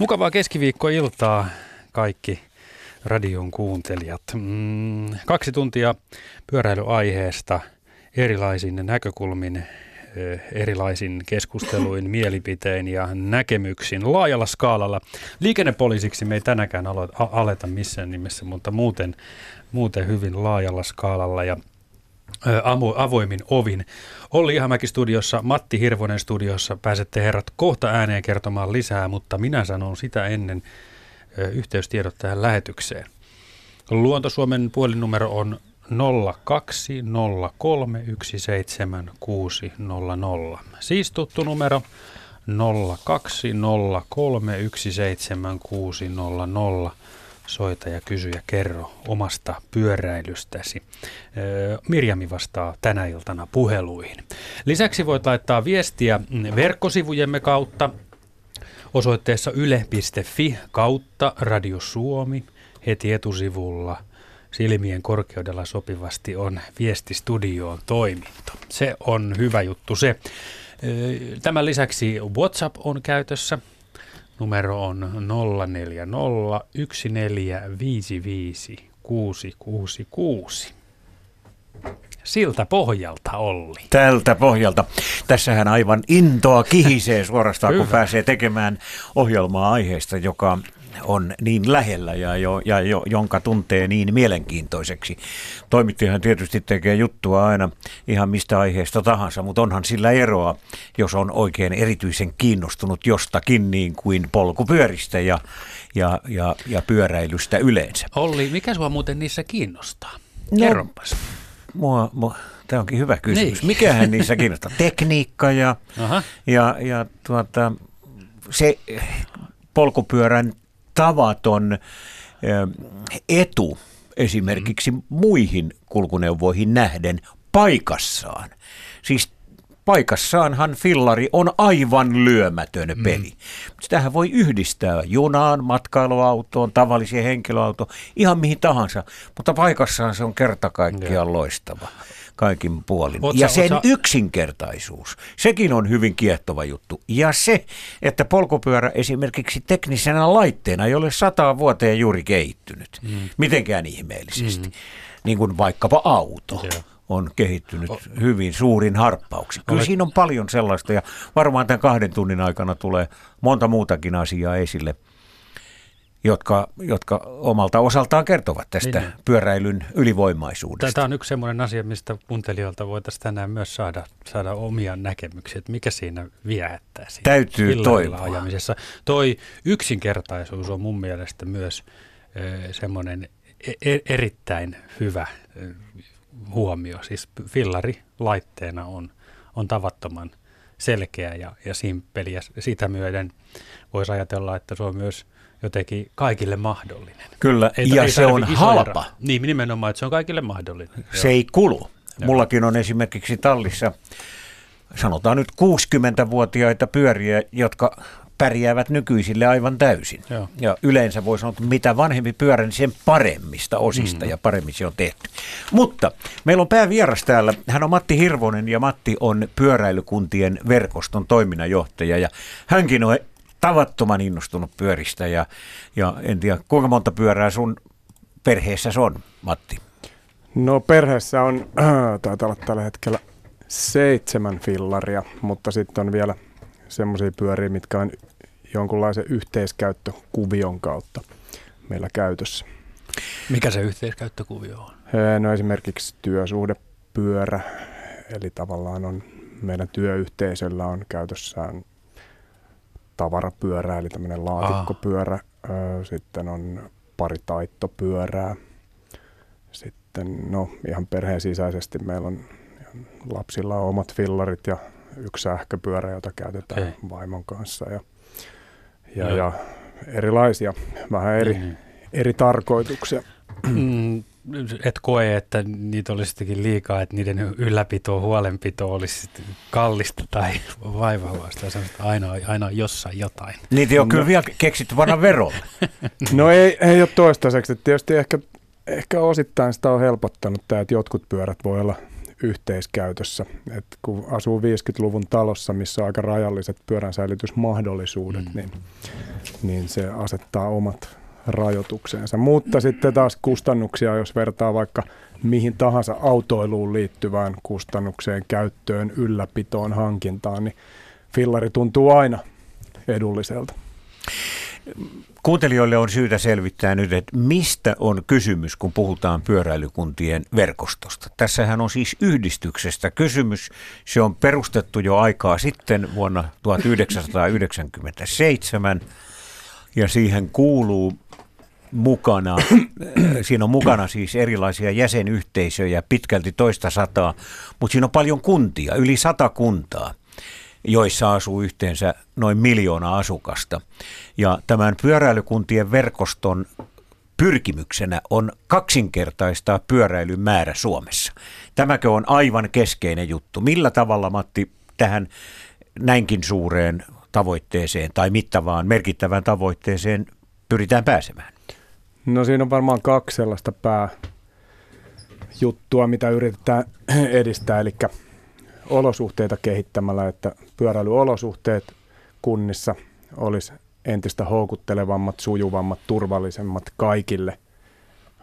Mukavaa keskiviikkoiltaa kaikki radion kuuntelijat. Mm, kaksi tuntia pyöräilyaiheesta erilaisin näkökulmin, eh, erilaisin keskusteluin, mielipitein ja näkemyksin laajalla skaalalla. Liikennepoliisiksi me ei tänäkään aleta missään nimessä, mutta muuten, muuten hyvin laajalla skaalalla ja avoimin ovin. Olli Ihamäki studiossa, Matti Hirvonen studiossa. Pääsette herrat kohta ääneen kertomaan lisää, mutta minä sanon sitä ennen yhteystiedot tähän lähetykseen. Luontosuomen puhelinnumero on 020317600. Siis tuttu numero 020317600 soita ja kysy ja kerro omasta pyöräilystäsi. Mirjami vastaa tänä iltana puheluihin. Lisäksi voit laittaa viestiä verkkosivujemme kautta osoitteessa yle.fi kautta Radio Suomi heti etusivulla silmien korkeudella sopivasti on viestistudioon toiminto. Se on hyvä juttu se. Tämän lisäksi WhatsApp on käytössä Numero on 0401455666. Siltä pohjalta Olli. Tältä pohjalta. Tässähän aivan intoa kihisee suorastaan, kun pääsee tekemään ohjelmaa aiheesta, joka on niin lähellä ja, jo, ja jo, jonka tuntee niin mielenkiintoiseksi. Toimittajahan tietysti tekee juttua aina ihan mistä aiheesta tahansa, mutta onhan sillä eroa, jos on oikein erityisen kiinnostunut jostakin niin kuin polkupyöristä ja, ja, ja, ja pyöräilystä yleensä. Olli, mikä sua muuten niissä kiinnostaa? No, Kerropas. Mua, mua, tämä onkin hyvä kysymys. Niin. Mikähän niissä kiinnostaa? Tekniikka ja, ja, ja tuota, se polkupyörän tavaton etu esimerkiksi muihin kulkuneuvoihin nähden paikassaan. Siis paikassaanhan fillari on aivan lyömätön mm. peli. Mm. Sitähän voi yhdistää junaan, matkailuautoon, tavalliseen henkilöautoon, ihan mihin tahansa, mutta paikassaan se on kerta kaikkiaan loistava kaikin puolin. Otsa, ja sen otsa... yksinkertaisuus, sekin on hyvin kiehtova juttu. Ja se, että polkupyörä esimerkiksi teknisenä laitteena ei ole sataa vuoteen juuri kehittynyt, mm. mitenkään ihmeellisesti, mm. niin kuin vaikkapa auto. Yeah on kehittynyt hyvin suurin harppauksin. Kyllä siinä on paljon sellaista ja varmaan tämän kahden tunnin aikana tulee monta muutakin asiaa esille – jotka, jotka omalta osaltaan kertovat tästä niin, niin. pyöräilyn ylivoimaisuudesta. Tämä on yksi sellainen asia, mistä kuuntelijoilta voitaisiin tänään myös saada, saada omia näkemyksiä, että mikä siinä viehättää siinä Täytyy toivoa. ajamisessa. Toi yksinkertaisuus on mun mielestä myös e, semmoinen e- e- erittäin hyvä huomio. Siis fillari laitteena on, on tavattoman selkeä ja, ja simppeli ja sitä myöden voisi ajatella, että se on myös – jotenkin kaikille mahdollinen. Kyllä, ei, ja ei se on halpa. Niin, nimenomaan, että se on kaikille mahdollinen. Se Joo. ei kulu. Joo. Mullakin on esimerkiksi tallissa, sanotaan nyt 60-vuotiaita pyöriä, jotka pärjäävät nykyisille aivan täysin. Joo. Ja yleensä voi sanoa, että mitä vanhempi pyörä, niin sen paremmista osista mm. ja paremmin se on tehty. Mutta meillä on päävieras täällä. Hän on Matti Hirvonen ja Matti on pyöräilykuntien verkoston toiminnanjohtaja. Ja hänkin on tavattoman innostunut pyöristä ja, ja en tiedä, kuinka monta pyörää sun perheessä on, Matti? No perheessä on, äh, taitaa olla tällä hetkellä seitsemän fillaria, mutta sitten on vielä semmoisia pyöriä, mitkä on jonkunlaisen yhteiskäyttökuvion kautta meillä käytössä. Mikä se yhteiskäyttökuvio on? No esimerkiksi työsuhdepyörä, eli tavallaan on meidän työyhteisöllä on käytössään tavarapyörä, eli tämmöinen laatikkopyörä. Ah. Sitten on pari taittopyörää. Sitten no, ihan perheen sisäisesti meillä on lapsilla on omat fillarit ja yksi sähköpyörä, jota käytetään Ei. vaimon kanssa. Ja, ja, ja erilaisia, vähän eri, mm. eri tarkoituksia. Mm, et koe, että niitä olisi sittenkin liikaa, että niiden ylläpito, huolenpito olisi kallista tai vaivavasta. Aina, aina jossain jotain. Niitä ei ole no. kyllä vielä keksitty vanha verolla. no ei, ei ole toistaiseksi. Tietysti ehkä, ehkä osittain sitä on helpottanut tämä, että jotkut pyörät voi olla yhteiskäytössä. Et kun asuu 50-luvun talossa, missä on aika rajalliset pyöränsäilytysmahdollisuudet, mm. niin, niin se asettaa omat rajoituksensa. Mutta sitten taas kustannuksia, jos vertaa vaikka mihin tahansa autoiluun liittyvään kustannukseen, käyttöön, ylläpitoon, hankintaan, niin fillari tuntuu aina edulliselta. Kuuntelijoille on syytä selvittää nyt, että mistä on kysymys, kun puhutaan pyöräilykuntien verkostosta. Tässähän on siis yhdistyksestä kysymys. Se on perustettu jo aikaa sitten vuonna 1997 ja siihen kuuluu mukana, siinä on mukana siis erilaisia jäsenyhteisöjä, pitkälti toista sataa, mutta siinä on paljon kuntia, yli sata kuntaa joissa asuu yhteensä noin miljoona asukasta. Ja tämän pyöräilykuntien verkoston pyrkimyksenä on kaksinkertaistaa pyöräilyn määrä Suomessa. Tämäkö on aivan keskeinen juttu? Millä tavalla, Matti, tähän näinkin suureen tavoitteeseen tai mittavaan merkittävään tavoitteeseen pyritään pääsemään? No siinä on varmaan kaksi sellaista pääjuttua, mitä yritetään edistää, eli olosuhteita kehittämällä, että pyöräilyolosuhteet kunnissa olisi entistä houkuttelevammat, sujuvammat, turvallisemmat kaikille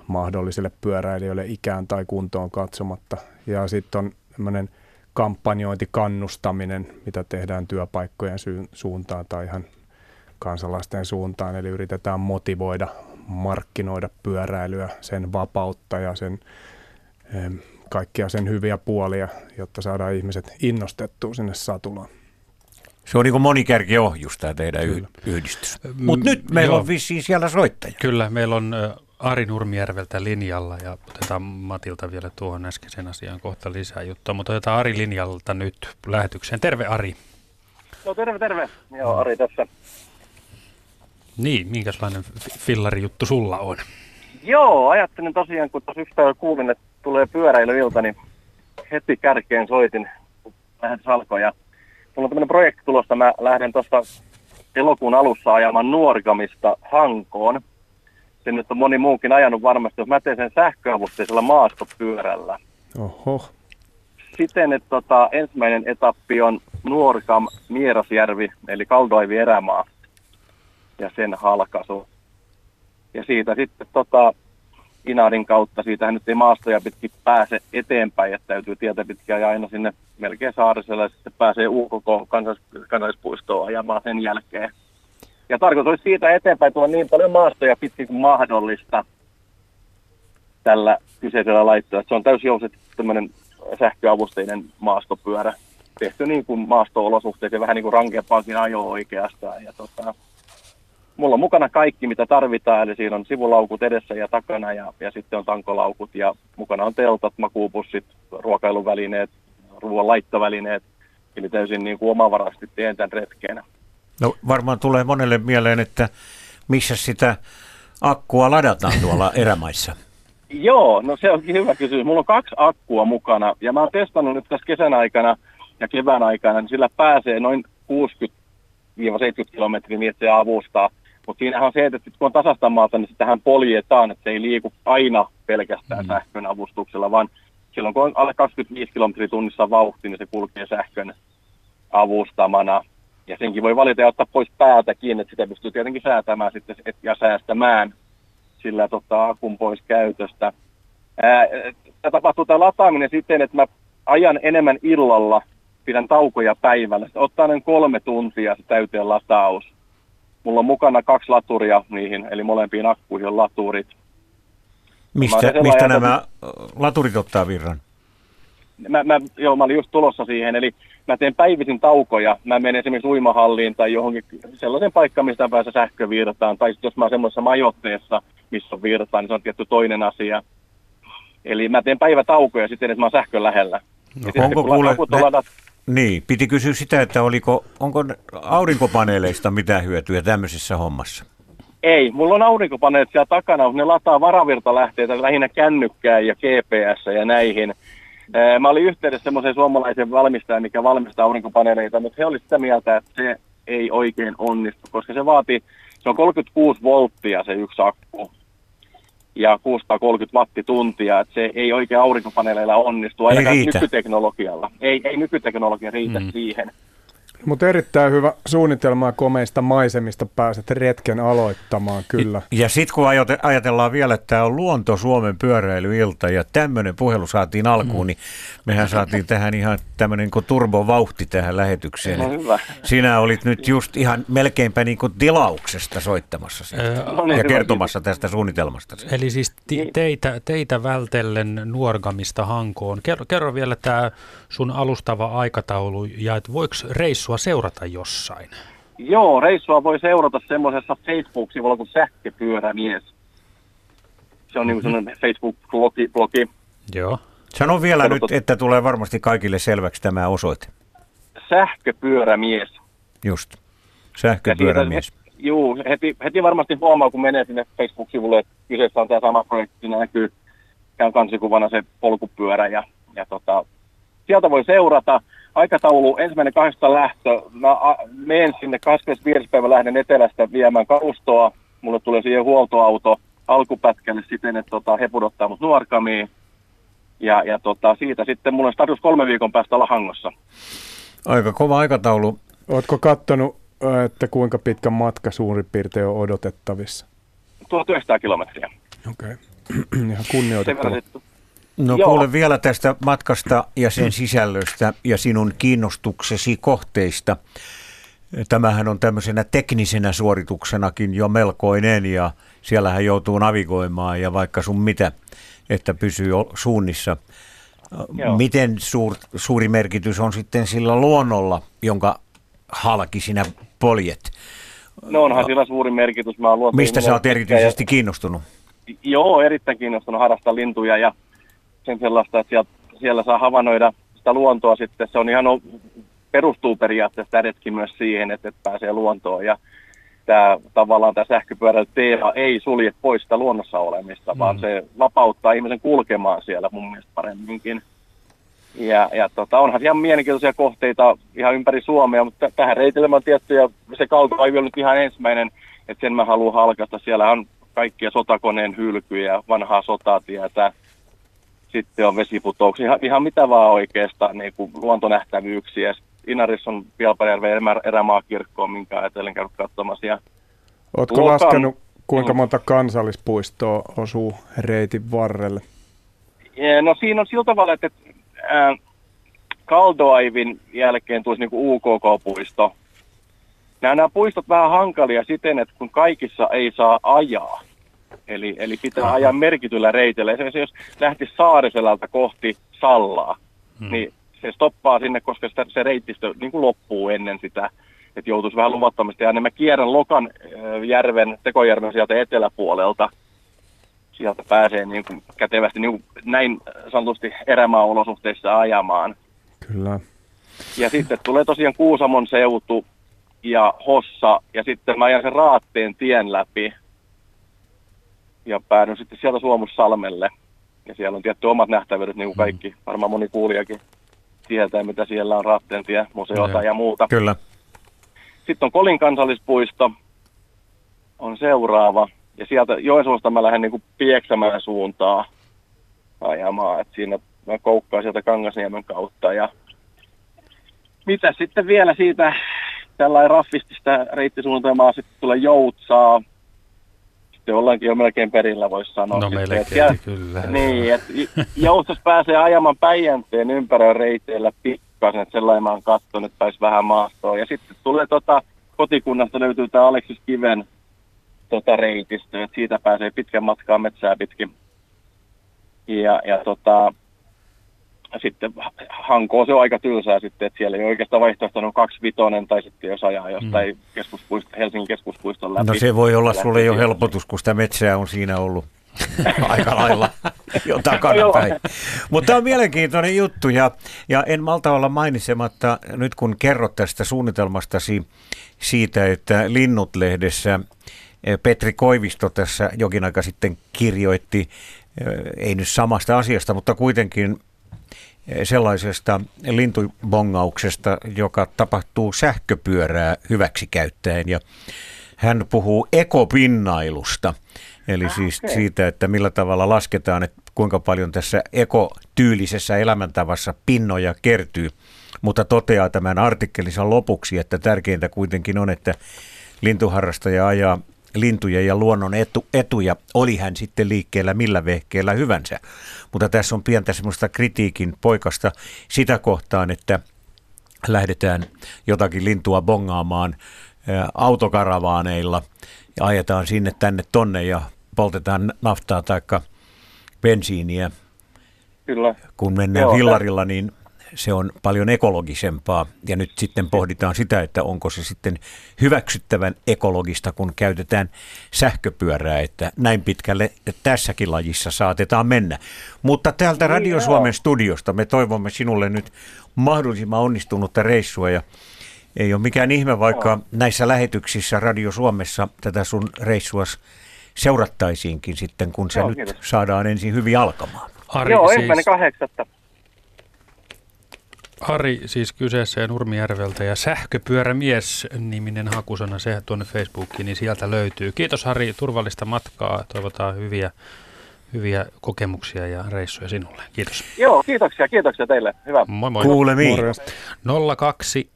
mahdollisille pyöräilijöille ikään tai kuntoon katsomatta. Ja sitten on tämmöinen kampanjointi, kannustaminen, mitä tehdään työpaikkojen suuntaan tai ihan kansalaisten suuntaan. Eli yritetään motivoida, markkinoida pyöräilyä, sen vapautta ja sen kaikkia sen hyviä puolia, jotta saadaan ihmiset innostettua sinne satulaan. Se on niin kuin monikärkiohjus tämä teidän Kyllä. yhdistys. Mutta nyt meillä Joo. on vissiin siellä soittaja. Kyllä, meillä on Ari Nurmijärveltä linjalla ja otetaan Matilta vielä tuohon äskeisen asiaan kohta lisää juttua, mutta otetaan Ari linjalta nyt lähetykseen. Terve Ari. No terve, terve. Joo, Ari tässä. Niin, minkälainen fillari juttu sulla on? Joo, ajattelin tosiaan, kun tuossa yksi kuulin, että tulee pyöräilyilta, niin heti kärkeen soitin vähän salkoja. Mulla on tämmöinen projekti tulossa, mä lähden tuosta elokuun alussa ajamaan Nuorgamista Hankoon. Se nyt on moni muukin ajanut varmasti, jos mä teen sen sähköavusteisella maastopyörällä. Oho. Siten, että tota, ensimmäinen etappi on Nuorgam Mierasjärvi, eli Kaldoivi erämaa ja sen halkaisu. Ja siitä sitten tota, Inarin kautta, siitähän nyt ei maastoja pitkin pääse eteenpäin, että täytyy tietä pitkin ja aina sinne melkein saariselle ja sitten pääsee UKK kansallispuistoon ajamaan sen jälkeen. Ja tarkoitus olisi siitä eteenpäin tulla niin paljon maastoja pitkin kuin mahdollista tällä kyseisellä laitteella. Se on täysin jouset tämmöinen sähköavusteinen maastopyörä tehty niin kuin maasto-olosuhteisiin, vähän niin kuin rankempaakin ajo oikeastaan. Ja tota, mulla on mukana kaikki, mitä tarvitaan, eli siinä on sivulaukut edessä ja takana ja, ja sitten on tankolaukut ja mukana on teltat, makuupussit, ruokailuvälineet, ruoan laittovälineet, eli täysin niin kuin omavarasti teen tämän retkeenä. No varmaan tulee monelle mieleen, että missä sitä akkua ladataan tuolla erämaissa? Joo, no se onkin hyvä kysymys. Mulla on kaksi akkua mukana ja mä oon testannut nyt tässä kesän aikana ja kevään aikana, niin sillä pääsee noin 60-70 kilometriä niin, että se avustaa mutta siinähän on se, että kun on tasasta maata, niin sitähän poljetaan, että se ei liiku aina pelkästään mm. sähkön avustuksella, vaan silloin kun on alle 25 kilometriä tunnissa vauhti, niin se kulkee sähkön avustamana. Ja senkin voi valita ja ottaa pois päältäkin, että sitä pystyy tietenkin säätämään sitten ja säästämään sillä tota, akun pois käytöstä. Tämä tapahtuu tämä lataaminen siten, että mä ajan enemmän illalla, pidän taukoja päivällä. Se ottaa noin kolme tuntia se täyteen lataus. Mulla on mukana kaksi laturia niihin, eli molempiin akkuihin on laturit. Mistä, mistä nämä laturit ottaa virran? Mä, mä, joo, mä olin just tulossa siihen, eli mä teen päivisin taukoja. Mä menen esimerkiksi uimahalliin tai johonkin sellaisen paikkaan, mistä pääsee sähkövirtaan. Tai jos mä oon semmoisessa majoitteessa, missä on virtaan, niin se on tietty toinen asia. Eli mä teen päivätaukoja sitten, että mä oon sähkön lähellä. No, onko sitten, kuule, ne, ladat, niin, piti kysyä sitä, että oliko, onko aurinkopaneeleista mitään hyötyä tämmöisessä hommassa? Ei, mulla on aurinkopaneelit siellä takana, mutta ne lataa varavirtalähteitä lähinnä kännykkää ja GPS ja näihin. Mä olin yhteydessä semmoiseen suomalaisen valmistajan, mikä valmistaa aurinkopaneeleita, mutta he olivat sitä mieltä, että se ei oikein onnistu, koska se vaatii, se on 36 volttia se yksi akku. ja 630 wattituntia, että se ei oikein aurinkopaneeleilla onnistu, ainakaan ei nykyteknologialla. Ei, ei nykyteknologia riitä mm. siihen. Mutta erittäin hyvä suunnitelma komeista maisemista pääset retken aloittamaan, kyllä. Ja sitten kun ajatellaan vielä, että tämä on Luonto Suomen pyöräilyilta ja tämmöinen puhelu saatiin alkuun, mm. niin mehän saatiin tähän ihan tämmöinen niin turbovauhti tähän lähetykseen. No hyvä. Sinä olit nyt just ihan melkeinpä niin kuin tilauksesta soittamassa siitä no niin, ja hyvä, kertomassa kiitos. tästä suunnitelmasta. Eli siis niin. teitä, teitä vältellen Nuorgamista Hankoon. Kerro, kerro vielä tämä sun alustava aikataulu ja että voiko reissua seurata jossain? Joo, reissua voi seurata semmoisessa Facebook-sivulla kuin Sähköpyörämies. Se on mm-hmm. niin kuin Facebook-blogi. Blogi. Joo. Sano vielä Kerrotu... nyt, että tulee varmasti kaikille selväksi tämä osoite. Sähköpyörämies. Just. Sähköpyörämies. Joo, heti, heti varmasti huomaa, kun menee sinne Facebook-sivulle, että kyseessä on tämä sama projekti, siinä näkyy kansikuvana se polkupyörä ja, ja tota, sieltä voi seurata. Aikataulu ensimmäinen kahdesta lähtö. Mä menen sinne 25. päivä lähden etelästä viemään kalustoa. Mulle tulee siihen huoltoauto alkupätkälle siten, että tota, he pudottaa mut nuorkamiin. Ja, ja tota, siitä sitten mulla on status kolme viikon päästä olla Hangossa. Aika kova aikataulu. Oletko katsonut, että kuinka pitkä matka suurin piirtein on odotettavissa? 1900 kilometriä. Okei, okay. ihan kunnioitettava. No Joo. kuule vielä tästä matkasta ja sen sisällöstä ja sinun kiinnostuksesi kohteista. Tämähän on tämmöisenä teknisenä suorituksenakin jo melkoinen ja siellähän joutuu navigoimaan ja vaikka sun mitä, että pysyy suunnissa. Joo. Miten suur, suuri merkitys on sitten sillä luonnolla, jonka halki sinä poljet? No onhan sillä suuri merkitys. Mä Mistä sä oot erityisesti ja... kiinnostunut? Joo, erittäin kiinnostunut harrastaa lintuja ja sen sellaista, että siellä, siellä saa havainnoida sitä luontoa sitten. Se on ihan perustuu periaatteessa tämä retki myös siihen, että, että pääsee luontoon ja tämä tavallaan tämä sähköpyöräily teema ei sulje pois sitä luonnossa olemista, mm. vaan se vapauttaa ihmisen kulkemaan siellä mun mielestä paremminkin. Ja, ja tota, onhan ihan mielenkiintoisia kohteita ihan ympäri Suomea, mutta tähän reitille on tiettyjä, se kautta ei nyt ihan ensimmäinen, että sen mä haluan halkasta. Siellä on kaikkia sotakoneen hylkyjä, vanhaa sotatietä, sitten on vesiputouksia, ihan, ihan mitä vaan oikeastaan, niin kuin luontonähtävyyksiä. Inarissa on Pialpajärven erämaakirkko, minkä ajatellen käynyt katsomassa. Oletko luokan, laskenut, kuinka mm. monta kansallispuistoa osuu reitin varrelle? No siinä on sillä tavalla, että äh, Kaldoaivin jälkeen tulisi niin UKK-puisto. Nämä, nämä puistot vähän hankalia siten, että kun kaikissa ei saa ajaa, Eli, eli pitää Aha. ajaa merkityllä reitillä. Esimerkiksi jos lähti Saariselältä kohti Sallaa, hmm. niin se stoppaa sinne, koska sitä, se reittistö niin kuin loppuu ennen sitä, että joutuisi vähän luvattomasti. Ja niin mä kierrän Lokan järven, Tekojärven sieltä eteläpuolelta. Sieltä pääsee niin kuin kätevästi niin kuin näin sanotusti erämaa-olosuhteissa ajamaan. Kyllä. Ja sitten tulee tosiaan Kuusamon seutu ja Hossa, ja sitten mä ajan sen Raatteen tien läpi, ja päädyin sitten sieltä Suomussalmelle. Ja siellä on tietty omat nähtävyydet, niin kuin mm. kaikki, varmaan moni kuulijakin tietää, mitä siellä on Rattentie, museota ja muuta. Kyllä. Sitten on Kolin kansallispuisto, on seuraava. Ja sieltä Joensuusta mä lähden niin kuin Pieksämään suuntaan ajamaan. että siinä mä koukkaan sieltä Kangasniemen kautta. Ja mitä sitten vielä siitä tällainen raffistista reittisuunnitelmaa sitten tulee Joutsaa, sitten ollaankin jo melkein perillä, voisi sanoa. No melkein, että, kyllä. Niin, että Joustos pääsee ajamaan Päijänteen ympäröön reiteillä pikkasen, että sellainen mä oon katsonut, että pääsi vähän maastoon. Ja sitten tulee tota, kotikunnasta löytyy tämä Aleksis Kiven tota, reitistö, että siitä pääsee pitkän matkaa metsää pitkin. Ja, ja tota, sitten Hankoa se on aika tylsää sitten, että siellä ei oikeastaan vaihtoehto on kaksi vitonen tai sitten jos ajaa jostain mm. keskuspuisto, Helsingin keskuspuiston läpi. No se voi olla sulle jo helpotus, kun sitä metsää on siinä ollut aika lailla jo takana päin. Mutta tämä on mielenkiintoinen juttu ja, ja en malta olla mainitsematta nyt kun kerrot tästä suunnitelmastasi siitä, että Linnut-lehdessä eh, Petri Koivisto tässä jokin aika sitten kirjoitti, eh, ei nyt samasta asiasta, mutta kuitenkin sellaisesta lintubongauksesta, joka tapahtuu sähköpyörää hyväksi käyttäen. Ja Hän puhuu ekopinnailusta, eli ah, siis okay. siitä, että millä tavalla lasketaan, että kuinka paljon tässä ekotyylisessä elämäntavassa pinnoja kertyy. Mutta toteaa tämän artikkelinsa lopuksi, että tärkeintä kuitenkin on, että lintuharrastaja ajaa lintuja ja luonnon etu, etuja, oli hän sitten liikkeellä millä vehkeellä hyvänsä. Mutta tässä on pientä semmoista kritiikin poikasta sitä kohtaan, että lähdetään jotakin lintua bongaamaan autokaravaaneilla ja ajetaan sinne tänne tonne ja poltetaan naftaa tai bensiiniä. Kyllä. Kun mennään Joo, hillarilla, niin se on paljon ekologisempaa. Ja nyt sitten pohditaan sitä, että onko se sitten hyväksyttävän ekologista, kun käytetään sähköpyörää, että näin pitkälle tässäkin lajissa saatetaan mennä. Mutta täältä niin Radio Suomen studiosta me toivomme sinulle nyt mahdollisimman onnistunutta reissua ja ei ole mikään ihme, vaikka näissä lähetyksissä Radio Suomessa tätä sun reissua seurattaisiinkin sitten, kun se Joo, nyt kiitos. saadaan ensin hyvin alkamaan. Ari, Joo, siis... ensimmäinen kahdeksatta. Ari siis kyseessä ja Nurmijärveltä ja sähköpyörämies-niminen hakusana, se tuonne Facebookiin, niin sieltä löytyy. Kiitos Hari, turvallista matkaa, toivotaan hyviä, hyviä kokemuksia ja reissuja sinulle. Kiitos. Joo, kiitoksia, kiitoksia teille. Hyvä. Moi moi. Kuulemiin. 02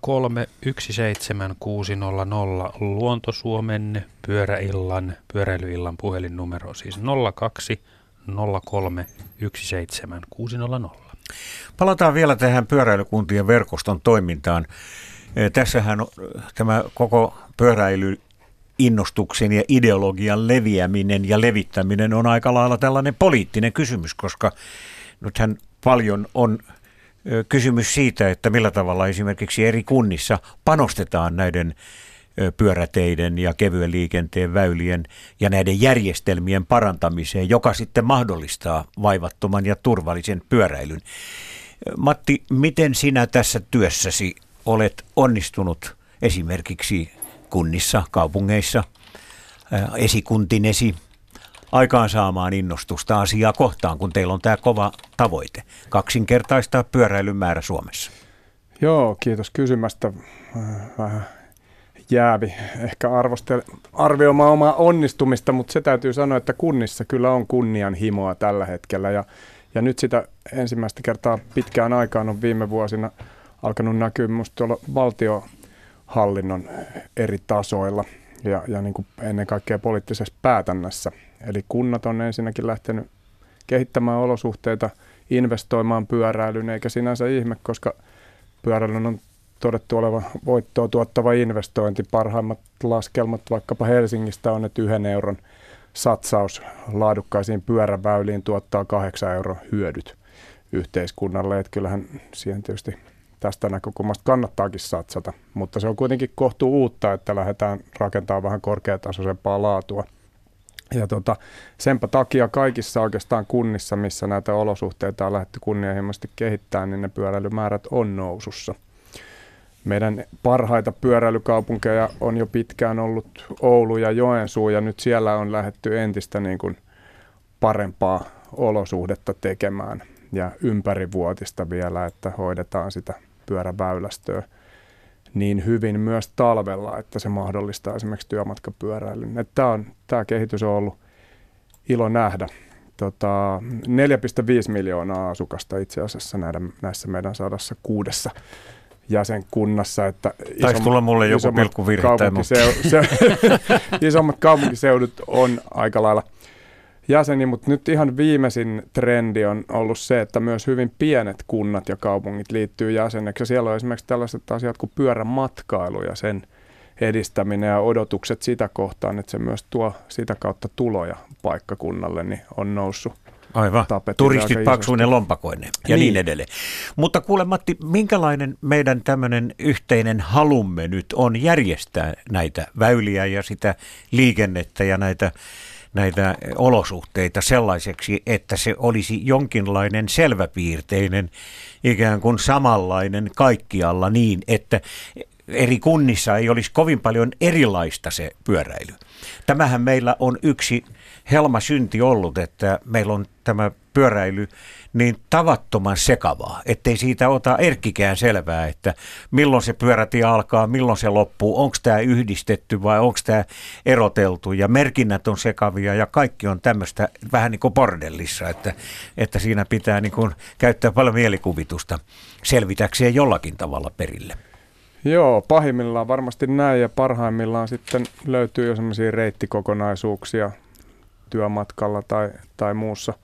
03 17600 Luontosuomen pyöräillan, pyöräilyillan puhelinnumero, siis 02 03 17600. Palataan vielä tähän pyöräilykuntien verkoston toimintaan. E, tässähän tämä koko pyöräily innostuksen ja ideologian leviäminen ja levittäminen on aika lailla tällainen poliittinen kysymys, koska nythän paljon on e, kysymys siitä, että millä tavalla esimerkiksi eri kunnissa panostetaan näiden pyöräteiden ja kevyen liikenteen väylien ja näiden järjestelmien parantamiseen, joka sitten mahdollistaa vaivattoman ja turvallisen pyöräilyn. Matti, miten sinä tässä työssäsi olet onnistunut esimerkiksi kunnissa, kaupungeissa, esikuntinesi aikaansaamaan innostusta asiaa kohtaan, kun teillä on tämä kova tavoite, kaksinkertaistaa pyöräilyn määrä Suomessa? Joo, kiitos kysymästä. Vähän jäävi ehkä arvioimaan omaa onnistumista, mutta se täytyy sanoa, että kunnissa kyllä on kunnianhimoa tällä hetkellä ja, ja nyt sitä ensimmäistä kertaa pitkään aikaan on viime vuosina alkanut näkyä minusta tuolla valtiohallinnon eri tasoilla ja, ja niin kuin ennen kaikkea poliittisessa päätännässä. Eli kunnat on ensinnäkin lähtenyt kehittämään olosuhteita, investoimaan pyöräilyyn, eikä sinänsä ihme, koska pyöräilyn on todettu oleva voittoa tuottava investointi. Parhaimmat laskelmat vaikkapa Helsingistä on, että yhden euron satsaus laadukkaisiin pyöräväyliin tuottaa kahdeksan euron hyödyt yhteiskunnalle. Että kyllähän siihen tietysti tästä näkökulmasta kannattaakin satsata, mutta se on kuitenkin kohtuu uutta, että lähdetään rakentamaan vähän korkeatasoisempaa laatua. Ja tota, senpä takia kaikissa oikeastaan kunnissa, missä näitä olosuhteita on lähdetty kunnianhimoisesti kehittämään, niin ne pyöräilymäärät on nousussa. Meidän parhaita pyöräilykaupunkeja on jo pitkään ollut Oulu ja Joensuu ja nyt siellä on lähetty entistä niin kuin parempaa olosuhdetta tekemään ja ympärivuotista vielä, että hoidetaan sitä pyöräväylästöä niin hyvin myös talvella, että se mahdollistaa esimerkiksi työmatkapyöräilyn. Tämä, on, tämä kehitys on ollut ilo nähdä. Tota, 4,5 miljoonaa asukasta itse asiassa näissä meidän sadassa kuudessa jäsenkunnassa. Että Taisi tulla mulle joku pilkkuvirhe. Kaupunkiseu- se, isommat kaupunkiseudut on aika lailla jäseni, mutta nyt ihan viimeisin trendi on ollut se, että myös hyvin pienet kunnat ja kaupungit liittyy jäseneksi. Ja siellä on esimerkiksi tällaiset asiat kuin pyörämatkailu ja sen edistäminen ja odotukset sitä kohtaan, että se myös tuo sitä kautta tuloja paikkakunnalle, niin on noussut Aivan, turistit paksuinen lompakoinen ja niin. niin edelleen. Mutta kuule Matti, minkälainen meidän tämmöinen yhteinen halumme nyt on järjestää näitä väyliä ja sitä liikennettä ja näitä, näitä olosuhteita sellaiseksi, että se olisi jonkinlainen selväpiirteinen, ikään kuin samanlainen kaikkialla niin, että eri kunnissa ei olisi kovin paljon erilaista se pyöräily. Tämähän meillä on yksi helma synti ollut, että meillä on tämä pyöräily niin tavattoman sekavaa, ettei siitä ota erkkikään selvää, että milloin se pyörätie alkaa, milloin se loppuu, onko tämä yhdistetty vai onko tämä eroteltu ja merkinnät on sekavia ja kaikki on tämmöistä vähän niin kuin bordellissa, että, että siinä pitää niin kuin käyttää paljon mielikuvitusta selvitäkseen jollakin tavalla perille. Joo, pahimmillaan varmasti näin ja parhaimmillaan sitten löytyy jo sellaisia reittikokonaisuuksia työmatkalla tai, tai muussa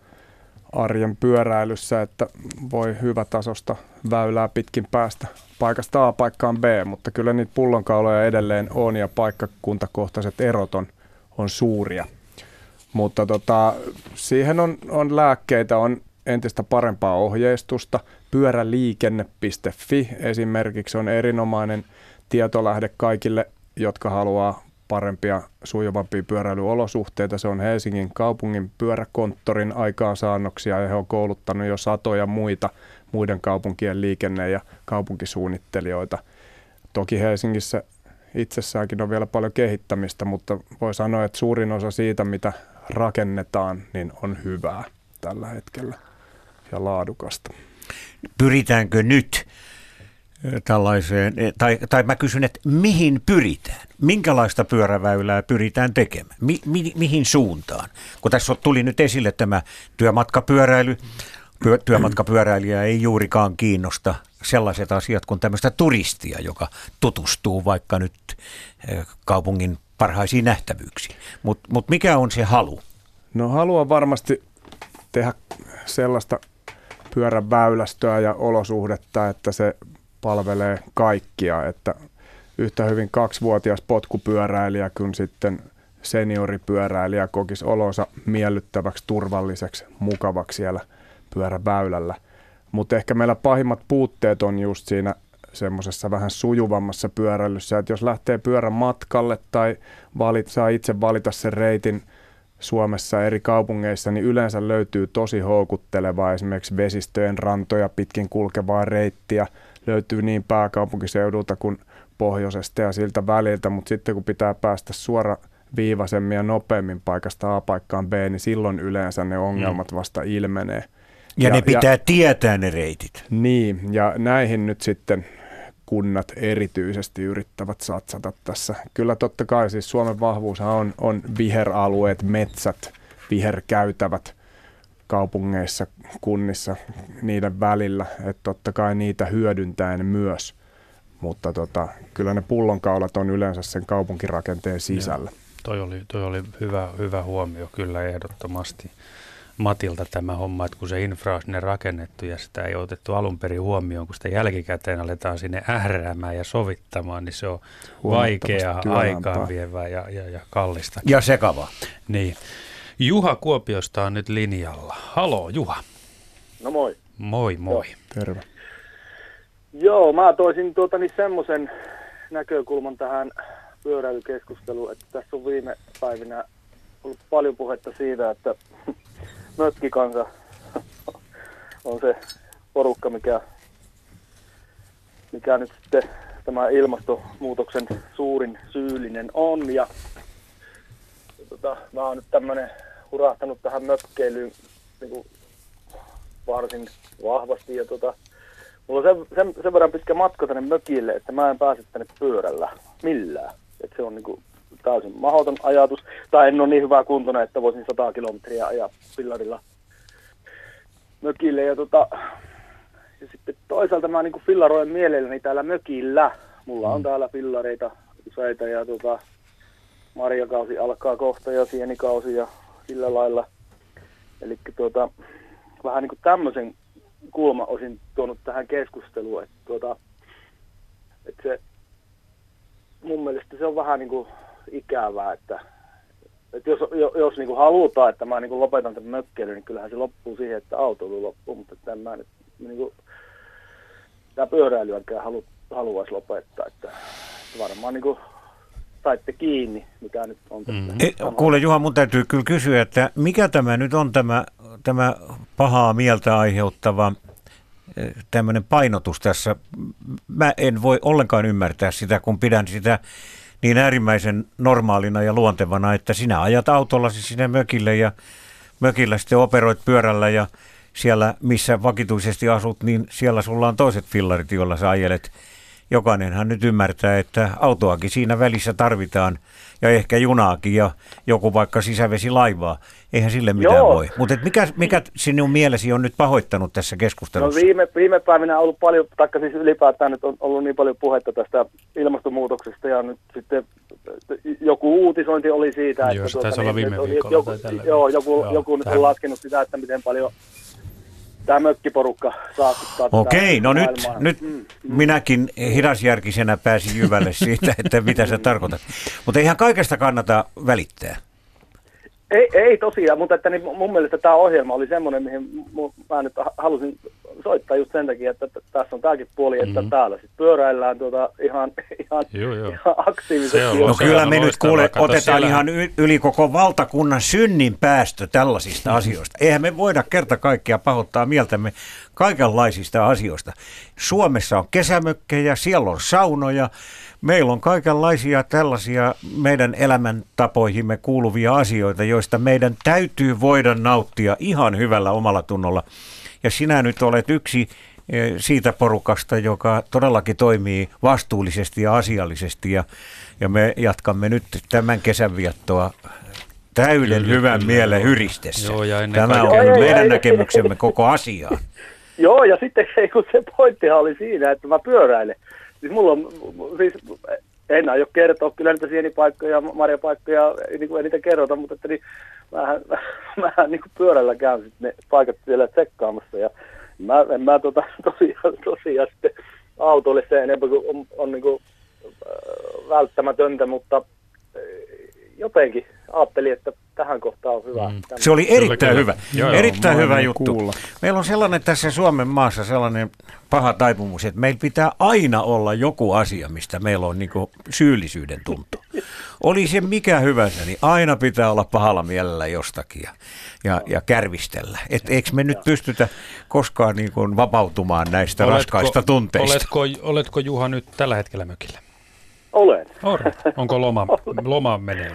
arjen pyöräilyssä, että voi hyvä tasosta väylää pitkin päästä paikasta A paikkaan B, mutta kyllä niitä pullonkauloja edelleen on ja paikkakuntakohtaiset erot on, on suuria. Mutta tota, siihen on, on lääkkeitä, on entistä parempaa ohjeistusta. Pyöräliikenne.fi esimerkiksi on erinomainen tietolähde kaikille, jotka haluaa parempia, sujuvampia pyöräilyolosuhteita. Se on Helsingin kaupungin pyöräkonttorin aikaansaannoksia ja he on kouluttanut jo satoja muita muiden kaupunkien liikenne- ja kaupunkisuunnittelijoita. Toki Helsingissä itsessäänkin on vielä paljon kehittämistä, mutta voi sanoa, että suurin osa siitä, mitä rakennetaan, niin on hyvää tällä hetkellä ja laadukasta. Pyritäänkö nyt tällaiseen, tai, tai mä kysyn, että mihin pyritään? Minkälaista pyöräväylää pyritään tekemään? Mi, mi, mihin suuntaan? Kun tässä tuli nyt esille tämä työmatkapyöräily, pyö, työmatkapyöräilijä ei juurikaan kiinnosta sellaiset asiat kuin tämmöistä turistia, joka tutustuu vaikka nyt kaupungin parhaisiin nähtävyyksiin. Mutta mut mikä on se halu? No haluan varmasti tehdä sellaista pyörän väylästöä ja olosuhdetta, että se palvelee kaikkia, että yhtä hyvin kaksivuotias potkupyöräilijä kuin sitten senioripyöräilijä kokisi olonsa miellyttäväksi, turvalliseksi, mukavaksi siellä pyöräväylällä. Mutta ehkä meillä pahimmat puutteet on just siinä semmoisessa vähän sujuvammassa pyöräilyssä, että jos lähtee pyörän matkalle tai valit, saa itse valita sen reitin Suomessa eri kaupungeissa, niin yleensä löytyy tosi houkuttelevaa esimerkiksi vesistöjen rantoja pitkin kulkevaa reittiä – löytyy niin pääkaupunkiseudulta kuin pohjoisesta ja siltä väliltä, mutta sitten kun pitää päästä suora viivaisemmin ja nopeammin paikasta A paikkaan B, niin silloin yleensä ne ongelmat mm. vasta ilmenee. Ja, ja ne pitää ja, tietää ne reitit. Niin, ja näihin nyt sitten kunnat erityisesti yrittävät satsata tässä. Kyllä totta kai siis Suomen vahvuushan on, on viheralueet, metsät, viherkäytävät – kaupungeissa, kunnissa niiden välillä, että totta kai niitä hyödyntäen myös, mutta tota, kyllä ne pullonkaulat on yleensä sen kaupunkirakenteen sisällä. Joo. Toi oli, toi oli hyvä, hyvä huomio kyllä ehdottomasti. Matilta tämä homma, että kun se infra on sinne rakennettu ja sitä ei otettu alun perin huomioon, kun sitä jälkikäteen aletaan sinne ähräämään ja sovittamaan, niin se on vaikeaa, aikaan vievää ja, ja, ja kallista. Ja sekava. Niin. Juha Kuopiosta on nyt linjalla. Halo Juha. No moi. Moi moi. Joo. Terve. Joo, mä toisin tuota, niin semmoisen näkökulman tähän pyöräilykeskusteluun, että tässä on viime päivinä ollut paljon puhetta siitä, että mökkikansa on se porukka, mikä, mikä nyt sitten tämä ilmastonmuutoksen suurin syyllinen on. Ja tota, mä oon nyt tämmöinen hurahtanut tähän mökkeilyyn niin kuin varsin vahvasti. Ja tota, mulla on sen, sen, sen verran pitkä matka tänne mökille, että mä en pääse tänne pyörällä millään. Et se on niin kuin täysin mahdoton ajatus. Tai en ole niin hyvä kuntona, että voisin 100 kilometriä ajaa pillarilla mökille. Ja, tota, ja sitten toisaalta mä niin kuin fillaroin mielelläni täällä mökillä. Mulla on mm. täällä fillareita useita ja tota, marjakausi alkaa kohta ja sienikausi ja sillä lailla. Eli tuota, vähän niin kuin tämmöisen kulma olisin tuonut tähän keskusteluun, että, tuota, että se, mun mielestä se on vähän niin kuin ikävää, että, että jos, jos niin kuin halutaan, että mä niin kuin lopetan tämän mökkeilyn, niin kyllähän se loppuu siihen, että autoilu loppuu, mutta tämä nyt niin kuin, tämä pyöräilyäkään halu, haluaisi lopettaa, että varmaan niin kuin saitte kiinni, mikä nyt on tässä. Mm. E, kuule Juha, mun täytyy kyllä kysyä, että mikä tämä nyt on tämä, tämä pahaa mieltä aiheuttava e, tämmöinen painotus tässä. Mä en voi ollenkaan ymmärtää sitä, kun pidän sitä niin äärimmäisen normaalina ja luontevana, että sinä ajat autollasi sinne mökille ja mökillä sitten operoit pyörällä ja siellä, missä vakituisesti asut, niin siellä sulla on toiset fillarit, joilla sä ajelet. Jokainenhan nyt ymmärtää, että autoakin siinä välissä tarvitaan ja ehkä junaakin ja joku vaikka sisävesilaivaa. Eihän sille mitään Joo. voi. Mutta mikä, mikä sinun mielesi on nyt pahoittanut tässä keskustelussa? No viime, viime päivinä on ollut paljon, taikka siis ylipäätään nyt on ollut niin paljon puhetta tästä ilmastonmuutoksesta ja nyt sitten joku uutisointi oli siitä, että, joo, tuota, niin, olla viime joku, joo, joku, joo, joku nyt on laskenut sitä, että miten paljon tämä mökkiporukka saastuttaa Okei, no nyt, nyt mm, mm. minäkin hidasjärkisenä pääsin jyvälle siitä, että mitä se tarkoittaa. Mutta eihän kaikesta kannata välittää. Ei, ei tosiaan, mutta että niin mun mielestä tämä ohjelma oli semmoinen, mihin mä nyt halusin soittaa just sen takia, että tässä on tämäkin puoli, että mm-hmm. täällä sitten pyöräillään tuota ihan, ihan, joo, joo. ihan aktiivisesti. On, no kyllä me nyt kuule, otetaan siellä... ihan yli koko valtakunnan synnin päästö tällaisista asioista. Eihän me voida kerta kaikkea pahoittaa mieltämme kaikenlaisista asioista. Suomessa on kesämökkejä, siellä on saunoja, Meillä on kaikenlaisia tällaisia meidän elämäntapoihimme kuuluvia asioita, joista meidän täytyy voida nauttia ihan hyvällä omalla tunnolla. Ja sinä nyt olet yksi e, siitä porukasta, joka todellakin toimii vastuullisesti ja asiallisesti. Ja, ja me jatkamme nyt tämän kesän viettoa täyden kyllä, hyvän kyllä, mielen hyristessä. Joo, ja Tämä on joo, meidän näkemyksemme koko asiaan. Joo, ja sitten kun se pointtihan oli siinä, että mä pyöräilen. Siis mulla on, siis en aio kertoa kyllä niitä sienipaikkoja, marjapaikkoja, niin kuin ei niitä kerrota, mutta että niin, mähän, mähän niin kuin pyörällä käyn sit ne paikat siellä tsekkaamassa ja mä, en mä tota, tosiaan, tosiaan sitten autolle se enemmän kuin on, on niin kuin, äh, välttämätöntä, mutta jotenkin ajattelin, että tähän kohtaan on hyvä. Mm. Se oli erittäin hyvä. Joo, erittäin joo, hyvä juttu. Kuulla. Meillä on sellainen tässä Suomen maassa sellainen paha taipumus, että meillä pitää aina olla joku asia, mistä meillä on niin syyllisyyden tunto. Oli se mikä hyvänsä, niin aina pitää olla pahalla mielellä jostakin ja, ja, ja kärvistellä. Et eikö me nyt pystytä koskaan niin kuin vapautumaan näistä oletko, raskaista tunteista? Oletko, oletko Juha nyt tällä hetkellä mökillä? Olen. Or. Onko loma, loma menee?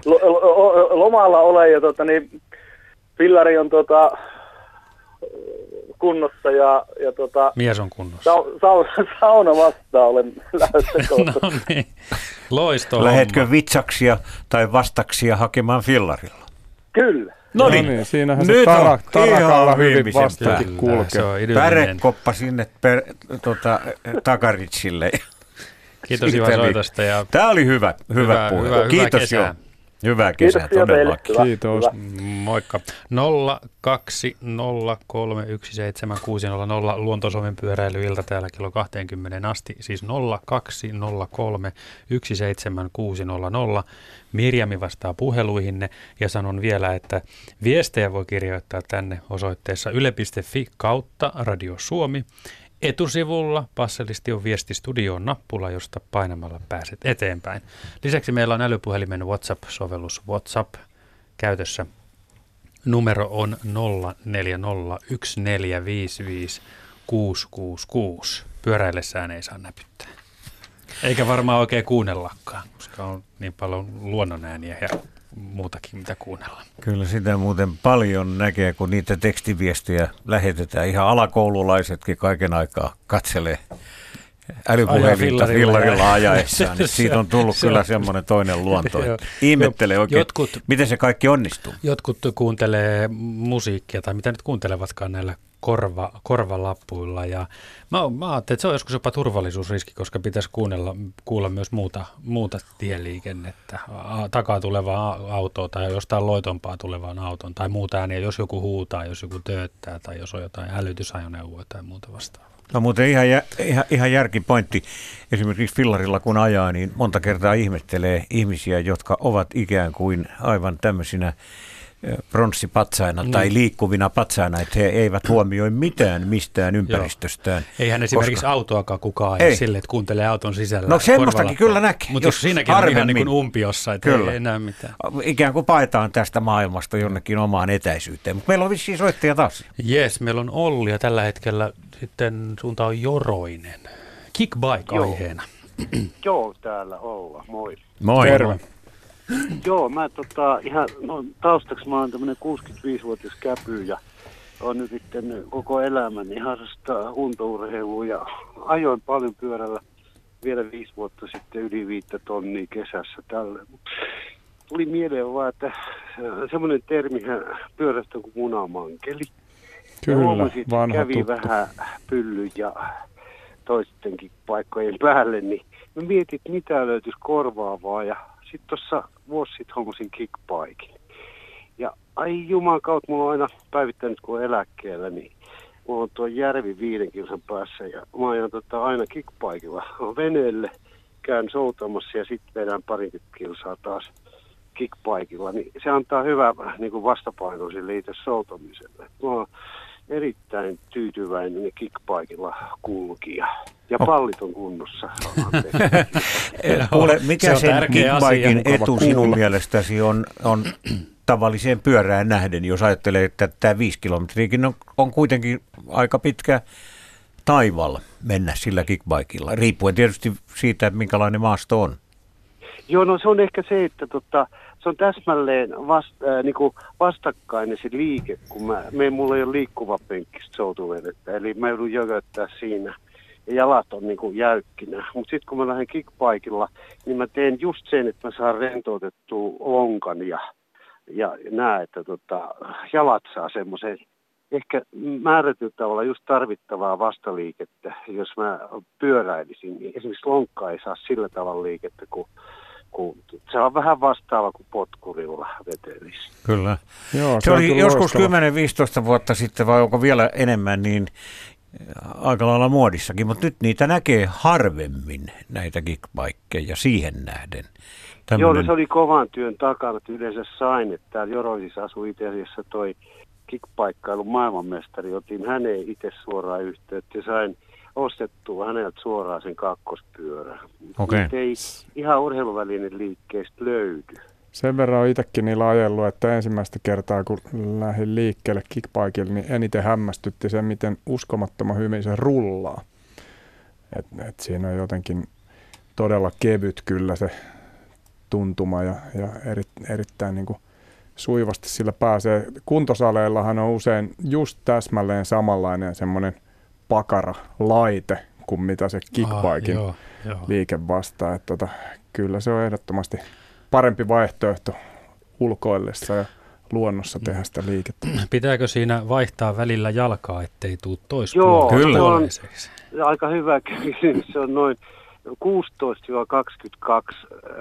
lomalla olen ja tota, niin, Pillari on tota, kunnossa ja, ja tota, Mies on kunnossa. Sa, sa, sauna vastaan olen lähdössä no niin, loisto Lähetkö vitsaksia tai vastaksia hakemaan fillarilla? Kyllä. No niin, no niin siinähän Nyt se tara, tarakalla hyvin vastaakin kulkee. Pärekoppa sinne per, tota, takaritsille. Kiitos Juha soitosta. Ja Tämä oli hyvä, hyvä, hyvä puhe. Hyvä, Kiitos hyvä kesää. Hyvää kesää Kiitos todellakin. Kiitos. Moikka. 020317600 Luontosuomen pyöräilyilta täällä kello 20 asti. Siis 020317600. Mirjami vastaa puheluihinne ja sanon vielä, että viestejä voi kirjoittaa tänne osoitteessa yle.fi kautta Radio Suomi. Etusivulla passelisti on viestistudioon nappula, josta painamalla pääset eteenpäin. Lisäksi meillä on älypuhelimen WhatsApp-sovellus WhatsApp käytössä. Numero on 0401455666. Pyöräillessään ei saa näpyttää. Eikä varmaan oikein kuunnellakaan, koska on niin paljon luonnonääniä ja muutakin, mitä kuunnellaan. Kyllä sitä muuten paljon näkee, kun niitä tekstiviestejä lähetetään. Ihan alakoululaisetkin kaiken aikaa katselee älypuhelinta fillarilla ajaessaan. Niin siitä on tullut kyllä semmoinen toinen luonto. Ihmettelee oikein, jotkut, miten se kaikki onnistuu. Jotkut kuuntelee musiikkia, tai mitä nyt kuuntelevatkaan näillä korva, korvalappuilla. Ja mä, mä ajattelin, että se on joskus jopa turvallisuusriski, koska pitäisi kuunnella, kuulla myös muuta, muuta tieliikennettä, takaa tulevaa autoa tai jostain loitompaa tulevaan auton tai muuta ääniä, jos joku huutaa, jos joku tööttää tai jos on jotain hälytysajoneuvoa tai muuta vastaavaa. No muuten ihan, ihan, ihan järkipointti. Esimerkiksi fillarilla kun ajaa, niin monta kertaa ihmettelee ihmisiä, jotka ovat ikään kuin aivan tämmöisinä pronssipatsaina niin. tai liikkuvina patsaina, että he eivät huomioi mitään mistään ympäristöstään. Joo. Eihän esimerkiksi koska... autoakaan kukaan ei sille, että kuuntelee auton sisällä. No semmoistakin kyllä näkee. Mutta jos siinäkin on ihan niin kuin umpiossa, että kyllä. ei enää mitään. Ikään kuin paetaan tästä maailmasta jonnekin omaan etäisyyteen. Mutta meillä on vissiin soittaja taas. Jes, meillä on Olli ja tällä hetkellä sitten suunta on Joroinen. Kickbike-aiheena. Joo, täällä olla. Moi. Moi. Terve. Joo, mä tota, ihan no, taustaksi mä oon tämmönen 65-vuotias käpy ja on nyt sitten koko elämäni harrastaa huntourheilua ja ajoin paljon pyörällä vielä viisi vuotta sitten yli viittä tonnia kesässä tälle. Tuli mieleen vaan, että äh, semmoinen termihän pyörästä kuin munamankeli. Kyllä, huomasin, vanha kävi tuttu. vähän pylly ja toistenkin paikkojen päälle, niin mä mietin, että mitä löytyisi korvaavaa ja sitten tuossa vuosi sitten hommasin kickbaikin. Ja ai juman kautta, mulla on aina päivittänyt kun on eläkkeellä, niin mulla on tuo järvi viiden kilsan päässä ja mä ajan tota aina kickbikella veneelle, käyn soutamassa ja sitten vedän parikymmentä kilsaa taas kickbikella, niin se antaa hyvää niin kuin vastapainoa sille itse soutamiselle. Mä oon erittäin tyytyväinen kickbikella kulkija. Ja oh. pallit on kunnossa. Kuule, mikä se sen kickbikin etu sinun mielestäsi on, on tavalliseen pyörään nähden, jos ajattelee, että tämä viisi kilometriäkin on, on kuitenkin aika pitkä taival mennä sillä kickbikilla, riippuen tietysti siitä, että minkälainen maasto on. Joo, no se on ehkä se, että tota, se on täsmälleen vast, äh, niin kuin vastakkainen se liike, kun mä, me, mulla ei ole liikkuva penkkistä soutuvedettä, eli mä joudun jököttää siinä ja jalat on niin kuin jäykkinä. Mutta sitten kun mä lähden kickbikilla, niin mä teen just sen, että mä saan rentoutettua lonkan ja, ja näe, että tota, jalat saa semmoisen ehkä määrätyllä tavalla just tarvittavaa vastaliikettä, jos mä pyöräilisin, niin esimerkiksi lonkka ei saa sillä tavalla liikettä kuin kun se on vähän vastaava kuin potkurilla vetelisi. Kyllä. Joo, se, se oli joskus 10-15 vuotta sitten, vai onko vielä enemmän, niin aika lailla muodissakin, mutta nyt niitä näkee harvemmin näitä kickbikeja siihen nähden. Tämmönen... Joo, no se oli kovan työn takana, että yleensä sain, että täällä Joroisissa asui itse asiassa toi kickpaikkailun maailmanmestari, otin häneen itse suoraan yhteyttä ja sain ostettua häneltä suoraan sen kakkospyörän. Okay. ei ihan urheiluvälinen liikkeestä löydy. Sen verran on itsekin niillä ajellut, että ensimmäistä kertaa kun lähdin liikkeelle kickbikella, niin eniten hämmästytti se, miten uskomattoman hyvin se rullaa. Et, et siinä on jotenkin todella kevyt kyllä se tuntuma ja, ja eri, erittäin niin kuin suivasti sillä pääsee. Kuntosaleillahan on usein just täsmälleen samanlainen semmoinen pakara laite kuin mitä se kickbikin ah, liike vastaa. Että tota, kyllä se on ehdottomasti parempi vaihtoehto ulkoillessa ja luonnossa tehdä sitä liikettä. Pitääkö siinä vaihtaa välillä jalkaa, ettei tule Joo, kyllä. On aika hyvä kysymys. Se on noin 16-22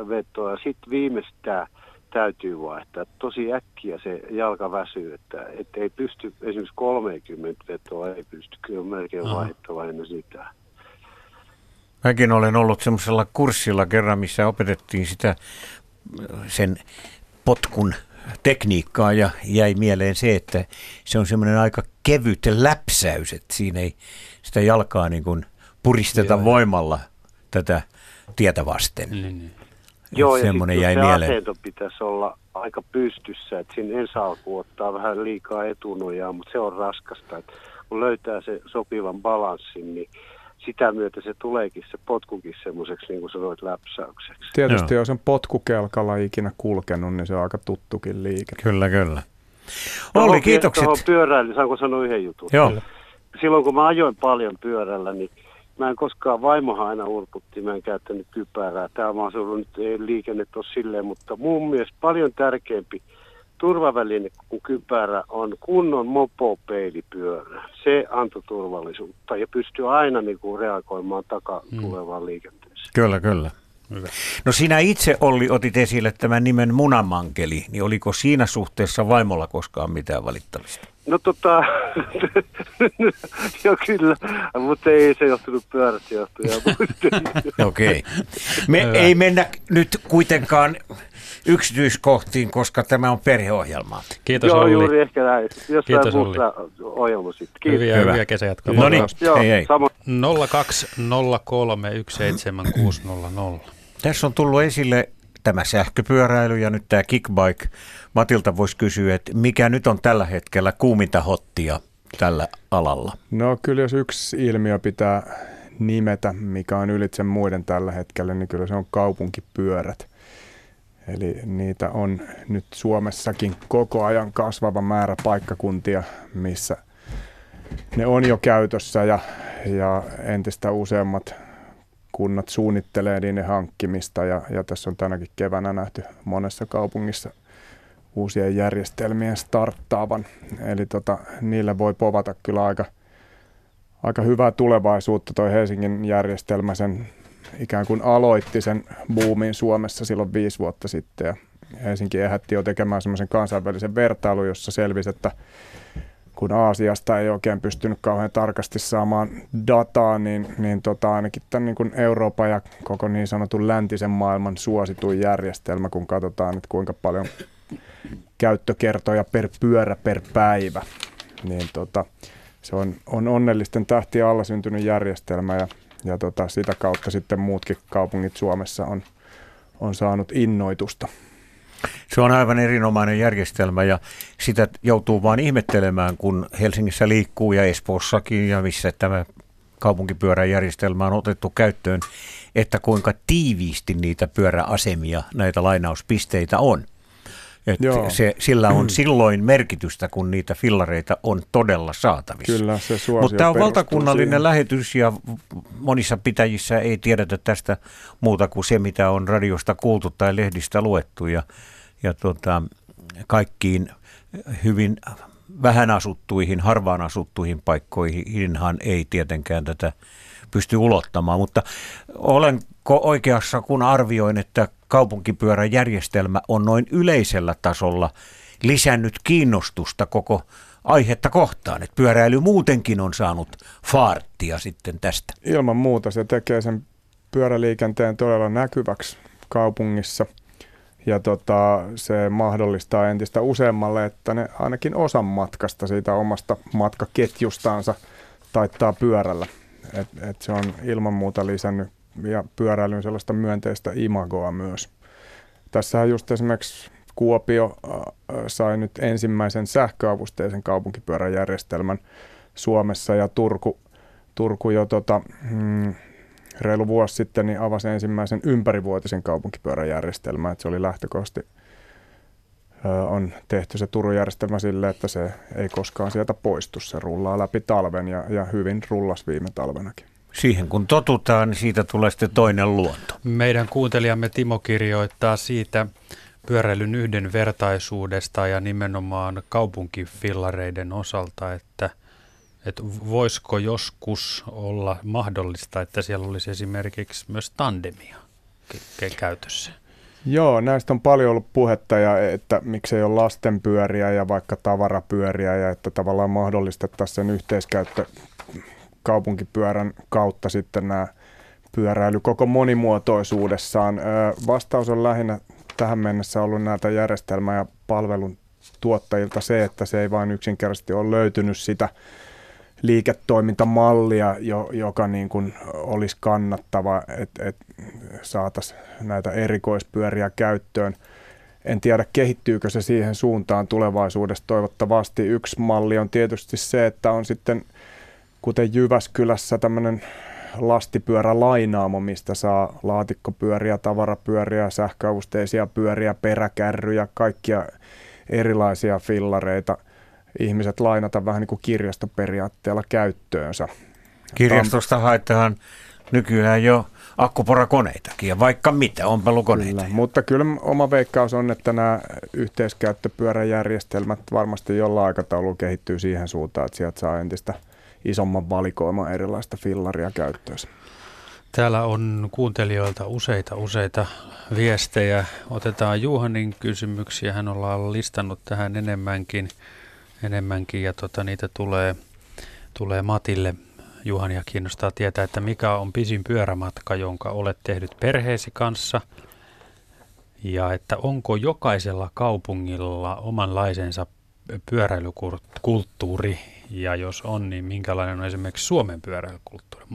vetoa. Sitten viimeistään täytyy vaihtaa. Tosi äkkiä se jalka väsyy, että, että ei pysty, esimerkiksi 30 vetoa ei pysty, kyllä melkein vaihdettava ennen sitä. Mäkin olen ollut semmoisella kurssilla kerran, missä opetettiin sitä sen potkun tekniikkaa ja jäi mieleen se, että se on semmoinen aika kevyt läpsäys, että siinä ei sitä jalkaa niin kuin puristeta Joo, voimalla tätä tietä vasten. Niin, niin. Joo, semmoinen ja jäi se mieleen. asento pitäisi olla aika pystyssä, että siinä ensi alku ottaa vähän liikaa etunojaa, mutta se on raskasta. Että kun löytää se sopivan balanssin, niin sitä myötä se tuleekin se potkukin semmoiseksi, niin kuin sanoit, läpsäykseksi. Tietysti Joo. jos on potkukelkalla ikinä kulkenut, niin se on aika tuttukin liike. Kyllä, kyllä. Olli, kiitokset. pyöräily, saanko sanoa yhden jutun? Joo. Silloin kun mä ajoin paljon pyörällä, niin Mä en koskaan, vaimohan aina urputti, mä en käyttänyt kypärää. Tämä maaseudu nyt ei liikennet ole silleen, mutta mun mielestä paljon tärkeämpi turvaväline kuin kypärä on kunnon mopopeilipyörä. Se antoi turvallisuutta ja pystyy aina niin kuin reagoimaan taka mm. tulevaan mm. liikenteeseen. Kyllä, kyllä. Hyvä. No sinä itse Olli otit esille tämän nimen munamankeli, niin oliko siinä suhteessa vaimolla koskaan mitään valittamista? No tota, joo kyllä, mutta ei se johtunut pyörästä johtuja. Okei. Okay. Me Hyvä. ei mennä nyt kuitenkaan yksityiskohtiin, koska tämä on perheohjelma. Kiitos Joo, Olli. juuri ehkä näin. Jossain Kiitos Olli. ohjelma sitten. Kiitos. Hyviä, Hyvä. hyviä kesäjatkoja. No niin, hei hei. 020317600. Tässä on tullut esille tämä sähköpyöräily ja nyt tämä kickbike. Matilta voisi kysyä, että mikä nyt on tällä hetkellä kuuminta hottia tällä alalla? No kyllä jos yksi ilmiö pitää nimetä, mikä on ylitse muiden tällä hetkellä, niin kyllä se on kaupunkipyörät. Eli niitä on nyt Suomessakin koko ajan kasvava määrä paikkakuntia, missä ne on jo käytössä ja, ja entistä useammat kunnat suunnittelee niiden hankkimista ja, ja tässä on tänäkin keväänä nähty monessa kaupungissa uusien järjestelmien starttaavan. Eli tota, niille voi povata kyllä aika, aika hyvää tulevaisuutta. Toi Helsingin järjestelmä sen ikään kuin aloitti sen boomin Suomessa silloin viisi vuotta sitten. Ja Helsinki ehätti jo tekemään semmoisen kansainvälisen vertailun, jossa selvisi, että kun Aasiasta ei oikein pystynyt kauhean tarkasti saamaan dataa, niin, niin tota, ainakin tämän niin kuin Euroopan ja koko niin sanotun läntisen maailman suosituin järjestelmä, kun katsotaan, että kuinka paljon käyttökertoja per pyörä per päivä, niin tota, se on, on onnellisten tähti alla syntynyt järjestelmä ja, ja tota, sitä kautta sitten muutkin kaupungit Suomessa on, on saanut innoitusta. Se on aivan erinomainen järjestelmä ja sitä joutuu vain ihmettelemään, kun Helsingissä liikkuu ja Espoossakin ja missä tämä kaupunkipyöräjärjestelmä on otettu käyttöön, että kuinka tiiviisti niitä pyöräasemia, näitä lainauspisteitä on. Et se, sillä on silloin merkitystä, kun niitä fillareita on todella saatavissa. Kyllä, se Mutta tämä on valtakunnallinen siihen. lähetys ja monissa pitäjissä ei tiedetä tästä muuta kuin se, mitä on radiosta kuultu tai lehdistä luettu. Ja, ja tota, kaikkiin hyvin vähän asuttuihin, harvaan asuttuihin paikkoihinhan ei tietenkään tätä pysty ulottamaan, mutta olenko oikeassa, kun arvioin, että kaupunkipyöräjärjestelmä on noin yleisellä tasolla lisännyt kiinnostusta koko aihetta kohtaan, että pyöräily muutenkin on saanut faarttia sitten tästä. Ilman muuta se tekee sen pyöräliikenteen todella näkyväksi kaupungissa ja tota, se mahdollistaa entistä useammalle, että ne ainakin osan matkasta siitä omasta matkaketjustaansa taittaa pyörällä. Et, et se on ilman muuta lisännyt ja pyöräilyn sellaista myönteistä imagoa myös. Tässähän just esimerkiksi Kuopio sai nyt ensimmäisen sähköavusteisen kaupunkipyöräjärjestelmän Suomessa ja Turku, Turku jo tota, mm, reilu vuosi sitten niin avasi ensimmäisen ympärivuotisen kaupunkipyöräjärjestelmän. Et se oli lähtökohtaisesti on tehty se Turun järjestelmä sille, että se ei koskaan sieltä poistu. Se rullaa läpi talven ja, ja hyvin rullas viime talvenakin. Siihen kun totutaan, niin siitä tulee sitten toinen luonto. Meidän kuuntelijamme Timo kirjoittaa siitä pyöräilyn yhdenvertaisuudesta ja nimenomaan kaupunkifillareiden osalta, että, että voisiko joskus olla mahdollista, että siellä olisi esimerkiksi myös tandemia käytössä? Joo, näistä on paljon ollut puhetta, ja että miksei ole lastenpyöriä ja vaikka tavarapyöriä, ja että tavallaan mahdollistettaisiin sen yhteiskäyttö kaupunkipyörän kautta sitten nämä pyöräily koko monimuotoisuudessaan. Vastaus on lähinnä tähän mennessä ollut näitä järjestelmä- ja palvelun tuottajilta se, että se ei vain yksinkertaisesti ole löytynyt sitä liiketoimintamallia, jo, joka niin kuin olisi kannattava, että et saataisiin näitä erikoispyöriä käyttöön. En tiedä, kehittyykö se siihen suuntaan tulevaisuudessa. Toivottavasti yksi malli on tietysti se, että on sitten, kuten Jyväskylässä, tämmöinen lastipyörälainaamo, mistä saa laatikkopyöriä, tavarapyöriä, sähköavusteisia pyöriä, peräkärryjä, kaikkia erilaisia fillareita – ihmiset lainata vähän niin kuin kirjastoperiaatteella käyttöönsä. Kirjastosta haetaan nykyään jo akkuporakoneitakin ja vaikka mitä, ompelukoneita. Kyllä, mutta kyllä oma veikkaus on, että nämä yhteiskäyttöpyöräjärjestelmät varmasti jollain aikataululla kehittyy siihen suuntaan, että sieltä saa entistä isomman valikoiman erilaista fillaria käyttöönsä. Täällä on kuuntelijoilta useita useita viestejä. Otetaan Juhanin kysymyksiä. Hän ollaan listannut tähän enemmänkin enemmänkin ja tota, niitä tulee, tulee Matille. Juhania kiinnostaa tietää, että mikä on pisin pyörämatka, jonka olet tehnyt perheesi kanssa ja että onko jokaisella kaupungilla omanlaisensa pyöräilykulttuuri ja jos on, niin minkälainen on esimerkiksi Suomen pyöräilykulttuuri?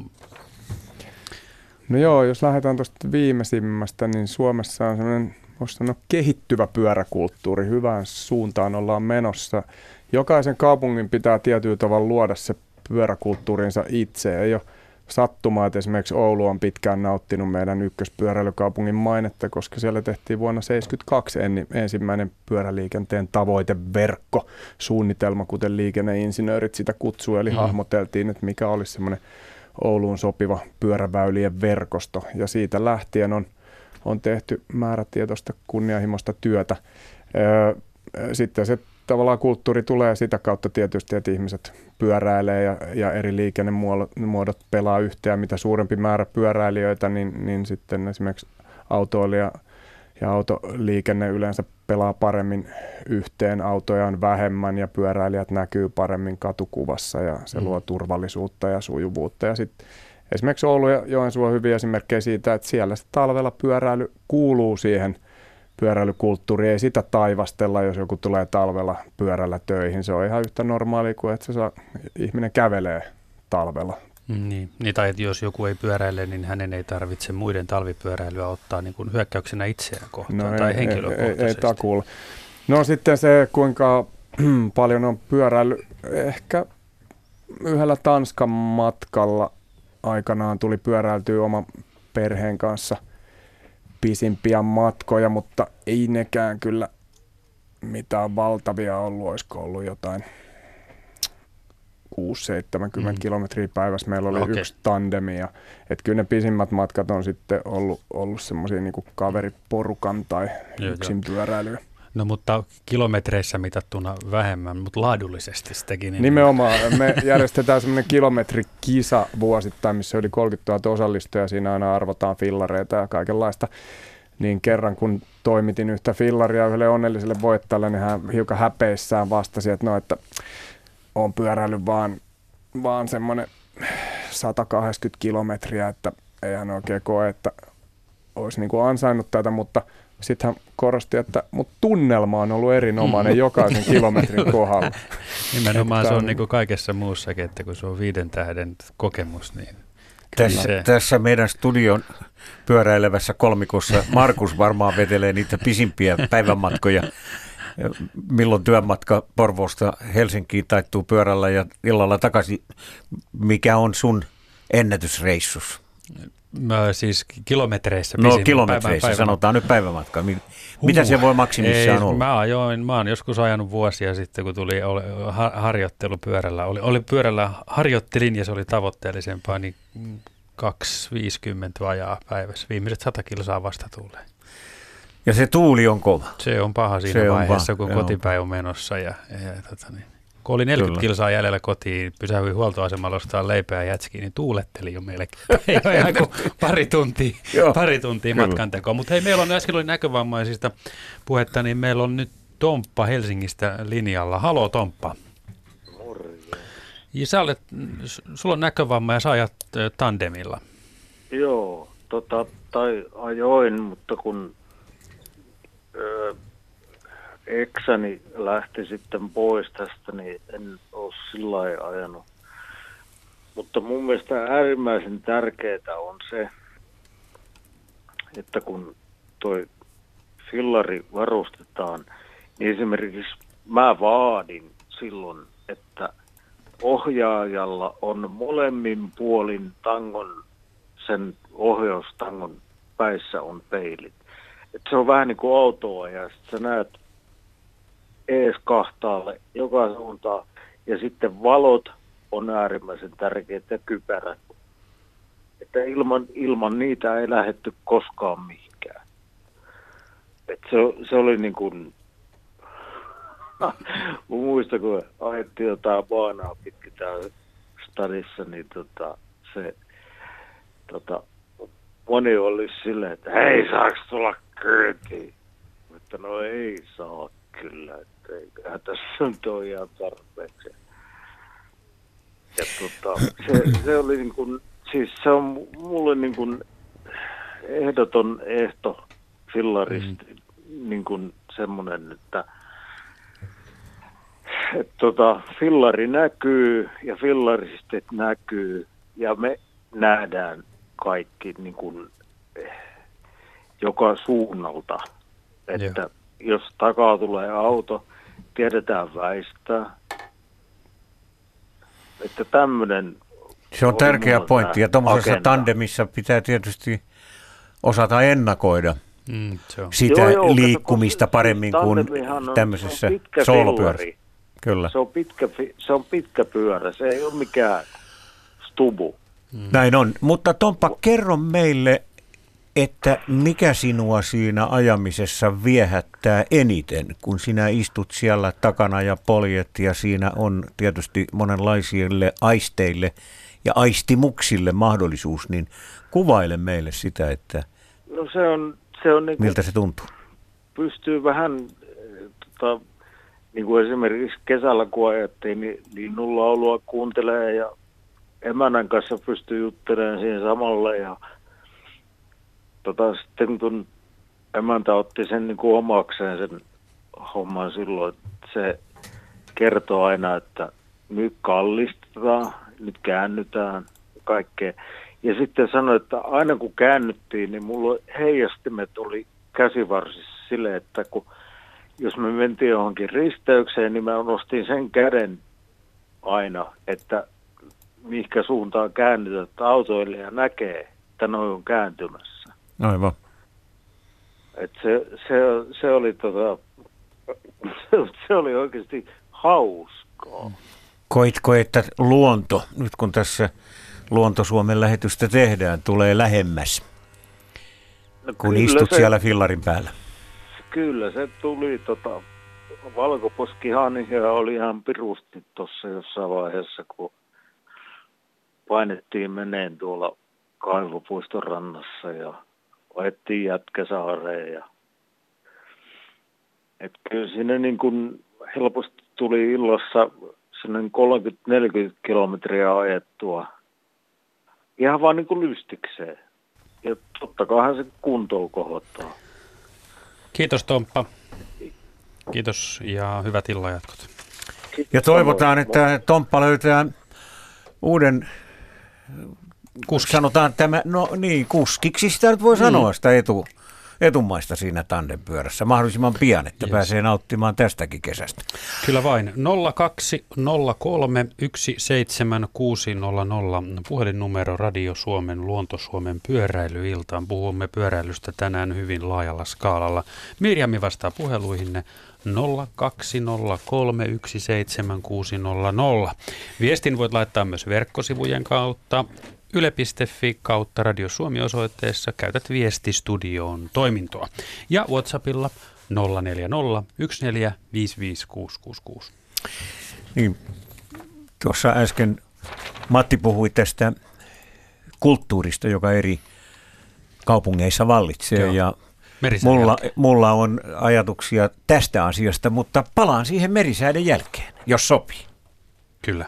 No joo, jos lähdetään tuosta viimeisimmästä, niin Suomessa on sellainen, voisi sanoa, kehittyvä pyöräkulttuuri. Hyvään suuntaan ollaan menossa jokaisen kaupungin pitää tietyllä tavalla luoda se pyöräkulttuurinsa itse. Ei ole sattumaa, että esimerkiksi Oulu on pitkään nauttinut meidän ykköspyöräilykaupungin mainetta, koska siellä tehtiin vuonna 1972 ensimmäinen pyöräliikenteen tavoiteverkko suunnitelma, kuten liikenneinsinöörit sitä kutsuu, eli mm. hahmoteltiin, että mikä olisi semmoinen Ouluun sopiva pyöräväylien verkosto, ja siitä lähtien on, on tehty määrätietoista kunnianhimoista työtä. Sitten se tavallaan kulttuuri tulee sitä kautta tietysti, että ihmiset pyöräilee ja, ja eri liikennemuodot pelaa yhteen. Mitä suurempi määrä pyöräilijöitä, niin, niin sitten esimerkiksi autoilija ja autoliikenne yleensä pelaa paremmin yhteen, autoja on vähemmän ja pyöräilijät näkyy paremmin katukuvassa ja se mm. luo turvallisuutta ja sujuvuutta. Ja sitten esimerkiksi Oulu ja Joensuu on hyviä esimerkkejä siitä, että siellä talvella pyöräily kuuluu siihen – pyöräilykulttuuri ei sitä taivastella, jos joku tulee talvella pyörällä töihin. Se on ihan yhtä normaali kuin että se saa, ihminen kävelee talvella. Niin, niin, tai että jos joku ei pyöräile, niin hänen ei tarvitse muiden talvipyöräilyä ottaa niin kuin hyökkäyksenä itseään kohtaan no tai ei, henkilökohtaisesti. Ei, ei, ei takuulla. No sitten se, kuinka paljon on pyöräily. Ehkä yhdellä Tanskan matkalla aikanaan tuli pyöräiltyä oman perheen kanssa – pisimpiä matkoja, mutta ei nekään kyllä mitään valtavia ollut. Olisiko ollut jotain 6-70 mm. kilometriä päivässä. Meillä oli okay. yksi tandemi. Ja, että kyllä ne pisimmät matkat on sitten ollut, ollut semmoisia niin kaveriporukan tai yksin pyöräilyä. No mutta kilometreissä mitattuna vähemmän, mutta laadullisesti sitäkin. Niin Nimenomaan. Me järjestetään semmoinen kilometrikisa vuosittain, missä yli 30 000 osallistujaa. Siinä aina arvotaan fillareita ja kaikenlaista. Niin kerran kun toimitin yhtä fillaria yhdelle onnelliselle voittajalle, niin hän hiukan häpeissään vastasi, että no, että on pyöräillyt vaan, vaan semmoinen 180 kilometriä, että ei hän oikein koe, että olisi niin kuin ansainnut tätä, mutta – sitten hän korosti, että mut tunnelma on ollut erinomainen mm. jokaisen kilometrin kohdalla. Nimenomaan se on niin kuin kaikessa muussakin, että kun se on viiden tähden kokemus, niin tässä, se. tässä meidän studion pyöräilevässä kolmikossa Markus varmaan vetelee niitä pisimpiä päivänmatkoja. Milloin työmatka Porvoosta Helsinkiin taittuu pyörällä ja illalla takaisin. Mikä on sun ennätysreissus? Siis kilometreissä No kilometreissä, päivän, sanotaan nyt päivämatka. Mitä se voi maksimissaan olla? Mä, ajoin, mä oon joskus ajanut vuosia sitten, kun tuli oli, harjoittelu pyörällä. Oli, oli pyörällä, harjoittelin ja se oli tavoitteellisempaa, niin 250 ajaa päivässä. Viimeiset 100 kilsaa vasta tulee. Ja se tuuli on kova. Se on paha siinä se vaiheessa, kun kotipäin on menossa. Ja, ja, tota niin. Kun oli 40 Kyllä. kilsaa jäljellä kotiin, pysähyi huoltoasemalla ostaa leipää ja jätskiä, niin tuuletteli jo melkein. Ei ole ihan kuin pari tuntia, pari tuntia matkan tekoa. Mutta hei, meillä on äsken oli näkövammaisista puhetta, niin meillä on nyt Tomppa Helsingistä linjalla. Halo Tomppa. Ja sä olet, sulla on näkövamma ja sä ajat tandemilla. Joo, tota, tai ajoin, mutta kun ö, eksäni lähti sitten pois tästä, niin en ole sillä lailla ajanut. Mutta mun mielestä äärimmäisen tärkeää on se, että kun toi fillari varustetaan, niin esimerkiksi mä vaadin silloin, että ohjaajalla on molemmin puolin tangon, sen ohjaustangon päissä on peilit. Et se on vähän niin kuin autoa ja sä näet ees kahtaalle joka suuntaan. Ja sitten valot on äärimmäisen tärkeitä ja kypärät. Että ilman, ilman niitä ei lähetty koskaan mihinkään. Et se, se oli niin kuin, muista kun ajettiin jotain baanaa pitkin täällä stadissa, niin tota, se tota, moni olisi silleen, että hei saaks tulla kyytiin? Mutta no ei saa kyllä. Että eiköhän tässä nyt ole ihan tarpeeksi. Ja tota, se, se oli niin kuin, siis se on mulle niin kuin ehdoton ehto fillaristi, mm. niin kuin semmoinen, että et tota, fillari näkyy ja fillaristit näkyy ja me nähdään kaikki niin kuin, joka suunnalta. Että Joo. jos takaa tulee auto, tiedetään väistää. Että tämmöinen Se on tärkeä pointti ja tuommoisessa tandemissa pitää tietysti osata ennakoida mm, se on. sitä joo, joo, liikkumista kato, paremmin kuin tämmöisessä soolopyörässä. Kyllä. Se on, pitkä, se on pitkä pyörä, se ei ole mikään stubu. Mm. Näin on, mutta Tompa, kerro meille, että mikä sinua siinä ajamisessa viehättää eniten, kun sinä istut siellä takana ja poljet ja siinä on tietysti monenlaisille aisteille ja aistimuksille mahdollisuus, niin kuvaile meille sitä, että no se on, se on niin miltä se tuntuu. Pystyy vähän, tota, niin kuin esimerkiksi kesällä kun ajettiin, niin, niin nulla ollut kuuntelee ja emännän kanssa pystyy juttelemaan siinä samalla ja tota, sitten kun emäntä otti sen niin kuin omakseen sen homman silloin, että se kertoo aina, että nyt kallistetaan, nyt käännytään, kaikkea. Ja sitten sanoi, että aina kun käännyttiin, niin mulla heijastimet oli käsivarsissa sille, että kun jos me mentiin johonkin risteykseen, niin mä nostin sen käden aina, että mihinkä suuntaan käännytään, että autoilija näkee, että noin on kääntymässä. Aivan. Et se, se, se, oli tota, se, se oli oikeasti hauskaa. Koitko, että luonto, nyt kun tässä Luonto Suomen lähetystä tehdään, tulee lähemmäs, no, kun istut se, siellä fillarin päällä? Kyllä, se tuli tota, valkoposkihanhia oli ihan pirusti tuossa jossain vaiheessa, kun painettiin meneen tuolla kaivopuiston rannassa ja ajettiin Jätkäsaareen. Ja... Et kyllä sinne niin kuin helposti tuli illassa sinne 30-40 kilometriä ajettua ihan vaan niin kuin lystikseen. Ja totta kai se kuntoon kohottaa. Kiitos Tomppa. Kiitos ja hyvät illanjatkot. Ja toivotaan, että Tomppa löytää uuden Kuski. Sanotaan tämä, no niin, kuskiksi sitä nyt voi mm. sanoa sitä etu, etumaista siinä tandempyörässä mahdollisimman pian, että yes. pääsee nauttimaan tästäkin kesästä. Kyllä vain. 0203 17600 puhelinnumero Radio Suomen Luonto Suomen pyöräilyiltaan. Puhumme pyöräilystä tänään hyvin laajalla skaalalla. Mirjami vastaa puheluihinne 020317600. Viestin voit laittaa myös verkkosivujen kautta yle.fi kautta Radio Suomi osoitteessa käytät viestistudioon toimintoa. Ja Whatsappilla 040 Niin, tuossa äsken Matti puhui tästä kulttuurista, joka eri kaupungeissa vallitsee Joo. ja mulla, mulla on ajatuksia tästä asiasta, mutta palaan siihen merisääden jälkeen, jos sopii. Kyllä.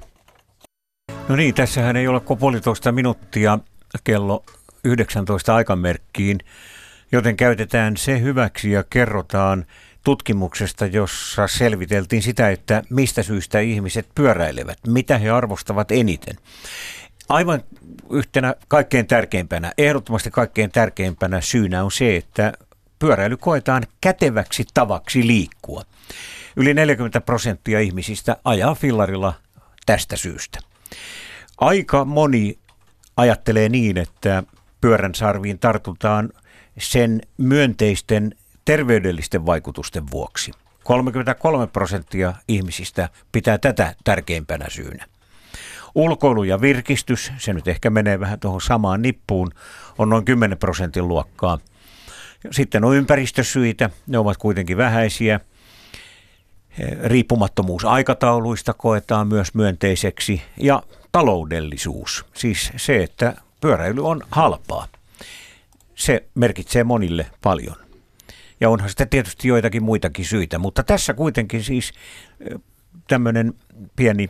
No niin, tässähän ei ole kuin puolitoista minuuttia kello 19 aikamerkkiin, joten käytetään se hyväksi ja kerrotaan tutkimuksesta, jossa selviteltiin sitä, että mistä syystä ihmiset pyöräilevät, mitä he arvostavat eniten. Aivan yhtenä kaikkein tärkeimpänä, ehdottomasti kaikkein tärkeimpänä syynä on se, että pyöräily koetaan käteväksi tavaksi liikkua. Yli 40 prosenttia ihmisistä ajaa fillarilla tästä syystä. Aika moni ajattelee niin, että pyörän sarviin tartutaan sen myönteisten terveydellisten vaikutusten vuoksi. 33 prosenttia ihmisistä pitää tätä tärkeimpänä syynä. Ulkoilu ja virkistys, se nyt ehkä menee vähän tuohon samaan nippuun, on noin 10 prosentin luokkaa. Sitten on ympäristösyitä, ne ovat kuitenkin vähäisiä. Riippumattomuus aikatauluista koetaan myös myönteiseksi ja taloudellisuus, siis se, että pyöräily on halpaa. Se merkitsee monille paljon. Ja onhan sitten tietysti joitakin muitakin syitä, mutta tässä kuitenkin siis tämmöinen pieni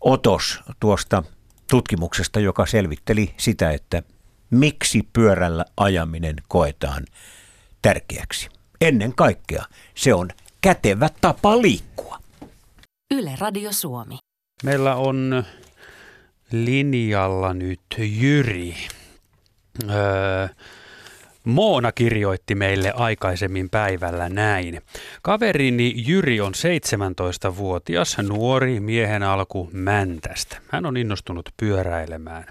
otos tuosta tutkimuksesta, joka selvitteli sitä, että miksi pyörällä ajaminen koetaan tärkeäksi. Ennen kaikkea se on kätevä tapa liikkua. Yle Radio Suomi. Meillä on linjalla nyt Jyri. Öö, Moona kirjoitti meille aikaisemmin päivällä näin. Kaverini Jyri on 17-vuotias, nuori miehen alku Mäntästä. Hän on innostunut pyöräilemään.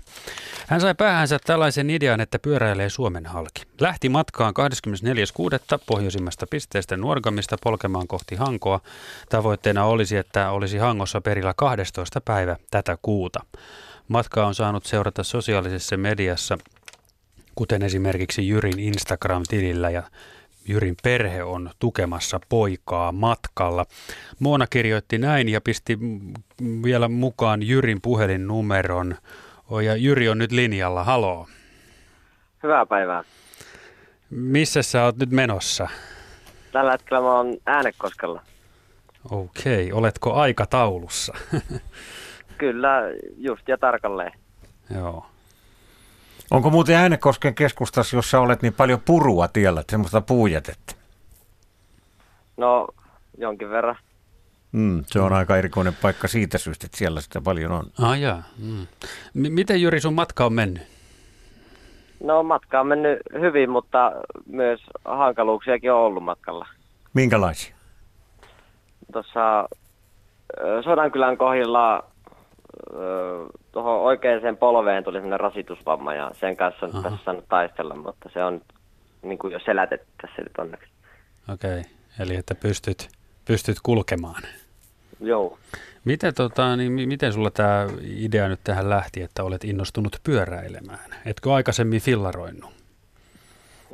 Hän sai päähänsä tällaisen idean, että pyöräilee Suomen halki. Lähti matkaan 24.6. pohjoisimmasta pisteestä Nuorgamista polkemaan kohti Hankoa. Tavoitteena olisi, että olisi Hangossa perillä 12. päivä tätä kuuta. Matka on saanut seurata sosiaalisessa mediassa kuten esimerkiksi Jyrin Instagram-tilillä ja Jyrin perhe on tukemassa poikaa matkalla. Moona kirjoitti näin ja pisti vielä mukaan Jyrin puhelinnumeron. Ja Jyri on nyt linjalla, haloo. Hyvää päivää. Missä sä oot nyt menossa? Tällä hetkellä mä oon Äänekoskella. Okei, oletko aikataulussa? Kyllä, just ja tarkalleen. Joo. Onko muuten Äänekosken keskustassa, jossa olet niin paljon purua tiellä, semmoista puujätettä? No, jonkin verran. Mm, se on aika erikoinen paikka siitä syystä, että siellä sitä paljon on. Ah, jaa. Mm. M- miten Jyri sun matka on mennyt? No matka on mennyt hyvin, mutta myös hankaluuksiakin on ollut matkalla. Minkälaisia? Tuossa Sodankylän kohdilla tuohon oikeaan polveen tuli sellainen rasitusvamma ja sen kanssa on tässä saanut taistella, mutta se on niin kuin jo selätetty tässä nyt onneksi. Okei, okay. eli että pystyt, pystyt kulkemaan. Joo. Miten, tota, niin miten sulla tämä idea nyt tähän lähti, että olet innostunut pyöräilemään? Etkö aikaisemmin fillaroinut?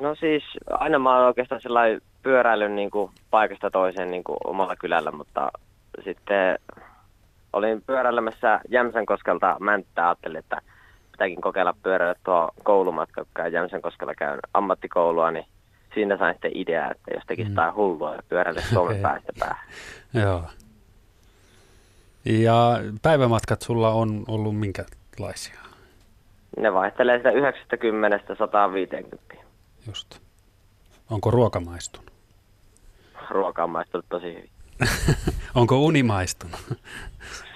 No siis aina mä oon oikeastaan sellainen pyöräilyn niin kuin paikasta toiseen niin kuin omalla kylällä, mutta sitten olin pyöräilemässä Jämsänkoskelta Mänttää, ajattelin, että pitääkin kokeilla pyöräillä tuo koulumatka, kun käyn Jämsänkoskella käyn ammattikoulua, niin siinä sain sitten idea, että jos tekisi mm. hullua ja pyöräillä Suomen päästä päähän. Joo. Ja päivämatkat sulla on ollut minkälaisia? Ne vaihtelee sitä 90-150. Just. Onko ruoka maistunut? Ruoka on maistunut tosi hyvin. Onko uni maistunut?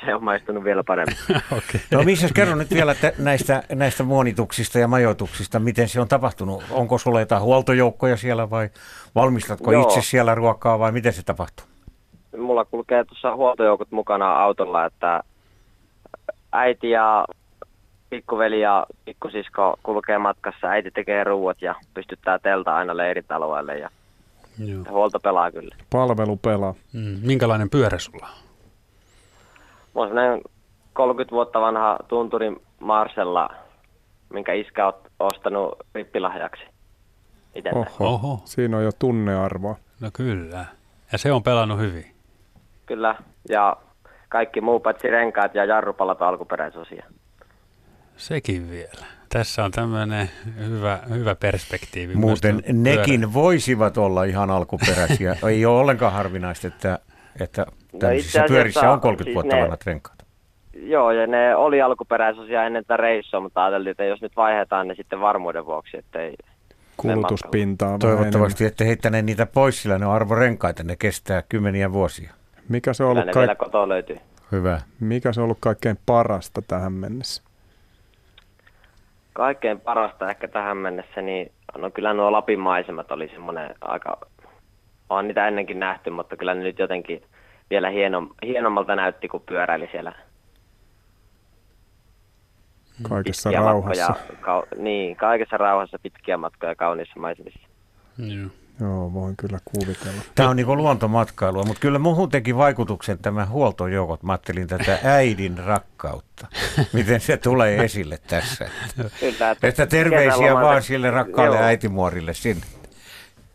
Se on maistunut vielä paremmin. okay. No missä kerro nyt vielä te, näistä, näistä muonituksista ja majoituksista, miten se on tapahtunut? Onko sulla jotain huoltojoukkoja siellä vai valmistatko Joo. itse siellä ruokaa vai miten se tapahtuu? Mulla kulkee tuossa huoltojoukot mukana autolla, että äiti ja pikkuveli ja pikkusisko kulkee matkassa. Äiti tekee ruuat ja pystyttää teltaa aina leiritaloille ja Joo. Huolto pelaa kyllä. Palvelu pelaa. Mm. Minkälainen pyörä sulla on? Mulla on 30 vuotta vanha tunturi Marsella, minkä iskä on ostanut rippilahjaksi Oho. Oho, siinä on jo tunnearvoa. No kyllä. Ja se on pelannut hyvin. Kyllä, ja kaikki muu paitsi renkaat ja jarrupalat on alkuperäisosia. Sekin vielä. Tässä on tämmöinen hyvä, hyvä perspektiivi. Muuten nekin pyörä. voisivat olla ihan alkuperäisiä. Ei ole ollenkaan harvinaista, että, että tämmöisissä no pyörissä on 30 siis vuotta ne, vanhat renkaat. Joo, ja ne oli alkuperäisiä ennen tätä reissua, mutta ajattelin, että jos nyt vaihdetaan ne sitten varmuuden vuoksi, että ei kulutuspintaa. Toivottavasti ette heittäneet niitä pois, sillä ne on arvorenkaita, ne kestää kymmeniä vuosia. Mikä se on ollut, kaik- löytyy. Hyvä. Mikä se on ollut kaikkein parasta tähän mennessä? kaikkein parasta ehkä tähän mennessä, niin no kyllä nuo Lapin maisemat oli semmoinen aika, on niitä ennenkin nähty, mutta kyllä ne nyt jotenkin vielä hienom, hienommalta näytti, kun pyöräili siellä. Kaikessa pitkiä rauhassa. Matkoja, ka, niin, kaikessa rauhassa pitkiä matkoja kauniissa maisemissa. Joo. Joo, voin kyllä kuvitella. Tämä on niin luontomatkailua, mutta kyllä muuhun teki vaikutuksen tämä huoltojoukot. Mä ajattelin tätä äidin rakkautta. Miten se tulee esille tässä? Kyllä, että, että terveisiä vaan sille rakkaalle joo. äitimuorille sinne.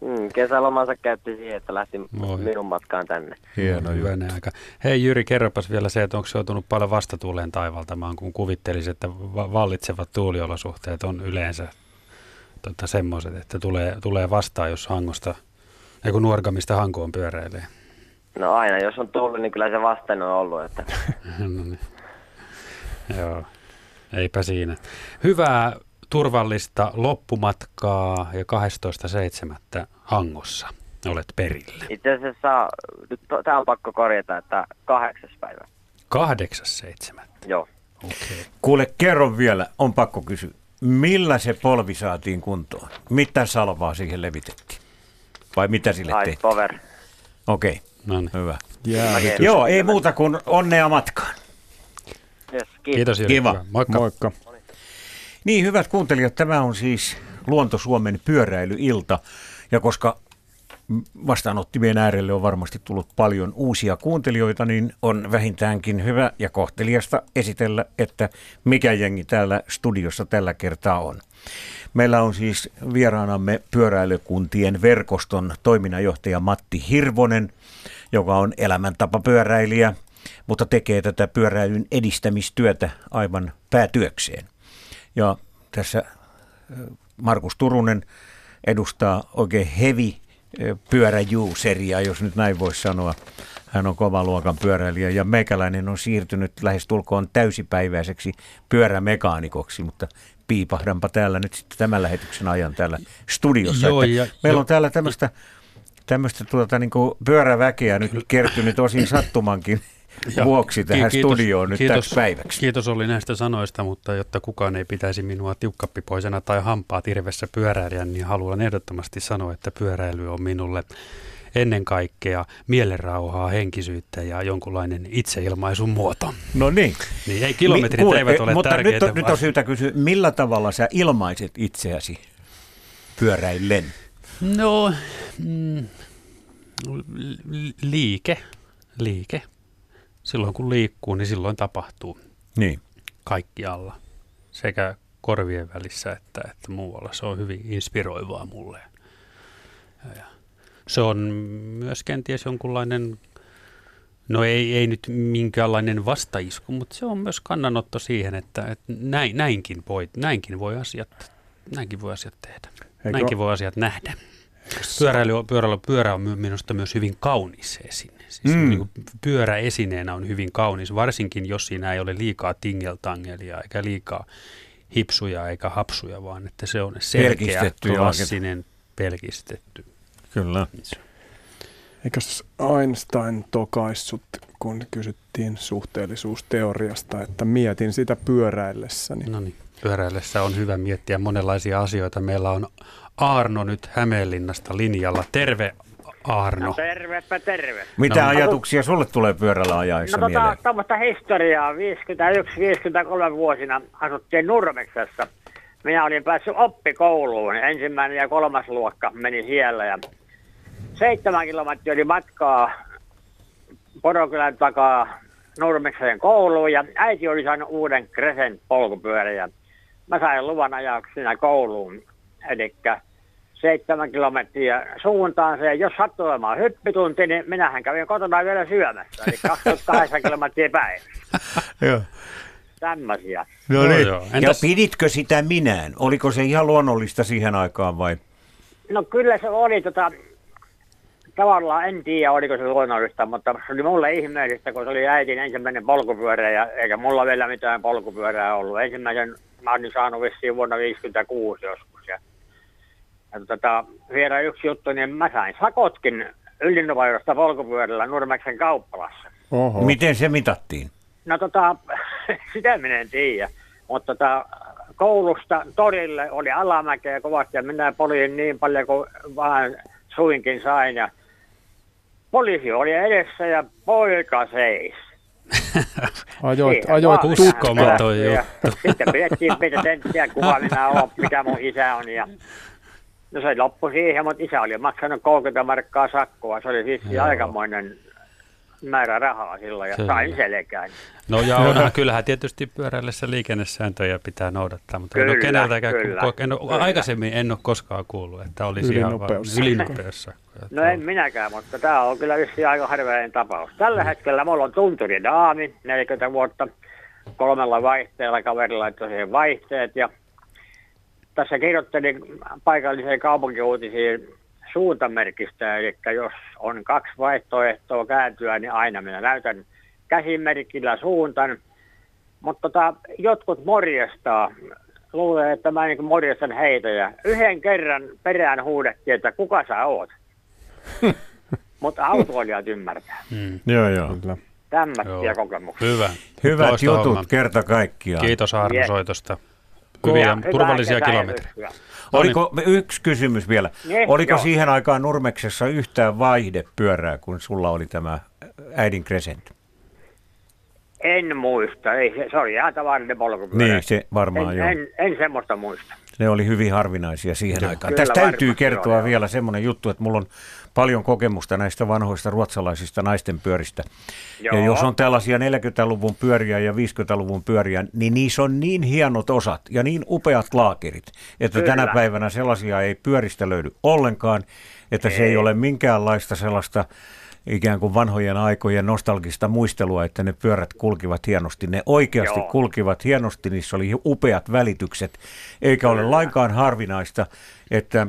Mm, kesälomansa käytti siihen, että lähti Moi. minun matkaan tänne. Hieno Hyvänä aika. Hei Jyri, kerropas vielä se, että onko se joutunut paljon vastatuuleen taivaltamaan, kun kuvittelisin, että vallitsevat tuuliolosuhteet on yleensä tota, semmoiset, että tulee, tulee vastaan, jos Hangosta, ei kun Nuorgamista Hankoon pyöräilee? No aina, jos on tullut, niin kyllä se vastaan on ollut. Että. no niin. Joo, eipä siinä. Hyvää turvallista loppumatkaa ja 12.7. Hangossa olet perillä. Itse asiassa, nyt tämä on pakko korjata, että kahdeksas päivä. Kahdeksas seitsemättä? Joo. Okay. Kuule, kerro vielä, on pakko kysyä millä se polvi saatiin kuntoon? Mitä salvaa siihen levitettiin? Vai mitä sille Ice tehtiin? Power. Okei, okay. No niin. hyvä. Jäähytys. Joo, ei muuta kuin onnea matkaan. Yes, kiitos. Kiitos. Kiva. Moikka. Moikka. Niin, hyvät kuuntelijat, tämä on siis Luonto Suomen pyöräilyilta. Ja koska vastaanottimien äärelle on varmasti tullut paljon uusia kuuntelijoita, niin on vähintäänkin hyvä ja kohteliasta esitellä, että mikä jengi täällä studiossa tällä kertaa on. Meillä on siis vieraanamme pyöräilykuntien verkoston toiminnanjohtaja Matti Hirvonen, joka on elämäntapapyöräilijä, mutta tekee tätä pyöräilyn edistämistyötä aivan päätyökseen. Ja tässä Markus Turunen edustaa oikein hevi pyöräjuuseria, jos nyt näin voisi sanoa. Hän on kova luokan pyöräilijä ja meikäläinen on siirtynyt lähestulkoon täysipäiväiseksi pyörämekaanikoksi, mutta piipahdanpa täällä nyt sitten tämän lähetyksen ajan täällä studiossa. Joo, ja- meillä jo- on täällä tämmöistä tämmöistä tuota, niin pyöräväkeä nyt kertynyt osin sattumankin Ja vuoksi tähän ki- kiitos- studioon nyt kiitos, täksi päiväksi. Kiitos oli näistä sanoista, mutta jotta kukaan ei pitäisi minua tiukkappipoisena tai hampaa tirvessä pyöräilijän, niin haluan ehdottomasti sanoa, että pyöräily on minulle ennen kaikkea mielenrauhaa, henkisyyttä ja jonkunlainen itseilmaisun muoto. No niin. Niin ei kilometrit Mi- kuule, eivät ole Mutta tärkeitä. nyt on, nyt on vaan- syytä kysyä, millä tavalla sä ilmaiset itseäsi pyöräillen? No, mm, li- liike, liike. Silloin kun liikkuu, niin silloin tapahtuu Niin. kaikkialla. Sekä korvien välissä että, että muualla. Se on hyvin inspiroivaa mulle. Ja, ja se on myös kenties jonkunlainen, no ei, ei nyt minkäänlainen vastaisku, mutta se on myös kannanotto siihen, että, että näin, näinkin, voi, näinkin, voi asiat, näinkin voi asiat tehdä. Eikö- Näinkin voi asiat nähdä. Pyöräily, pyöräily, pyörä on minusta myös hyvin kaunis esine. Siis Mm. niin pyörä esineenä on hyvin kaunis, varsinkin jos siinä ei ole liikaa tingeltangelia eikä liikaa hipsuja eikä hapsuja, vaan että se on selkeä, Pelkistetty ja klassinen, pelkistetty. Kyllä. Eikös Einstein tokaissut, kun kysyttiin suhteellisuusteoriasta, että mietin sitä pyöräillessäni. No niin, pyöräillessä on hyvä miettiä monenlaisia asioita. Meillä on Aarno nyt Hämeenlinnasta linjalla. Terve Aarno. No tervepä terve. Mitä No. ajatuksia sulle tulee pyörällä ajaessa No tota, mieleen? tuommoista historiaa 51-53 vuosina asuttiin Nurmeksessa. Minä olin päässyt oppikouluun. Ensimmäinen ja kolmas luokka meni siellä. Ja seitsemän kilometriä oli matkaa Porokylän takaa Nurmeksen kouluun. Ja äiti oli saanut uuden Crescent polkupyörän. Ja mä sain luvan ajaa siinä kouluun. Eli seitsemän kilometriä suuntaan se. Jos sattuu olemaan hyppitunti, niin minähän kävin kotona vielä syömässä. Eli 28 kilometriä päivässä. Joo. Tämmöisiä. No Joo, niin. joo. Ja Entäs- piditkö sitä minään? Oliko se ihan luonnollista siihen aikaan vai? No kyllä se oli tota, tavallaan en tiedä oliko se luonnollista, mutta se oli mulle ihmeellistä, kun se oli äitin ensimmäinen polkupyörä ja eikä mulla vielä mitään polkupyörää ollut. Ensimmäisen mä olin saanut vissiin vuonna 56 joskus. Ja, ja tota, vielä yksi juttu, niin mä sain sakotkin Ylinovajosta polkupyörällä Nurmeksen kauppalassa. Oho. Miten se mitattiin? No tota, sitä minä en tiedä. Mutta tota, koulusta torille oli alamäkeä kovasti ja minä poljin niin paljon kuin vaan suinkin sain. Ja poliisi oli edessä ja poika seis. Ajoit, Siihen ajoit uskomaton juttu. Sitten pidettiin pientä tenttiä, kuka minä olen, mikä mun isä on. Ja no se loppui siihen, mutta isä oli maksanut 30 markkaa sakkoa. Se oli siis Joo. aikamoinen määrä rahaa silloin ja Kyllä. sain selkään. No ja onhan, kyllähän tietysti pyöräillessä liikennesääntöjä pitää noudattaa, mutta en ole Kyllä, keneltäkään, kyllä, en ole, kyllä. aikaisemmin en ole koskaan kuullut, että olisi ihan vaan Ylinopeussakko. ylinopeussakko. No en minäkään, mutta tämä on kyllä vissiin aika harvinainen tapaus. Tällä hetkellä mulla on tunturi daami, 40 vuotta, kolmella vaihteella kaverilla laittoi siihen vaihteet ja tässä kirjoittelin paikalliseen kaupunkiuutisiin suuntamerkistä, eli jos on kaksi vaihtoehtoa kääntyä, niin aina minä näytän käsimerkillä suuntan. Mutta tota, jotkut morjestaa, luulee, että mä niin morjestan heitä ja yhden kerran perään huudettiin, että kuka sä oot. Mutta autoilijat ymmärtää. Mm. Joo, joo. Kyllä. Tämmöisiä Joo. kokemuksia. Hyvä. Hyvät Loistava jutut homma. kerta kaikkiaan. Kiitos Arno Yes. soitosta. Hyviä turvallisia kilometrejä. Oliko yksi kysymys vielä? Ne, Oliko joo. siihen aikaan Nurmeksessa yhtään vaihdepyörää, kun sulla oli tämä äidin Crescent? En muista, ei, se, se oli ihan tavallinen polkupyörä. Niin, se varmaan en, joo. En, en semmoista muista. Ne oli hyvin harvinaisia siihen Kyllä, aikaan. Tästä täytyy kertoa joo, vielä semmoinen juttu, että mulla on paljon kokemusta näistä vanhoista ruotsalaisista naisten pyöristä. Joo. Ja jos on tällaisia 40-luvun pyöriä ja 50-luvun pyöriä, niin niissä on niin hienot osat ja niin upeat laakerit, että Kyllä. tänä päivänä sellaisia ei pyöristä löydy ollenkaan, että ei. se ei ole minkäänlaista sellaista ikään kuin vanhojen aikojen nostalgista muistelua, että ne pyörät kulkivat hienosti. Ne oikeasti Joo. kulkivat hienosti, niissä oli upeat välitykset, eikä Kyllä. ole lainkaan harvinaista, että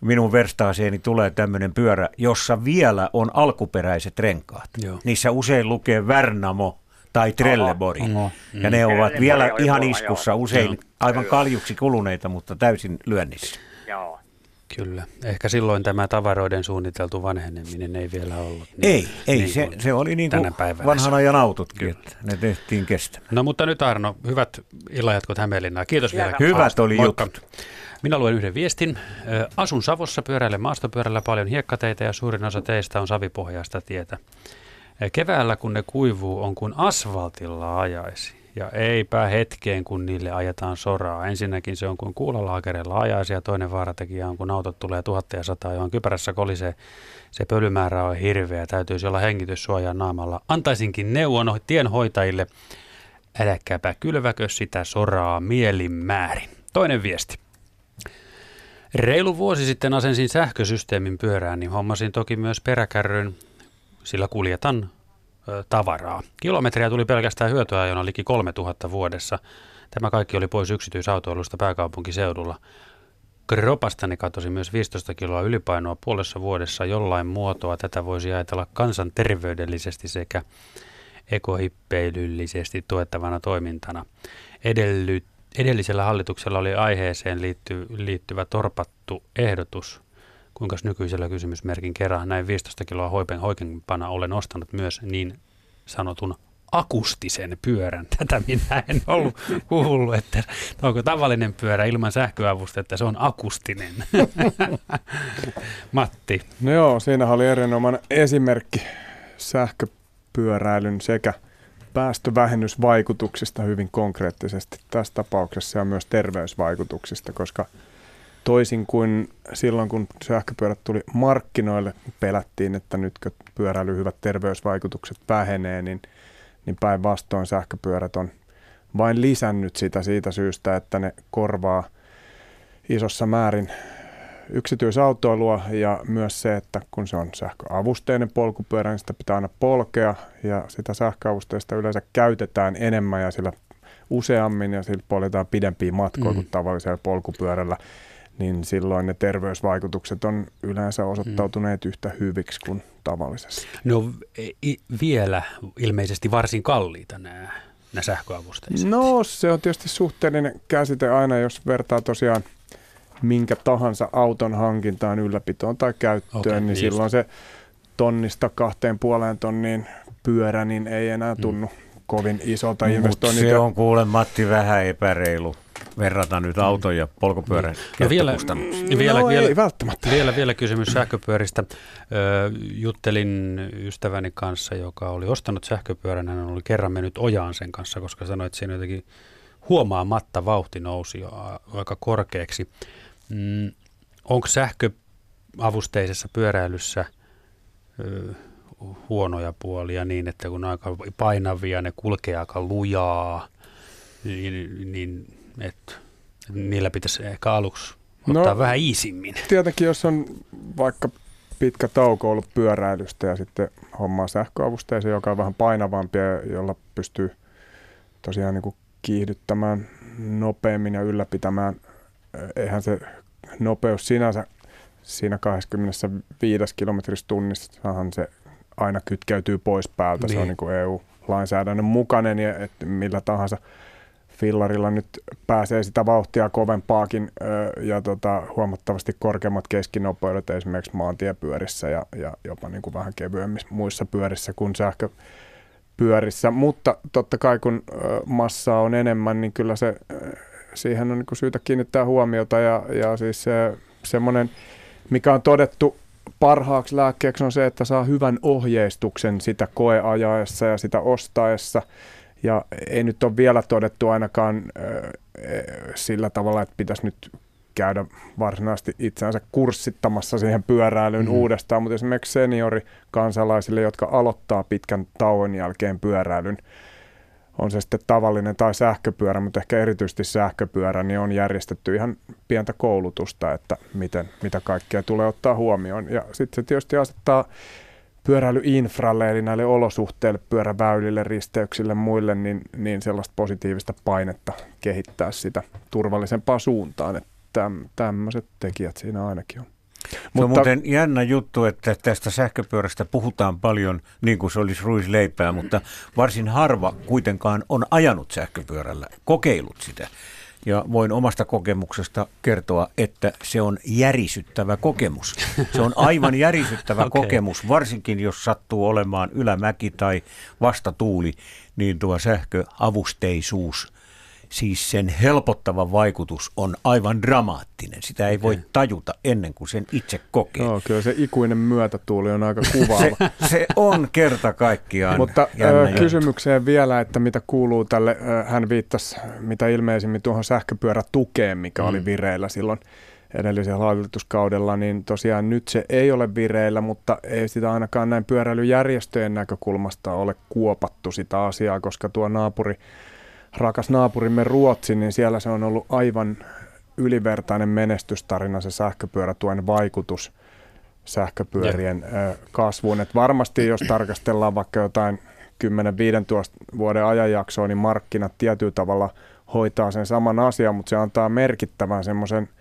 minun verstaaseeni tulee tämmöinen pyörä, jossa vielä on alkuperäiset renkaat. Joo. Niissä usein lukee Värnamo tai Trelleborg. Oho. Ja ne ovat vielä ihan iskussa, usein aivan kaljuksi kuluneita, mutta täysin lyönnissä. Joo. Kyllä. Ehkä silloin tämä tavaroiden suunniteltu vanheneminen ei vielä ollut. Niin, ei, ei niin se, se oli niin kuin vanhan ajan autotkin, Kyllä. että ne tehtiin kestä. No mutta nyt Arno, hyvät illanjatkot Hämeenlinnaan. Kiitos vielä. Hyvät oli jutut. Minä luen yhden viestin. Asun Savossa, pyöräilen maastopyörällä paljon hiekkateitä ja suurin osa teistä on savipohjaista tietä. Keväällä kun ne kuivuu on kuin asfaltilla ajaisi. Ja eipä hetkeen, kun niille ajetaan soraa. Ensinnäkin se on kuin kuulalaakereilla ajaisi ja toinen vaaratekijä on, kun autot tulee tuhatta ja sataa, johon kypärässä kolisee. Se pölymäärä on hirveä, täytyisi olla hengityssuojaa naamalla. Antaisinkin neuvon tienhoitajille, äläkääpä kylväkö sitä soraa mielinmäärin. Toinen viesti. Reilu vuosi sitten asensin sähkösysteemin pyörään, niin hommasin toki myös peräkärryn, sillä kuljetan ö, tavaraa. Kilometriä tuli pelkästään hyötyajona liki 3000 vuodessa. Tämä kaikki oli pois yksityisautoilusta pääkaupunkiseudulla. Kropastani katosi myös 15 kiloa ylipainoa puolessa vuodessa jollain muotoa. Tätä voisi ajatella kansanterveydellisesti sekä ekohippeilyllisesti tuettavana toimintana. Edellyt, Edellisellä hallituksella oli aiheeseen liitty, liittyvä torpattu ehdotus, kuinka nykyisellä kysymysmerkin kerran näin 15 kiloa hoipen, hoikempana olen ostanut myös niin sanotun akustisen pyörän. Tätä minä en ollut kuullut, että onko tavallinen pyörä ilman sähköavusta, että se on akustinen. Matti. No joo, siinä oli erinomainen esimerkki sähköpyöräilyn sekä – päästövähennysvaikutuksista hyvin konkreettisesti tässä tapauksessa ja myös terveysvaikutuksista, koska toisin kuin silloin, kun sähköpyörät tuli markkinoille, pelättiin, että nytkö pyöräily hyvät terveysvaikutukset vähenee, niin, niin päinvastoin sähköpyörät on vain lisännyt sitä siitä syystä, että ne korvaa isossa määrin yksityisautoilua ja myös se, että kun se on sähköavusteinen polkupyörä, niin sitä pitää aina polkea ja sitä sähköavusteista yleensä käytetään enemmän ja sillä useammin ja sillä poljetaan pidempiä matkoja mm. kuin tavallisella polkupyörällä, niin silloin ne terveysvaikutukset on yleensä osoittautuneet mm. yhtä hyviksi kuin tavallisessa. No vielä ilmeisesti varsin kalliita nämä, nämä sähköavusteiset. No se on tietysti suhteellinen käsite aina, jos vertaa tosiaan – minkä tahansa auton hankintaan, ylläpitoon tai käyttöön, okay, niin just. silloin se tonnista kahteen puoleen tonniin pyörä, niin ei enää mm. tunnu mm. kovin isolta investoinnilta. se on kuule Matti vähän epäreilu verrata nyt auton ja polkupyörän no vielä, vielä, no, vielä, ei välttämättä. Vielä, vielä kysymys sähköpyöristä. Ö, juttelin ystäväni kanssa, joka oli ostanut sähköpyörän. Hän oli kerran mennyt ojaan sen kanssa, koska sanoi, että siinä jotenkin huomaamatta vauhti nousi jo aika korkeaksi. Mm, onko sähköavusteisessa pyöräilyssä ö, huonoja puolia niin, että kun aika painavia, ne kulkee aika lujaa, niin, niin että niillä pitäisi ehkä aluksi ottaa no, vähän iisimmin. Tietenkin, jos on vaikka pitkä tauko ollut pyöräilystä ja sitten hommaa sähköavusteeseen, joka on vähän painavampi ja jolla pystyy tosiaan niin kuin kiihdyttämään nopeammin ja ylläpitämään. Eihän se nopeus sinänsä siinä 25 kilometrissä tunnissahan se aina kytkeytyy pois päältä. Niin. Se on niin kuin EU-lainsäädännön mukainen ja että millä tahansa fillarilla nyt pääsee sitä vauhtia kovempaakin ja tota, huomattavasti korkeammat keskinopeudet esimerkiksi maantiepyörissä ja, ja jopa niin kuin vähän kevyemmissä muissa pyörissä kuin sähköpyörissä. Mutta totta kai kun massaa on enemmän, niin kyllä se siihen on niin syytä kiinnittää huomiota ja, ja siis se, semmoinen, mikä on todettu parhaaksi lääkkeeksi on se, että saa hyvän ohjeistuksen sitä koeajaessa ja sitä ostaessa. Ja ei nyt ole vielä todettu ainakaan sillä tavalla, että pitäisi nyt käydä varsinaisesti itseänsä kurssittamassa siihen pyöräilyyn mm. uudestaan, mutta esimerkiksi seniorikansalaisille, jotka aloittaa pitkän tauon jälkeen pyöräilyn, on se sitten tavallinen tai sähköpyörä, mutta ehkä erityisesti sähköpyörä, niin on järjestetty ihan pientä koulutusta, että miten, mitä kaikkea tulee ottaa huomioon. Ja sitten se tietysti asettaa pyöräilyinfralle, eli näille olosuhteille, pyöräväylille, risteyksille, muille, niin, niin sellaista positiivista painetta kehittää sitä turvallisempaa suuntaan. Että tämmöiset tekijät siinä ainakin on. Se Mutta, on muuten jännä juttu, että tästä sähköpyörästä puhutaan paljon niin kuin se olisi ruisleipää, mutta varsin harva kuitenkaan on ajanut sähköpyörällä, kokeillut sitä. Ja voin omasta kokemuksesta kertoa, että se on järisyttävä kokemus. Se on aivan järisyttävä okay. kokemus, varsinkin jos sattuu olemaan ylämäki tai vastatuuli, niin tuo sähköavusteisuus – siis sen helpottava vaikutus on aivan dramaattinen. Sitä ei voi tajuta ennen kuin sen itse kokee. Joo, kyllä se ikuinen myötätuuli on aika kuvaava. se, se on kerta kaikkiaan Mutta kysymykseen vielä, että mitä kuuluu tälle, hän viittasi mitä ilmeisimmin tuohon sähköpyörätukeen, mikä mm. oli vireillä silloin edellisellä hallituskaudella, niin tosiaan nyt se ei ole vireillä, mutta ei sitä ainakaan näin pyöräilyjärjestöjen näkökulmasta ole kuopattu sitä asiaa, koska tuo naapuri rakas naapurimme Ruotsi, niin siellä se on ollut aivan ylivertainen menestystarina se sähköpyörätuen vaikutus sähköpyörien yeah. kasvuun. Et varmasti jos tarkastellaan vaikka jotain 10-15 vuoden ajanjaksoa, niin markkinat tietyllä tavalla hoitaa sen saman asian, mutta se antaa merkittävän semmoisen –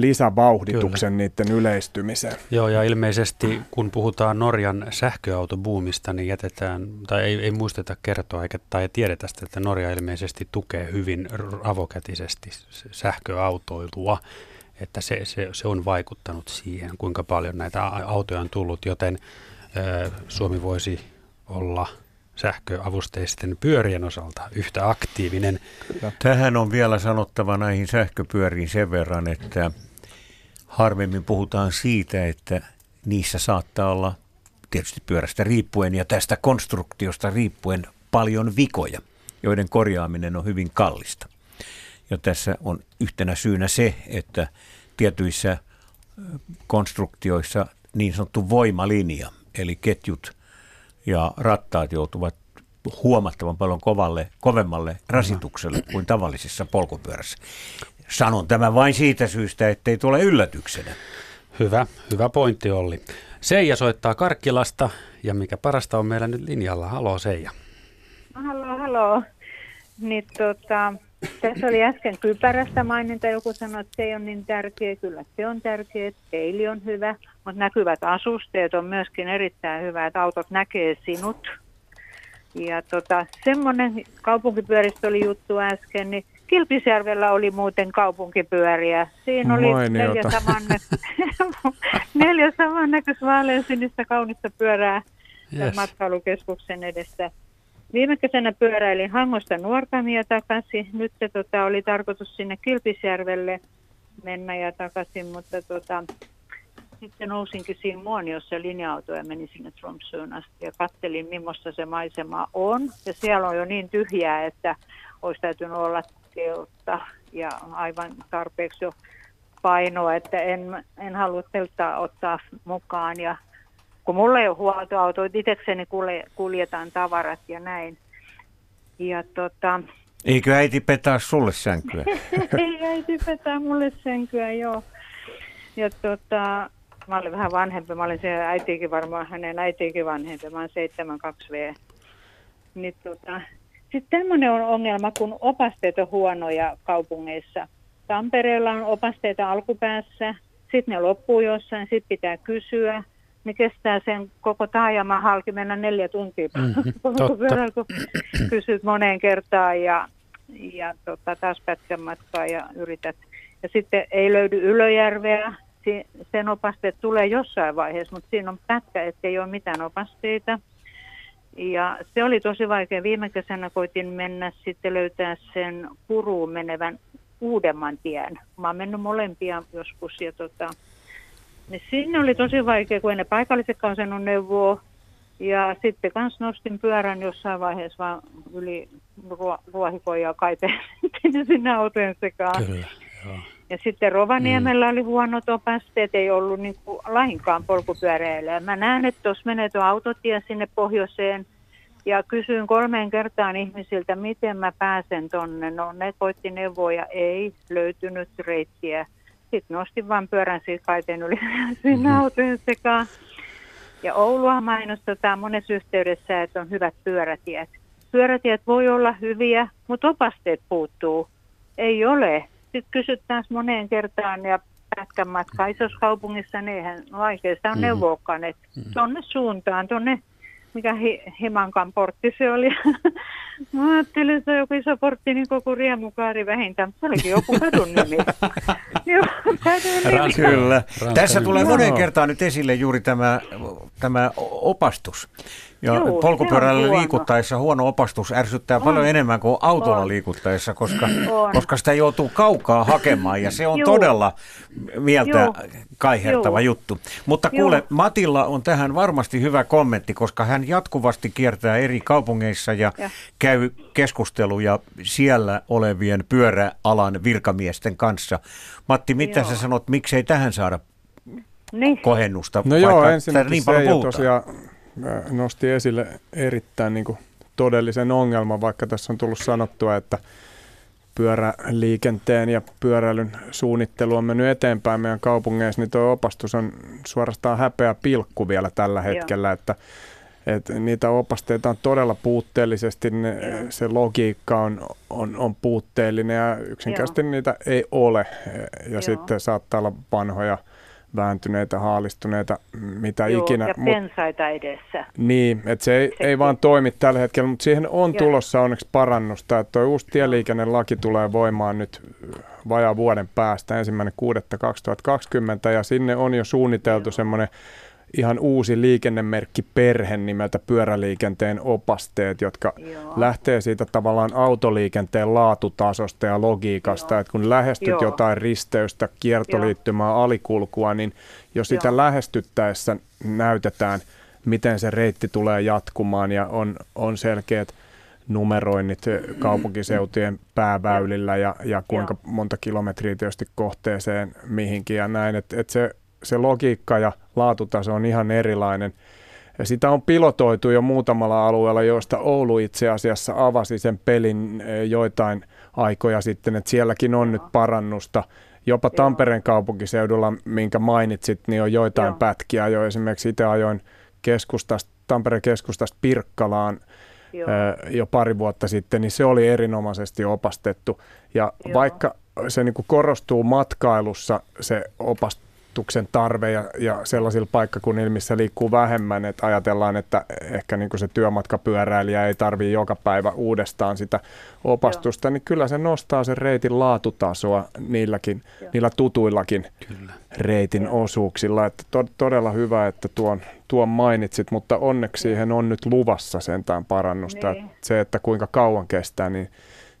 lisävauhdituksen Kyllä. niiden yleistymiseen. Joo, ja ilmeisesti kun puhutaan Norjan sähköautobuumista, niin jätetään, tai ei, ei muisteta kertoa eikä, tai tiedetä sitä, että Norja ilmeisesti tukee hyvin avokätisesti sähköautoilua, että se, se, se on vaikuttanut siihen, kuinka paljon näitä autoja on tullut, joten ö, Suomi voisi olla – sähköavusteisten pyörien osalta yhtä aktiivinen. Tähän on vielä sanottava näihin sähköpyöriin sen verran, että harvemmin puhutaan siitä, että niissä saattaa olla tietysti pyörästä riippuen ja tästä konstruktiosta riippuen paljon vikoja, joiden korjaaminen on hyvin kallista. Ja tässä on yhtenä syynä se, että tietyissä konstruktioissa niin sanottu voimalinja, eli ketjut ja rattaat joutuvat huomattavan paljon kovalle, kovemmalle rasitukselle kuin tavallisessa polkupyörässä. Sanon tämä vain siitä syystä, ettei tule yllätyksenä. Hyvä, hyvä pointti Olli. Seija soittaa Karkkilasta ja mikä parasta on meillä nyt linjalla. Halo Seija. Halo, halo. Niin, tota, tässä oli äsken kypärästä maininta, joku sanoi, että se ei ole niin tärkeä. Kyllä se on tärkeä, peili on hyvä, mutta näkyvät asusteet on myöskin erittäin hyvä, että autot näkee sinut. Ja tota, semmoinen juttu äsken, niin Kilpisjärvellä oli muuten kaupunkipyöriä. Siinä oli neljä, samanne, neljä samannäköistä vaaleansinistä kaunista pyörää yes. matkailukeskuksen edessä. Viime kesänä pyöräilin Hangosta Nuortamia takaisin. Nyt se tota, oli tarkoitus sinne Kilpisjärvelle mennä ja takaisin, mutta tota, sitten nousinkin siinä Muoniossa linja-auto ja menin sinne Tromsøön asti ja kattelin, millaista se maisema on. Ja siellä on jo niin tyhjää, että olisi täytynyt olla teltta ja aivan tarpeeksi jo painoa, että en, en halua telttaa ottaa mukaan. Ja kun mulla ei ole huoltoauto, itsekseni kuljetaan tavarat ja näin. Ja tota, Eikö äiti petää sulle sänkyä? ei äiti petää mulle sänkyä, joo. Ja tota, mä olin vähän vanhempi, mä olin se äitiikin varmaan, hänen äitiikin vanhempi, mä olen 72V. Niin tota, sitten tämmöinen on ongelma, kun opasteet on huonoja kaupungeissa. Tampereella on opasteita alkupäässä, sitten ne loppuu jossain, sitten pitää kysyä. Ne kestää sen koko taajama halki mennä neljä tuntia, mm-hmm, kun kysyt moneen kertaan ja, ja tota, taas pätkän matkaa ja yrität. Ja sitten ei löydy Ylöjärveä, sen opasteet tulee jossain vaiheessa, mutta siinä on pätkä, ettei ole mitään opasteita. Ja se oli tosi vaikea. Viime kesänä koitin mennä sitten löytää sen kuruun menevän uudemman tien. Mä oon mennyt molempia joskus ja tota, niin sinne oli tosi vaikea, kun en ne paikallisetkaan osannut neuvoa. Ja sitten kans nostin pyörän jossain vaiheessa vaan yli ruohikoja ja kaiteen sinne autojen sekaan. Kyllä, joo. Ja sitten Rovaniemellä mm. oli huonot opasteet, ei ollut niin kuin lainkaan polkupyöräilyä. Mä näen, että tuossa menee tuo autotie sinne pohjoiseen ja kysyin kolmeen kertaan ihmisiltä, miten mä pääsen tonne. No ne koitti neuvoja, ei löytynyt reittiä. Sitten nostin vain pyörän siitä kaiteen yli sinne autojen sekaan. Ja Oulua mainostetaan monessa yhteydessä, että on hyvät pyörätiet. Pyörätiet voi olla hyviä, mutta opasteet puuttuu. Ei ole. Sitten kysytään moneen kertaan ja pätkän matka isossa kaupungissa, niin eihän vaikeasta on mm. neuvoakaan, että mm. tuonne suuntaan, tuonne mikä hi, Himankan portti se oli. Mä ajattelin, että se on joku iso portti, niin koko Riemukaari vähintään. Se olikin joku kadun nimi. Joo, Kyllä. Tässä tulee monen kertaan nyt esille juuri tämä, tämä opastus. Ja Juu, polkupyörällä huono. liikuttaessa huono opastus ärsyttää on. paljon enemmän kuin autolla on. liikuttaessa, koska, koska sitä joutuu kaukaa hakemaan ja se on Juu. todella mieltä Juu. kaihertava Juu. juttu. Mutta kuule, Juu. Matilla on tähän varmasti hyvä kommentti, koska hän jatkuvasti kiertää eri kaupungeissa ja, ja. käy keskusteluja siellä olevien pyöräalan virkamiesten kanssa. Matti, mitä Joo. sä sanot, miksei tähän saada niin. kohennusta? No joo, ensinnäkin niin se ja tosiaan nosti esille erittäin niin kuin todellisen ongelman, vaikka tässä on tullut sanottua, että pyöräliikenteen ja pyöräilyn suunnittelu on mennyt eteenpäin meidän kaupungeissa, niin tuo opastus on suorastaan häpeä pilkku vielä tällä hetkellä, Joo. että että niitä opasteita on todella puutteellisesti, ne, se logiikka on, on, on puutteellinen ja yksinkertaisesti Joo. niitä ei ole. Ja Joo. sitten saattaa olla vanhoja vääntyneitä, haalistuneita, mitä Joo, ikinä. ja pensaita Mut, edessä. Niin, että se ei, ei vaan toimi tällä hetkellä, mutta siihen on Joo. tulossa onneksi parannusta. Että tuo uusi tieliikennelaki tulee voimaan nyt vajaa vuoden päästä, ensimmäinen 6.2020, ja sinne on jo suunniteltu semmoinen ihan uusi liikennemerkki perhe nimeltä pyöräliikenteen opasteet, jotka Joo. lähtee siitä tavallaan autoliikenteen laatutasosta ja logiikasta, Joo. että kun lähestyt Joo. jotain risteystä, kiertoliittymää, Joo. alikulkua, niin jo sitä Joo. lähestyttäessä näytetään, miten se reitti tulee jatkumaan ja on, on selkeät numeroinnit kaupunkiseutujen pääväylillä ja, ja kuinka monta kilometriä tietysti kohteeseen mihinkin ja näin, että et se se logiikka ja laatutaso on ihan erilainen. Ja sitä on pilotoitu jo muutamalla alueella, joista Oulu itse asiassa avasi sen pelin eh, joitain aikoja sitten, että sielläkin on nyt parannusta. Jopa Tampereen kaupunkiseudulla, minkä mainitsit, niin on joitain Joo. pätkiä jo. Esimerkiksi itse ajoin keskustasta, Tampereen keskustasta Pirkkalaan Joo. Eh, jo pari vuotta sitten, niin se oli erinomaisesti opastettu. Ja Joo. vaikka se niin korostuu matkailussa se opast, koulutuksen tarve ja, ja sellaisilla paikkakunnilla, missä liikkuu vähemmän, että ajatellaan, että ehkä niin kuin se työmatkapyöräilijä ei tarvitse joka päivä uudestaan sitä opastusta, Joo. niin kyllä se nostaa sen reitin laatutasoa niilläkin, Joo. niillä tutuillakin kyllä. reitin Joo. osuuksilla. Että to, todella hyvä, että tuon, tuon mainitsit, mutta onneksi siihen on nyt luvassa sentään parannusta. Niin. Se, että kuinka kauan kestää, niin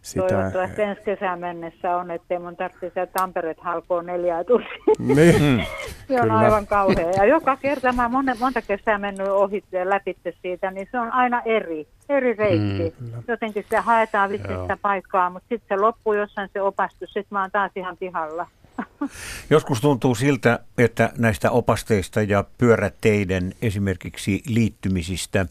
sitä... Toivottavasti ensi kesään mennessä on, ettei mun tarvitse Tampereet halkoa neljää tuntia. Niin. Se on Kyllä. aivan kauhea. Ja joka kerta mä monta, monta kesää mennyt ohi läpi siitä, niin se on aina eri, eri reitti. Mm. Jotenkin se haetaan vitsi sitä paikkaa, mutta sitten se loppuu jossain se opastus, sitten mä oon taas ihan pihalla. Joskus tuntuu siltä, että näistä opasteista ja pyöräteiden esimerkiksi liittymisistä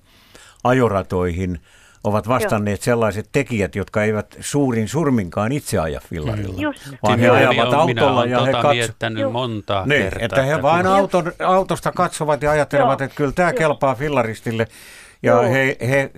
ajoratoihin – ovat vastanneet Joo. sellaiset tekijät, jotka eivät suurin surminkaan itse aja fillarilla, mm. Just. vaan he ajavat autolla ja he katsovat. monta niin, kertaa. Että he vain auton, autosta katsovat ja ajattelevat, Joo. että kyllä tämä kelpaa fillaristille. Ja he, he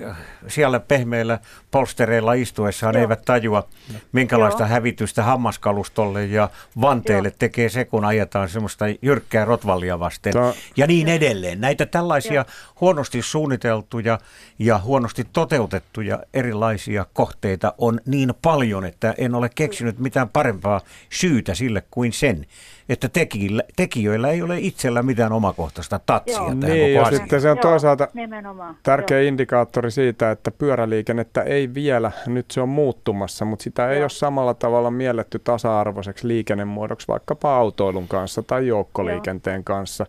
siellä pehmeillä polstereilla istuessaan Joo. eivät tajua, minkälaista Joo. hävitystä hammaskalustolle ja vanteille Joo. tekee se, kun ajetaan semmoista jyrkkää rotvallia vasten. Tää... Ja niin edelleen. Näitä tällaisia Joo. huonosti suunniteltuja ja huonosti toteutettuja erilaisia kohteita on niin paljon, että en ole keksinyt mitään parempaa syytä sille kuin sen, että tekijöillä, tekijöillä ei ole itsellä mitään omakohtaista tatsia Joo. tähän niin, koko ja sitten se on toisaalta Nimenomaan tärkeä Joo. indikaattori siitä, että pyöräliikennettä ei vielä, nyt se on muuttumassa, mutta sitä ei Joo. ole samalla tavalla mielletty tasa-arvoiseksi liikennemuodoksi vaikkapa autoilun kanssa tai joukkoliikenteen Joo. kanssa.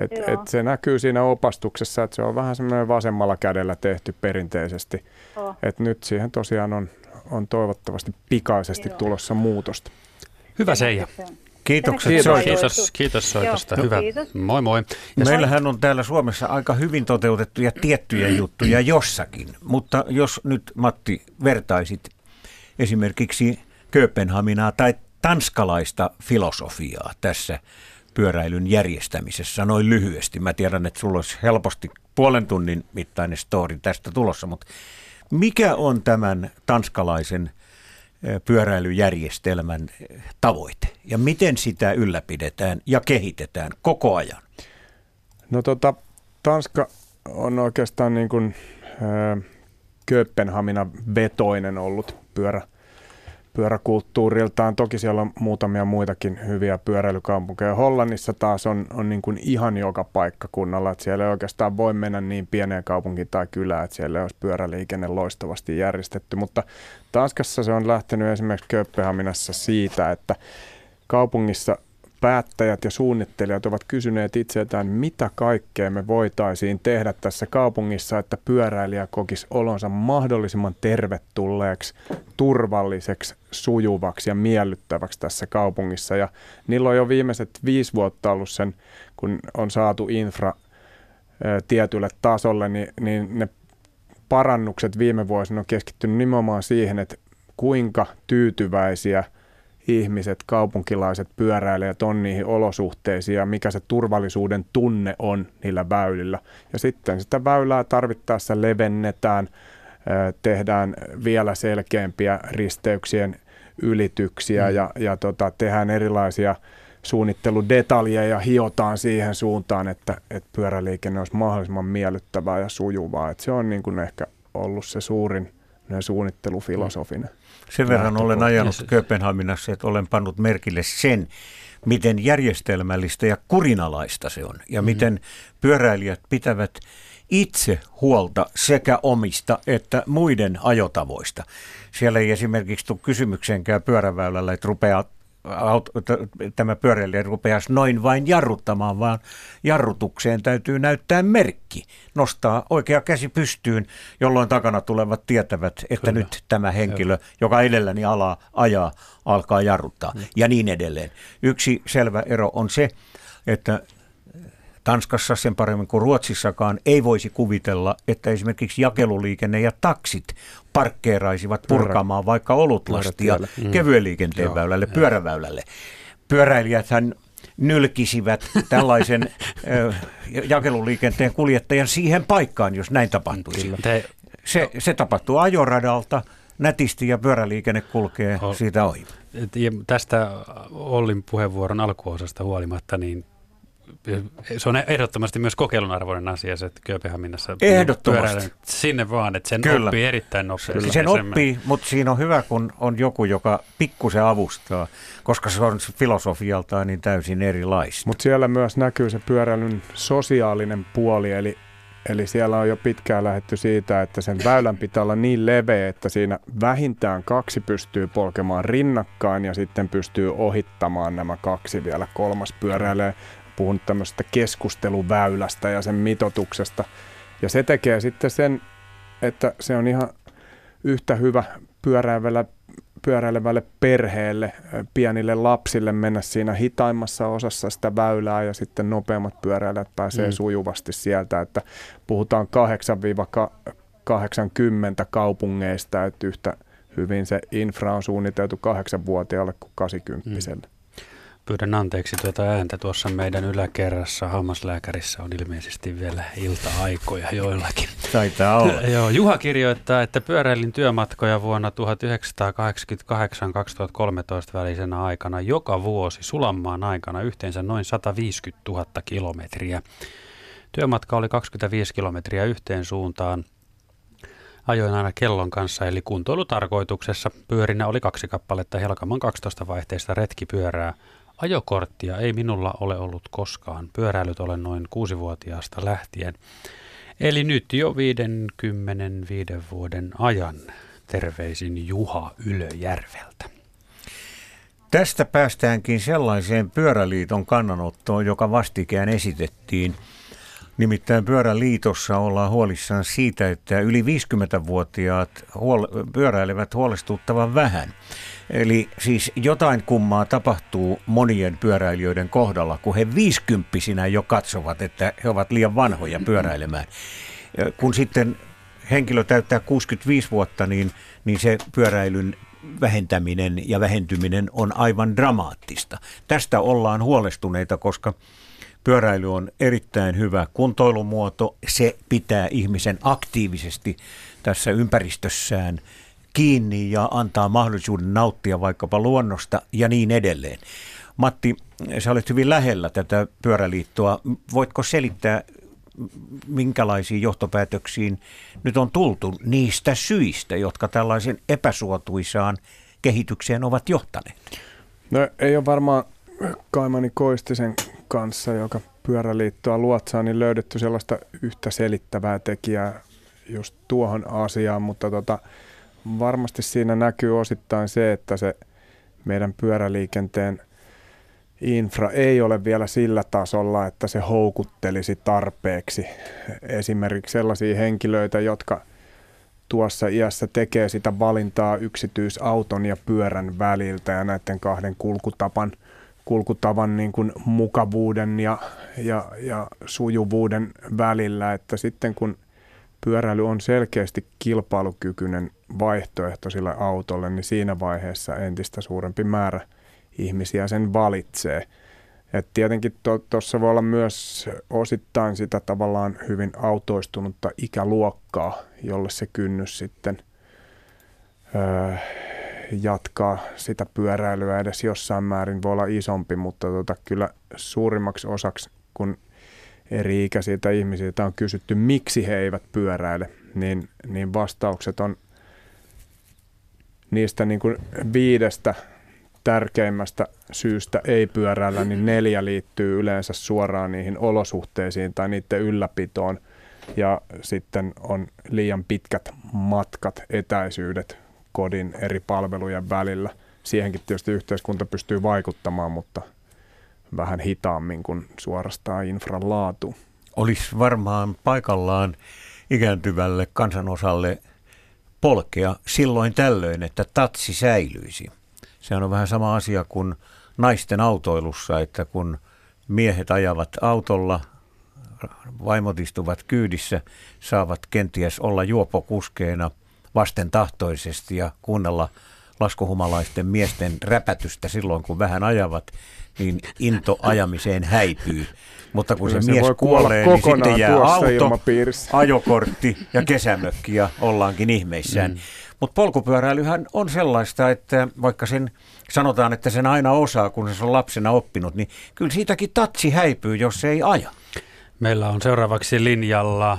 Et, et se näkyy siinä opastuksessa, että se on vähän semmoinen vasemmalla kädellä tehty perinteisesti. Oh. Et nyt siihen tosiaan on, on toivottavasti pikaisesti Joo. tulossa muutosta. Hyvä Seija. Kiitokset kiitos, soitosta. Kiitos, kiitos soitosta. Hyvä. Kiitos. Moi moi. Ja Meillähän on täällä Suomessa aika hyvin toteutettuja tiettyjä juttuja jossakin, mutta jos nyt Matti vertaisit esimerkiksi Kööpenhaminaa tai tanskalaista filosofiaa tässä pyöräilyn järjestämisessä noin lyhyesti. Mä tiedän, että sulla olisi helposti puolen tunnin mittainen story tästä tulossa, mutta mikä on tämän tanskalaisen – pyöräilyjärjestelmän tavoite ja miten sitä ylläpidetään ja kehitetään koko ajan? No tota, Tanska on oikeastaan niin kuin, äh, Kööpenhamina vetoinen ollut pyörä, pyöräkulttuuriltaan. Toki siellä on muutamia muitakin hyviä pyöräilykaupunkeja. Hollannissa taas on, on niin kuin ihan joka paikkakunnalla, että siellä ei oikeastaan voi mennä niin pieneen kaupunkiin tai kylään, että siellä olisi pyöräliikenne loistavasti järjestetty. Mutta Tanskassa se on lähtenyt esimerkiksi Kööpenhaminassa siitä, että kaupungissa päättäjät ja suunnittelijat ovat kysyneet itseltään, mitä kaikkea me voitaisiin tehdä tässä kaupungissa, että pyöräilijä kokisi olonsa mahdollisimman tervetulleeksi, turvalliseksi, sujuvaksi ja miellyttäväksi tässä kaupungissa. Ja niillä on jo viimeiset viisi vuotta ollut sen, kun on saatu infra tietylle tasolle, niin, niin ne parannukset viime vuosina on keskittynyt nimenomaan siihen, että kuinka tyytyväisiä – ihmiset, kaupunkilaiset, pyöräilijät on niihin olosuhteisiin ja mikä se turvallisuuden tunne on niillä väylillä. Ja sitten sitä väylää tarvittaessa levennetään, tehdään vielä selkeämpiä risteyksien ylityksiä mm. ja, ja tota, tehdään erilaisia suunnitteludetaljeja ja hiotaan siihen suuntaan, että, että pyöräliikenne olisi mahdollisimman miellyttävää ja sujuvaa. Että se on niin kuin ehkä ollut se suurin suunnittelufilosofinen. Mm. Sen verran olen ajanut Kööpenhaminassa, että olen pannut merkille sen, miten järjestelmällistä ja kurinalaista se on. Ja mm. miten pyöräilijät pitävät itse huolta sekä omista että muiden ajotavoista. Siellä ei esimerkiksi tule kysymykseenkään pyöräväylällä, että rupeaa auto, tämä pyöräilijä rupeaisi noin vain jarruttamaan, vaan jarrutukseen täytyy näyttää merkki. Nostaa oikea käsi pystyyn, jolloin takana tulevat tietävät, että Kyllä. nyt tämä henkilö, Kyllä. joka edelläni ala, ajaa, alkaa jarruttaa mm. ja niin edelleen. Yksi selvä ero on se, että Tanskassa sen paremmin kuin Ruotsissakaan ei voisi kuvitella, että esimerkiksi jakeluliikenne ja taksit parkkeeraisivat purkamaan vaikka olutlastia mm. kevyen liikenteen Joo. väylälle, pyöräväylälle. Pyöräilijäthän nylkisivät tällaisen ö, jakeluliikenteen kuljettajan siihen paikkaan, jos näin tapahtuisi. Te... Se, se tapahtuu ajoradalta nätisti ja pyöräliikenne kulkee siitä ohi. Tästä Ollin puheenvuoron alkuosasta huolimatta, niin se on ehdottomasti myös kokeilun arvoinen asia se, että Kööpenhaminassa Ehdottomasti. sinne vaan, että sen Kyllä. oppii erittäin nopeasti. Sen oppii, mutta siinä on hyvä, kun on joku, joka pikkusen avustaa, koska se on filosofialtaan niin täysin erilaista. Mutta siellä myös näkyy se pyöräilyn sosiaalinen puoli, eli Eli siellä on jo pitkään lähetty siitä, että sen väylän pitää olla niin leveä, että siinä vähintään kaksi pystyy polkemaan rinnakkain ja sitten pystyy ohittamaan nämä kaksi vielä. Kolmas pyöräilee puhun tämmöisestä keskusteluväylästä ja sen mitotuksesta. Ja se tekee sitten sen, että se on ihan yhtä hyvä pyöräilevälle, pyöräilevälle perheelle, pienille lapsille mennä siinä hitaimmassa osassa sitä väylää ja sitten nopeammat pyöräilijät pääsee mm. sujuvasti sieltä, että puhutaan 8-80 kaupungeista, että yhtä hyvin se infra on suunniteltu kahdeksanvuotiaalle kuin 80 mm. Pyydän anteeksi tuota ääntä tuossa meidän yläkerrassa. Hammaslääkärissä on ilmeisesti vielä ilta-aikoja joillakin. Taitaa olla. Joo, Juha kirjoittaa, että pyöräilin työmatkoja vuonna 1988-2013 välisenä aikana joka vuosi Sulanmaan aikana yhteensä noin 150 000 kilometriä. Työmatka oli 25 kilometriä yhteen suuntaan. Ajoin aina kellon kanssa, eli kuntoilutarkoituksessa. Pyörinä oli kaksi kappaletta Helkaman 12 vaihteista retkipyörää – Ajokorttia ei minulla ole ollut koskaan. Pyöräilyt olen noin kuusivuotiaasta lähtien. Eli nyt jo 55 vuoden ajan. Terveisin Juha Ylöjärveltä. Tästä päästäänkin sellaiseen pyöräliiton kannanottoon, joka vastikään esitettiin. Nimittäin Pyöräliitossa ollaan huolissaan siitä, että yli 50-vuotiaat huol- pyöräilevät huolestuttavan vähän. Eli siis jotain kummaa tapahtuu monien pyöräilijöiden kohdalla, kun he viisikymppisinä jo katsovat, että he ovat liian vanhoja pyöräilemään. Kun sitten henkilö täyttää 65 vuotta, niin, niin se pyöräilyn vähentäminen ja vähentyminen on aivan dramaattista. Tästä ollaan huolestuneita, koska pyöräily on erittäin hyvä kuntoilumuoto. Se pitää ihmisen aktiivisesti tässä ympäristössään kiinni ja antaa mahdollisuuden nauttia vaikkapa luonnosta ja niin edelleen. Matti, sä olet hyvin lähellä tätä pyöräliittoa. Voitko selittää, minkälaisiin johtopäätöksiin nyt on tultu niistä syistä, jotka tällaisen epäsuotuisaan kehitykseen ovat johtaneet? No ei ole varmaan Kaimani Koistisen kanssa, joka pyöräliittoa luotsaa, niin löydetty sellaista yhtä selittävää tekijää just tuohon asiaan, mutta tota, varmasti siinä näkyy osittain se, että se meidän pyöräliikenteen infra ei ole vielä sillä tasolla, että se houkuttelisi tarpeeksi. Esimerkiksi sellaisia henkilöitä, jotka tuossa iässä tekee sitä valintaa yksityisauton ja pyörän väliltä ja näiden kahden kulkutapan, kulkutavan niin kuin mukavuuden ja, ja, ja sujuvuuden välillä, että sitten kun pyöräily on selkeästi kilpailukykyinen vaihtoehto sille autolle, niin siinä vaiheessa entistä suurempi määrä ihmisiä sen valitsee. Et tietenkin tuossa to, voi olla myös osittain sitä tavallaan hyvin autoistunutta ikäluokkaa, jolle se kynnys sitten öö, jatkaa sitä pyöräilyä edes jossain määrin voi olla isompi, mutta tota, kyllä suurimmaksi osaksi, kun eri ikäisiltä ihmisiltä on kysytty, miksi he eivät pyöräile, niin, niin vastaukset on niistä niin kuin viidestä tärkeimmästä syystä ei pyöräillä, niin neljä liittyy yleensä suoraan niihin olosuhteisiin tai niiden ylläpitoon. Ja sitten on liian pitkät matkat, etäisyydet kodin eri palvelujen välillä. Siihenkin tietysti yhteiskunta pystyy vaikuttamaan, mutta vähän hitaammin kuin suorastaan infran laatu. Olisi varmaan paikallaan ikääntyvälle kansanosalle polkea silloin tällöin, että tatsi säilyisi. Se on vähän sama asia kuin naisten autoilussa, että kun miehet ajavat autolla, vaimot istuvat kyydissä, saavat kenties olla juopokuskeina vasten tahtoisesti ja kuunnella laskuhumalaisten miesten räpätystä silloin, kun vähän ajavat, niin into ajamiseen häipyy. Mutta kun se, se mies kuolee, niin sitten jää auto, ajokortti ja kesämökki ja ollaankin ihmeissään. Mm. Mutta polkupyöräilyhän on sellaista, että vaikka sen sanotaan, että sen aina osaa, kun se on lapsena oppinut, niin kyllä siitäkin tatsi häipyy, jos se ei aja. Meillä on seuraavaksi linjalla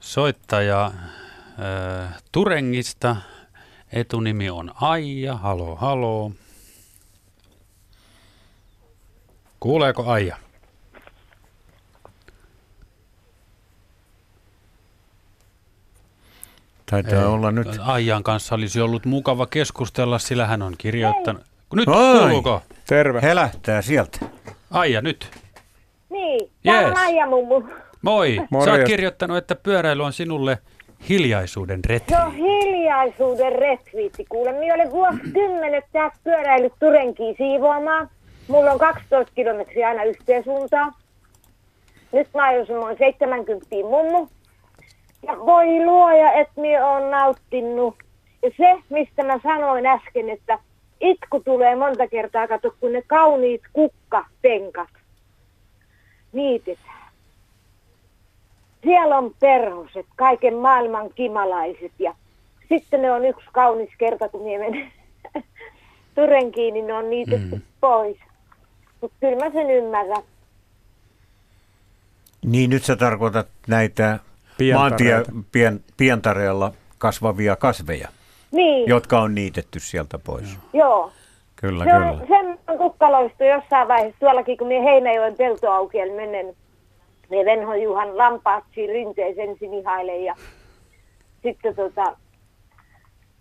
soittaja äh, Turengista. Etunimi on Aija. Halo, halo. Kuuleeko Aija? Taitaa Ei. olla nyt. Aijan kanssa olisi ollut mukava keskustella, sillä hän on kirjoittanut. Nyt Oi. kuuluuko? Terve. Helähtää sieltä. Aija, nyt. Niin, täällä yes. on Aija mummu. Moi. Morjens. Sä oot kirjoittanut, että pyöräily on sinulle hiljaisuuden retriitti. No hiljaisuuden retriitti. Kuule, minä olen vuosikymmenet tässä pyöräillyt Turenkiin siivoamaan. Mulla on 12 kilometriä aina yhteen suuntaan. Nyt mä oon semmoinen 70 mummu. Ja voi luoja, että minä olen nauttinut. Ja se, mistä mä sanoin äsken, että itku tulee monta kertaa, kato, kun ne kauniit kukkapenkat niitetään. Siellä on perhoset, kaiken maailman kimalaiset ja sitten ne on yksi kaunis kerta, kun minä menen Turen kiinni, ne on niitetty mm. pois. Mutta kyllä mä sen ymmärrän. Niin nyt sä tarkoitat näitä maantie pien, pientareella kasvavia kasveja, niin. jotka on niitetty sieltä pois. Joo. Kyllä, se kyllä. On, sen on kukkaloistu jossain vaiheessa tuollakin, kun minä Heinäjoen peltoaukiel menen ne Venho Juhan lampaat siinä rinteessä ensin ihailen ja sitten tota,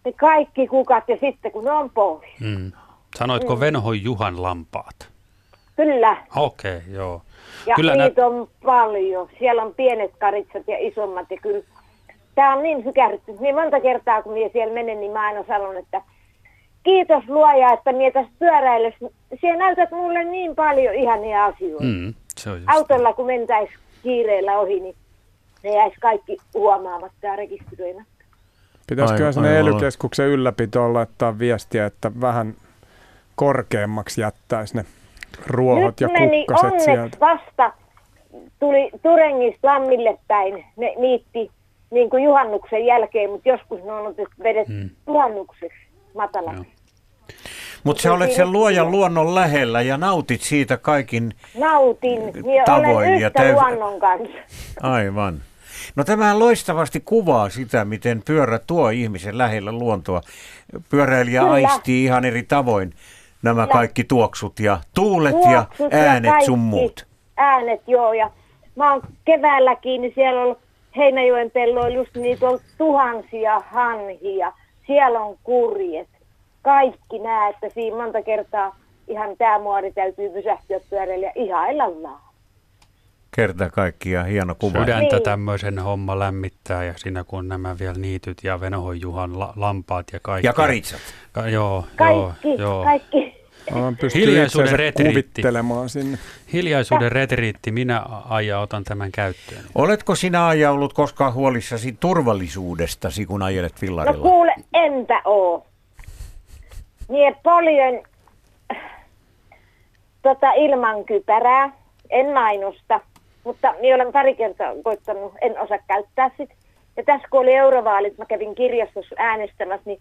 ne kaikki kukat ja sitten kun ne on pois. Mm. Sanoitko mm. Venho Juhan lampaat? Kyllä. Okei, okay, joo. Ja kyllä niitä nä- on paljon. Siellä on pienet karitsat ja isommat ja kyllä tämä on niin sykähdytty. Niin monta kertaa kun minä siellä menen, niin mä aina sanon, että kiitos luoja, että minä tässä pyöräilessä. Siellä näytät mulle niin paljon ihania asioita. Mm, se on Autolla kun mentäis kiireellä ohi, niin ne jäisi kaikki huomaamatta ja rekisteröimättä. Pitäisikö sinne ely ylläpitoon laittaa viestiä, että vähän korkeammaksi jättäisi ne ruohot Nyt ja meni kukkaset sieltä? vasta, tuli Turengista Lammille päin, ne niitti niin kuin juhannuksen jälkeen, mutta joskus ne on vedet hmm. juhannukseksi matalaksi. Mutta sä olet sen luojan luonnon lähellä ja nautit siitä kaikin Nautin, tavoin. olen ja täy... luonnon kanssa. Aivan. No tämä loistavasti kuvaa sitä, miten pyörä tuo ihmisen lähellä luontoa. Pyöräilijä Kyllä. aistii ihan eri tavoin nämä kaikki tuoksut ja tuulet tuoksut ja äänet ja sun muut. Äänet, joo. Ja mä oon keväälläkin, niin siellä on Heinäjoen pelloilla niitä on tuhansia hanhia. Siellä on kurjet. Kaikki nämä, että siinä monta kertaa ihan tämä muori täytyy pysähtyä pyörällä ja ihailla vaan. Kerta kaikkiaan hieno kuva. Sydäntä niin. tämmöisen homma lämmittää ja siinä kun nämä vielä niityt ja Venhojuhan Juhan la- lampaat ja kaikki. Ja karitsat. Ka- joo, kaikki, joo, joo. kaikki. Hiljaisuuden retriitti. sinne. Hiljaisuuden retriitti, minä aja otan tämän käyttöön. Oletko sinä aja ollut koskaan huolissasi turvallisuudestasi, kun ajelet fillarilla? No kuule, enpä oo. Mie paljon tota, ilman kypärää, en mainosta, mutta minä olen pari kertaa koittanut, en osaa käyttää sitä. Ja tässä kun oli eurovaalit, mä kävin kirjastossa äänestämässä, niin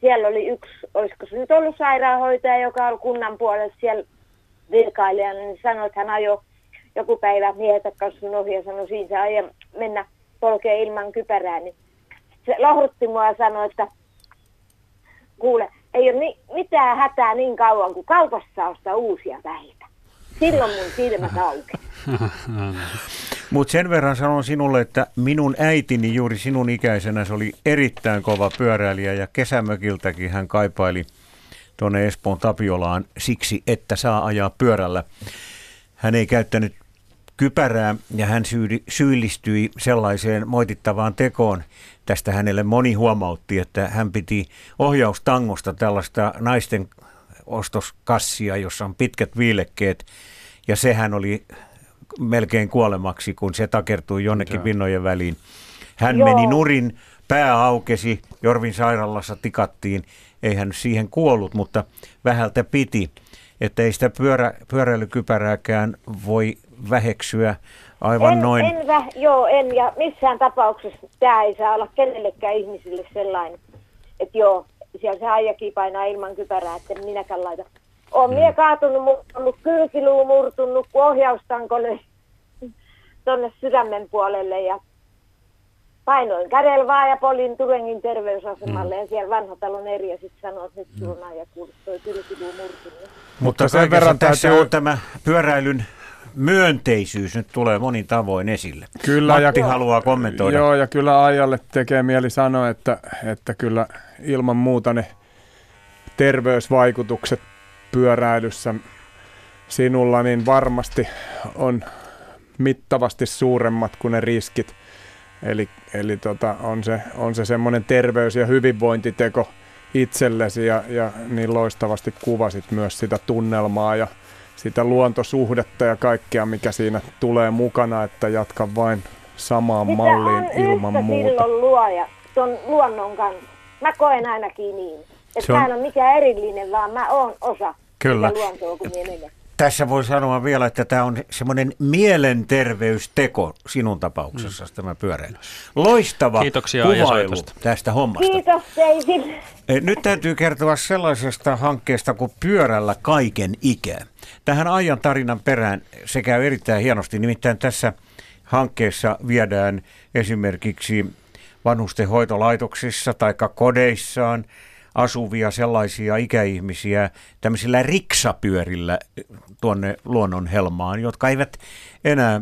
siellä oli yksi, olisiko se nyt ollut sairaanhoitaja, joka oli kunnan puolella siellä virkailijana, niin sanoi, että hän ajoi joku päivä miehet kanssa ohi ja sanoi, siinä se aja mennä polkeen ilman kypärää, niin se lohdutti mua ja sanoi, että kuule, ei ole ni- mitään hätää niin kauan, kuin kaupassa ostaa uusia päitä. Silloin mun silmät auki. Mutta sen verran sanon sinulle, että minun äitini juuri sinun ikäisenä se oli erittäin kova pyöräilijä ja kesämökiltäkin hän kaipaili tuonne Espoon Tapiolaan siksi, että saa ajaa pyörällä. Hän ei käyttänyt kypärää ja hän syyllistyi sellaiseen moitittavaan tekoon. Tästä hänelle moni huomautti, että hän piti ohjaustangosta tällaista naisten ostoskassia, jossa on pitkät viilekkeet. Ja sehän oli melkein kuolemaksi, kun se takertui jonnekin pinnojen väliin. Hän Joo. meni nurin, pää aukesi, Jorvin sairaalassa tikattiin. Ei hän siihen kuollut, mutta vähältä piti. Että ei sitä pyörä, pyöräilykypärääkään voi väheksyä aivan en, noin. En, väh, joo, en. Ja missään tapauksessa tämä ei saa olla kenellekään ihmisille sellainen, että joo, siellä se aijakin painaa ilman kypärää, että minäkään laita on mm. mie kaatunut, mutta ollut kylkiluu murtunut, kun ohjaustankolle tuonne sydämen puolelle ja painoin kädellä vaan ja polin Turengin terveysasemalle mm. ja siellä vanhatalon eri ja sitten sanoin, että nyt mm. sulla ja kuullut toi kylkiluu murtunut. Mutta sen verran tässä täytyy... on tämä pyöräilyn myönteisyys nyt tulee monin tavoin esille. Kyllä, Matti ja, haluaa kommentoida. Joo, ja kyllä Ajalle tekee mieli sanoa, että, että kyllä ilman muuta ne terveysvaikutukset pyöräilyssä sinulla, niin varmasti on mittavasti suuremmat kuin ne riskit. Eli, eli tota, on se, on se semmoinen terveys- ja hyvinvointiteko itsellesi ja, ja niin loistavasti kuvasit myös sitä tunnelmaa ja sitä luontosuhdetta ja kaikkea, mikä siinä tulee mukana, että jatka vain samaan Mitä malliin ilman muuta. silloin luoja tuon luonnon kanssa. Mä koen ainakin niin. Että on... mä en ole mikään erillinen, vaan mä oon osa Kyllä. luontoa, kun Tässä voi sanoa vielä, että tämä on semmoinen mielenterveysteko sinun tapauksessa mm. tämä pyöräily. Loistava Kiitoksia kuvailu tästä hommasta. Kiitos teille. Nyt täytyy kertoa sellaisesta hankkeesta kuin Pyörällä kaiken ikä. Tähän ajan tarinan perään se käy erittäin hienosti. Nimittäin tässä hankkeessa viedään esimerkiksi vanhusten hoitolaitoksissa tai kodeissaan – asuvia sellaisia ikäihmisiä tämmöisillä riksapyörillä tuonne luonnonhelmaan, jotka eivät enää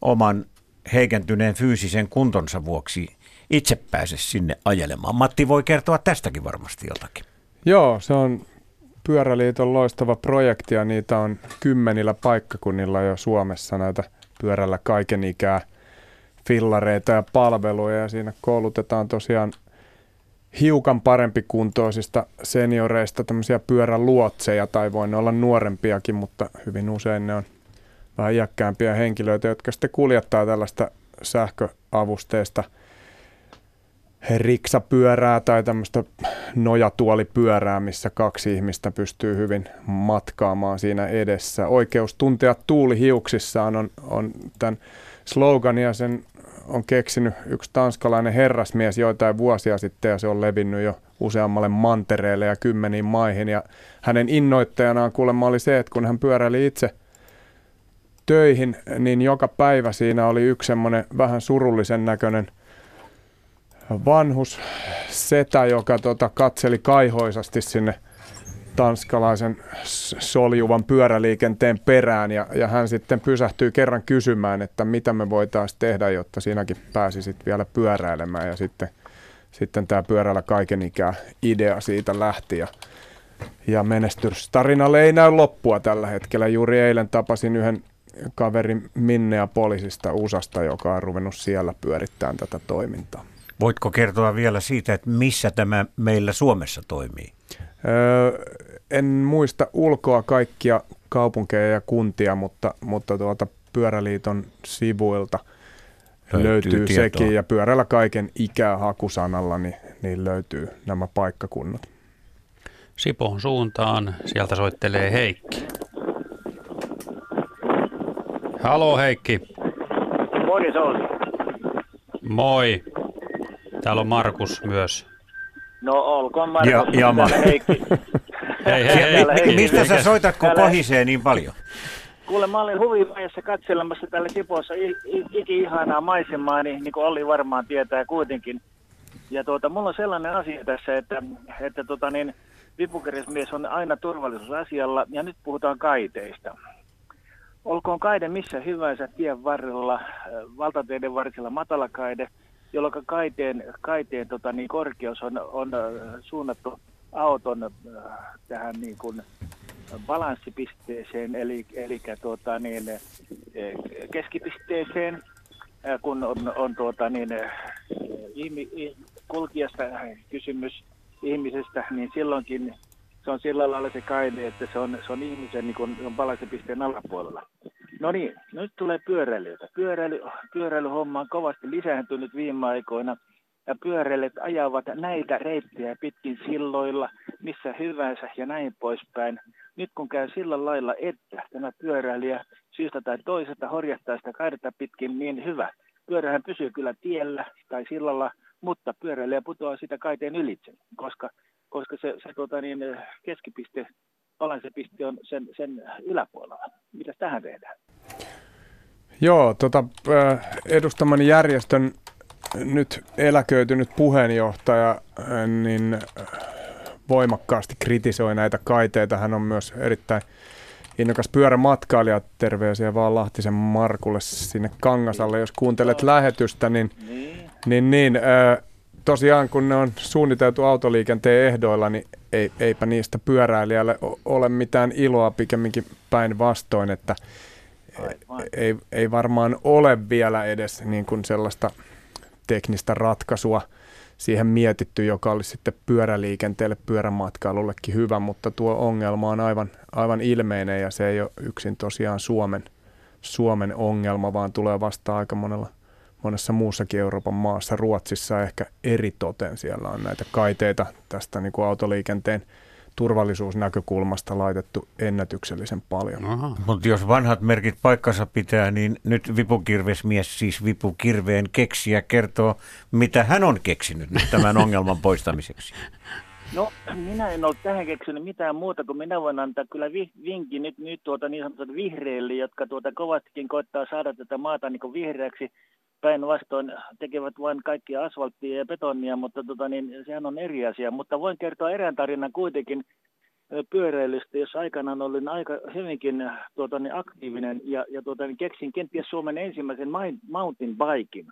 oman heikentyneen fyysisen kuntonsa vuoksi itse pääse sinne ajelemaan. Matti voi kertoa tästäkin varmasti jotakin. Joo, se on Pyöräliiton loistava projekti ja niitä on kymmenillä paikkakunnilla jo Suomessa näitä pyörällä kaiken ikää fillareita ja palveluja ja siinä koulutetaan tosiaan hiukan parempi kuntoisista senioreista tämmöisiä pyöräluotseja tai voi ne olla nuorempiakin, mutta hyvin usein ne on vähän iäkkäämpiä henkilöitä, jotka sitten kuljettaa tällaista sähköavusteista riksapyörää tai tämmöistä nojatuolipyörää, missä kaksi ihmistä pystyy hyvin matkaamaan siinä edessä. Oikeus tuntea tuuli hiuksissaan on, on tämän slogan ja sen on keksinyt yksi tanskalainen herrasmies joitain vuosia sitten ja se on levinnyt jo useammalle mantereelle ja kymmeniin maihin. Ja hänen innoittajanaan kuulemma oli se, että kun hän pyöräili itse töihin, niin joka päivä siinä oli yksi semmoinen vähän surullisen näköinen vanhus setä, joka tota, katseli kaihoisasti sinne tanskalaisen soljuvan pyöräliikenteen perään ja, ja hän sitten pysähtyi kerran kysymään, että mitä me voitaisiin tehdä, jotta sinäkin pääsisit vielä pyöräilemään ja sitten, sitten tämä pyörällä kaiken ikää idea siitä lähti ja, ja menestystarinalle ei näy loppua tällä hetkellä. Juuri eilen tapasin yhden kaverin Minnea poliisista USAsta, joka on ruvennut siellä pyörittämään tätä toimintaa. Voitko kertoa vielä siitä, että missä tämä meillä Suomessa toimii? Öö, en muista ulkoa kaikkia kaupunkeja ja kuntia, mutta, mutta tuota Pyöräliiton sivuilta löytyy, löytyy sekin. Ja pyörällä kaiken ikää hakusanalla niin, niin löytyy nämä paikkakunnat. Sipoon suuntaan, sieltä soittelee Heikki. Halo Heikki. Moi Sauli. Moi. Täällä on Markus myös. No olkoon Markus. Ja, ja ma- Heikki. hei, hei, hei, hei, Mistä sä soitat, kun täällä... kohisee niin paljon? Kuule, mä olin huvivaiheessa katselemassa tällä Sipossa iki-ihanaa maisemaa, niin, niin kuin Olli varmaan tietää kuitenkin. Ja tuota, mulla on sellainen asia tässä, että, että tota niin, vipukeresmies on aina turvallisuusasialla, ja nyt puhutaan kaiteista. Olkoon kaide missä hyvänsä tien varrella, valtateiden varsilla matalakaide, jolloin kaiteen, kaiteen tota, niin korkeus on, on äh, suunnattu auton äh, tähän niin kuin balanssipisteeseen, eli, eli tuota, niin, keskipisteeseen, kun on, on tuota, niin, ihmi, kulkijasta kysymys ihmisestä, niin silloinkin se on sillä lailla se kaide, että se on, se on ihmisen niin kuin, balanssipisteen alapuolella. No niin, nyt tulee pyöräilijöitä. Pyöräily, pyöräilyhomma on kovasti lisääntynyt viime aikoina ja pyöräilijät ajavat näitä reittejä pitkin silloilla, missä hyvänsä ja näin poispäin. Nyt kun käy sillä lailla, että tämä pyöräilijä syystä tai toisesta horjahtaa sitä kaidetta pitkin, niin hyvä. Pyörähän pysyy kyllä tiellä tai sillalla, mutta pyöräilijä putoaa sitä kaiteen ylitse, koska, koska se, se tuota niin, keskipiste piste on sen, sen yläpuolella. Mitä tähän tehdään? Joo, tota, edustamani järjestön nyt eläköitynyt puheenjohtaja niin voimakkaasti kritisoi näitä kaiteita. Hän on myös erittäin innokas pyörämatkailija. Terveisiä vaan Lahtisen Markulle sinne Kangasalle. Jos kuuntelet lähetystä, niin, niin, niin, niin tosiaan kun ne on suunniteltu autoliikenteen ehdoilla, niin ei, eipä niistä pyöräilijälle ole mitään iloa pikemminkin päinvastoin, että ei, ei varmaan ole vielä edes niin kuin sellaista teknistä ratkaisua siihen mietitty, joka olisi sitten pyöräliikenteelle, pyörämatkailullekin hyvä, mutta tuo ongelma on aivan, aivan ilmeinen ja se ei ole yksin tosiaan Suomen, Suomen ongelma, vaan tulee vasta aika monella monessa muussakin Euroopan maassa. Ruotsissa ehkä eri toten siellä on näitä kaiteita tästä niin kuin autoliikenteen turvallisuusnäkökulmasta laitettu ennätyksellisen paljon. Mutta jos vanhat merkit paikkansa pitää, niin nyt vipukirvesmies, siis vipukirveen keksiä, kertoo, mitä hän on keksinyt nyt tämän ongelman poistamiseksi. No, minä en ole tähän keksinyt mitään muuta kuin minä voin antaa kyllä vi- vinkin nyt, nyt tuota niin sanotut vihreille, jotka tuota kovastikin koittaa saada tätä maata niin vihreäksi päinvastoin tekevät vain kaikkia asfalttia ja betonia, mutta tota, niin, sehän on eri asia. Mutta voin kertoa erään tarinan kuitenkin. pyöräilystä, jos aikanaan olin aika hyvinkin tuota, niin aktiivinen ja, ja tuota, niin keksin kenties Suomen ensimmäisen mountain bikin.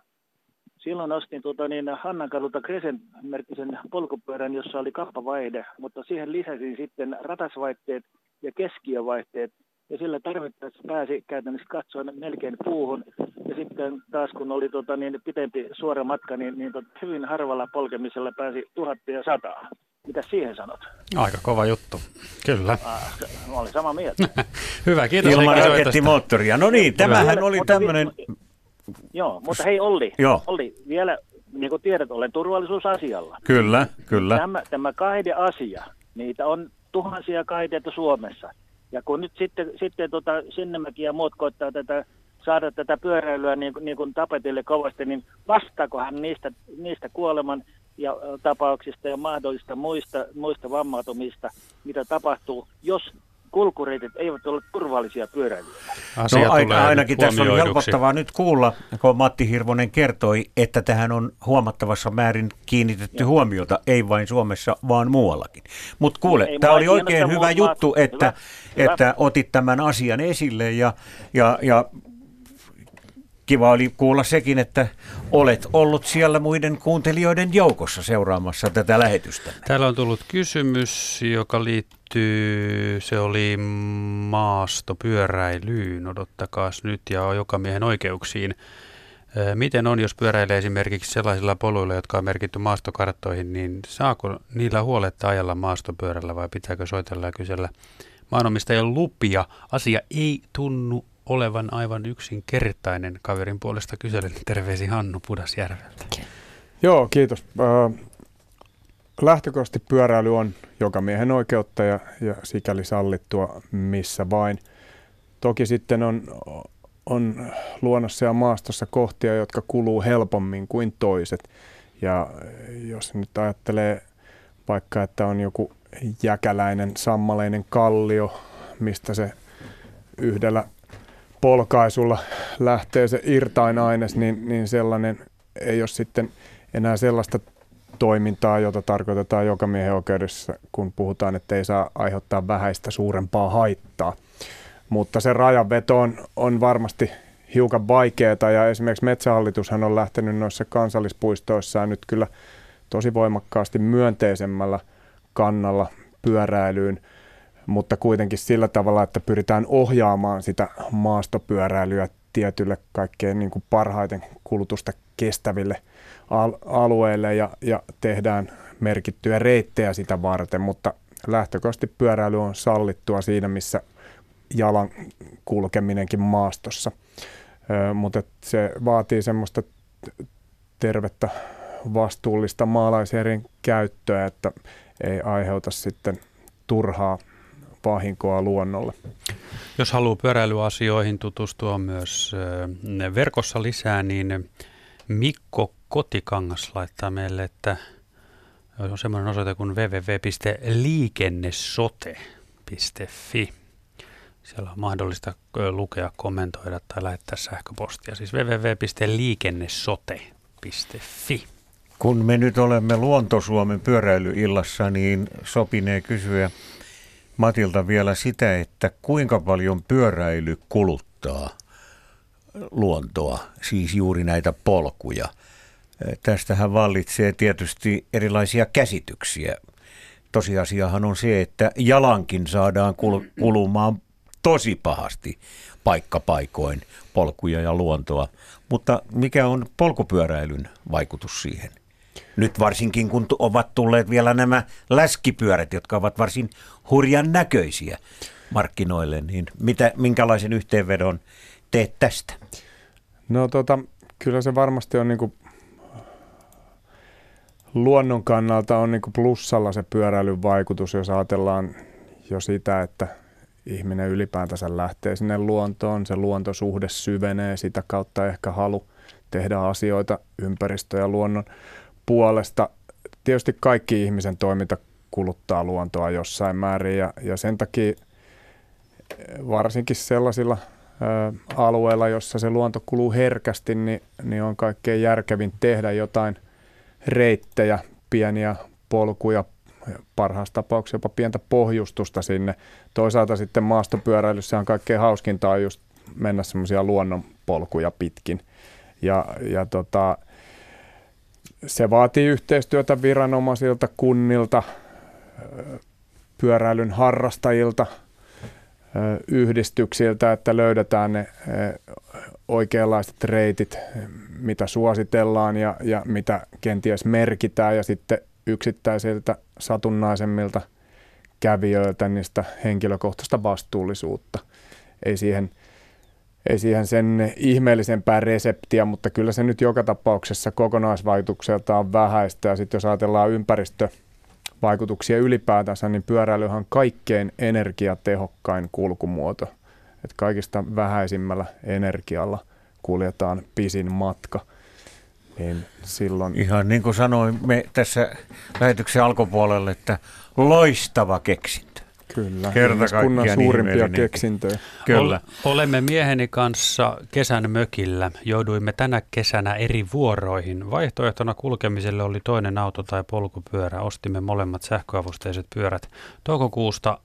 Silloin ostin tuota, niin Hannankadulta Crescent-merkkisen polkupyörän, jossa oli kappavaihde, mutta siihen lisäsin sitten ratasvaihteet ja keskiövaihteet ja sillä tarvittaessa pääsi käytännössä katsoen melkein puuhun. Ja sitten taas kun oli tota, niin pitempi suora matka, niin, niin tota, hyvin harvalla polkemisella pääsi tuhatta ja sataa. Mitä siihen sanot? Aika kova juttu, kyllä. Ah, mä olin samaa mieltä. Hyvä, kiitos. Ilman rakettimoottoria. No niin, tämähän oli tämmöinen... Joo, mutta hei Olli, Joo. Olli vielä niin kuin tiedät, olen turvallisuusasialla. Kyllä, kyllä. Tämä, tämä asia, niitä on tuhansia kaideita Suomessa. Ja kun nyt sitten, sitten tota, Sinnemäki ja muut koittaa tätä, saada tätä pyöräilyä niin, niin kuin tapetille kovasti, niin vastaakohan niistä, niistä kuoleman ja tapauksista ja mahdollista muista, muista vammautumista, mitä tapahtuu, jos kulkureitit eivät ole turvallisia pyöräilijöille. no, aina, ainakin tässä on helpottavaa nyt kuulla, kun Matti Hirvonen kertoi, että tähän on huomattavassa määrin kiinnitetty Joo. huomiota, ei vain Suomessa, vaan muuallakin. Mutta kuule, tämä oli oikein hyvä juttu, että, hyvä. että otit tämän asian esille ja, ja, ja kiva oli kuulla sekin, että olet ollut siellä muiden kuuntelijoiden joukossa seuraamassa tätä lähetystä. Täällä on tullut kysymys, joka liittyy, se oli maastopyöräilyyn, odottakaa nyt, ja joka miehen oikeuksiin. Miten on, jos pyöräilee esimerkiksi sellaisilla poluilla, jotka on merkitty maastokarttoihin, niin saako niillä huoletta ajalla maastopyörällä vai pitääkö soitella ja kysellä maanomistajan lupia? Asia ei tunnu olevan aivan yksinkertainen. Kaverin puolesta kyselen terveisi Hannu Pudasjärveltä. Joo, kiitos. Lähtökohtaisesti pyöräily on joka miehen oikeutta ja, ja sikäli sallittua missä vain. Toki sitten on, on luonnossa ja maastossa kohtia, jotka kuluu helpommin kuin toiset. Ja jos nyt ajattelee vaikka, että on joku jäkäläinen, sammaleinen kallio, mistä se yhdellä polkaisulla lähtee se irtain-aines, niin, niin sellainen ei ole sitten enää sellaista toimintaa, jota tarkoitetaan joka miehen oikeudessa, kun puhutaan, että ei saa aiheuttaa vähäistä suurempaa haittaa. Mutta se rajanveto on, on varmasti hiukan vaikeaa ja esimerkiksi Metsähallitushan on lähtenyt noissa kansallispuistoissaan nyt kyllä tosi voimakkaasti myönteisemmällä kannalla pyöräilyyn – mutta kuitenkin sillä tavalla, että pyritään ohjaamaan sitä maastopyöräilyä tietylle kaikkein niin kuin parhaiten kulutusta kestäville al- alueille ja, ja tehdään merkittyjä reittejä sitä varten, mutta lähtökohtaisesti pyöräily on sallittua siinä, missä jalan kulkeminenkin maastossa. Ö, mutta se vaatii semmoista tervettä vastuullista maalaisjärjen käyttöä, että ei aiheuta sitten turhaa vahinkoa luonnolle. Jos haluaa pyöräilyasioihin tutustua myös verkossa lisää, niin Mikko Kotikangas laittaa meille, että on semmoinen osoite kuin www.liikennesote.fi. Siellä on mahdollista lukea, kommentoida tai lähettää sähköpostia. Siis www.liikennesote.fi. Kun me nyt olemme Luontosuomen pyöräilyillassa, niin sopinee kysyä Matilta vielä sitä, että kuinka paljon pyöräily kuluttaa luontoa, siis juuri näitä polkuja. Tästähän vallitsee tietysti erilaisia käsityksiä. Tosiasiahan on se, että jalankin saadaan kulumaan tosi pahasti paikkapaikoin polkuja ja luontoa. Mutta mikä on polkupyöräilyn vaikutus siihen? Nyt varsinkin kun ovat tulleet vielä nämä läskipyörät, jotka ovat varsin hurjan näköisiä markkinoille, niin mitä, minkälaisen yhteenvedon teet tästä? No tota, kyllä se varmasti on niin kuin luonnon kannalta on niin kuin plussalla se pyöräilyn vaikutus, jos ajatellaan jo sitä, että ihminen ylipäätänsä lähtee sinne luontoon, se luontosuhde syvenee, sitä kautta ehkä halu tehdä asioita ympäristö- ja luonnon puolesta. Tietysti kaikki ihmisen toiminta kuluttaa luontoa jossain määrin ja, ja sen takia varsinkin sellaisilla ä, alueilla, jossa se luonto kuluu herkästi, niin, niin on kaikkein järkevin tehdä jotain reittejä, pieniä polkuja, parhaassa tapauksessa jopa pientä pohjustusta sinne. Toisaalta sitten maastopyöräilyssä on kaikkein hauskinta on just mennä semmoisia luonnonpolkuja pitkin. Ja, ja tota, se vaatii yhteistyötä viranomaisilta, kunnilta, pyöräilyn harrastajilta, yhdistyksiltä, että löydetään ne oikeanlaiset reitit, mitä suositellaan ja, ja mitä kenties merkitään ja sitten yksittäisiltä satunnaisemmilta kävijöiltä niistä henkilökohtaista vastuullisuutta. Ei siihen, ei siihen sen ihmeellisempää reseptiä, mutta kyllä se nyt joka tapauksessa kokonaisvaikutukselta on vähäistä. Ja sitten jos ajatellaan ympäristövaikutuksia ylipäätänsä, niin pyöräilyhän on kaikkein energiatehokkain kulkumuoto. Et kaikista vähäisimmällä energialla kuljetaan pisin matka – niin silloin... Ihan niin kuin sanoin me tässä lähetyksen alkupuolelle, että loistava keksintö. Kyllä, Kerta suurimpia keksintöjä. Kyllä. Olemme mieheni kanssa kesän mökillä. Jouduimme tänä kesänä eri vuoroihin. Vaihtoehtona kulkemiselle oli toinen auto tai polkupyörä. Ostimme molemmat sähköavusteiset pyörät. Toukokuusta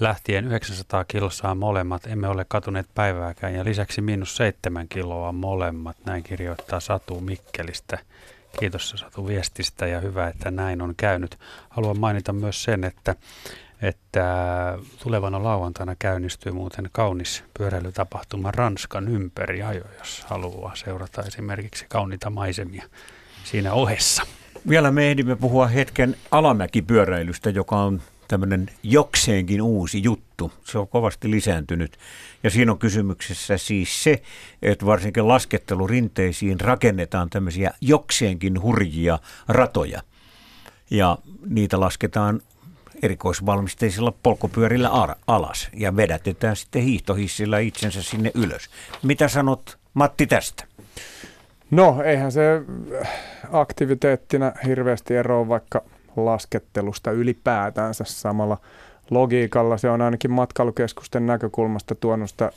lähtien 900 kilsaa molemmat. Emme ole katuneet päivääkään ja lisäksi miinus 7 kiloa molemmat. Näin kirjoittaa Satu Mikkelistä. Kiitos Satu viestistä ja hyvä, että näin on käynyt. Haluan mainita myös sen, että, että tulevana lauantaina käynnistyy muuten kaunis pyöräilytapahtuma Ranskan ympäri ajo, jos haluaa seurata esimerkiksi kauniita maisemia siinä ohessa. Vielä me ehdimme puhua hetken alamäkipyöräilystä, joka on tämmöinen jokseenkin uusi juttu. Se on kovasti lisääntynyt. Ja siinä on kysymyksessä siis se, että varsinkin laskettelurinteisiin rakennetaan tämmöisiä jokseenkin hurjia ratoja. Ja niitä lasketaan erikoisvalmisteisilla polkupyörillä alas ja vedätetään sitten hiihtohissillä itsensä sinne ylös. Mitä sanot Matti tästä? No eihän se aktiviteettina hirveästi eroa, vaikka laskettelusta ylipäätänsä samalla logiikalla. Se on ainakin matkailukeskusten näkökulmasta tuonut sitä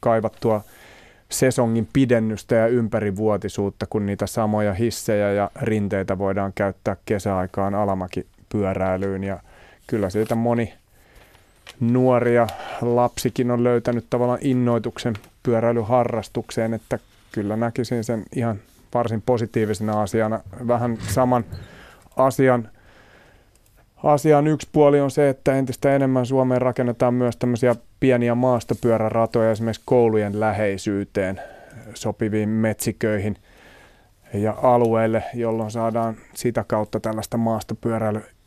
kaivattua sesongin pidennystä ja ympärivuotisuutta, kun niitä samoja hissejä ja rinteitä voidaan käyttää kesäaikaan alamäkipyöräilyyn. Ja kyllä siitä moni nuoria lapsikin on löytänyt tavallaan innoituksen pyöräilyharrastukseen, että kyllä näkisin sen ihan varsin positiivisena asiana. Vähän saman asian Asian yksi puoli on se, että entistä enemmän Suomeen rakennetaan myös tämmöisiä pieniä maastopyöräratoja esimerkiksi koulujen läheisyyteen sopiviin metsiköihin ja alueille, jolloin saadaan sitä kautta tällaista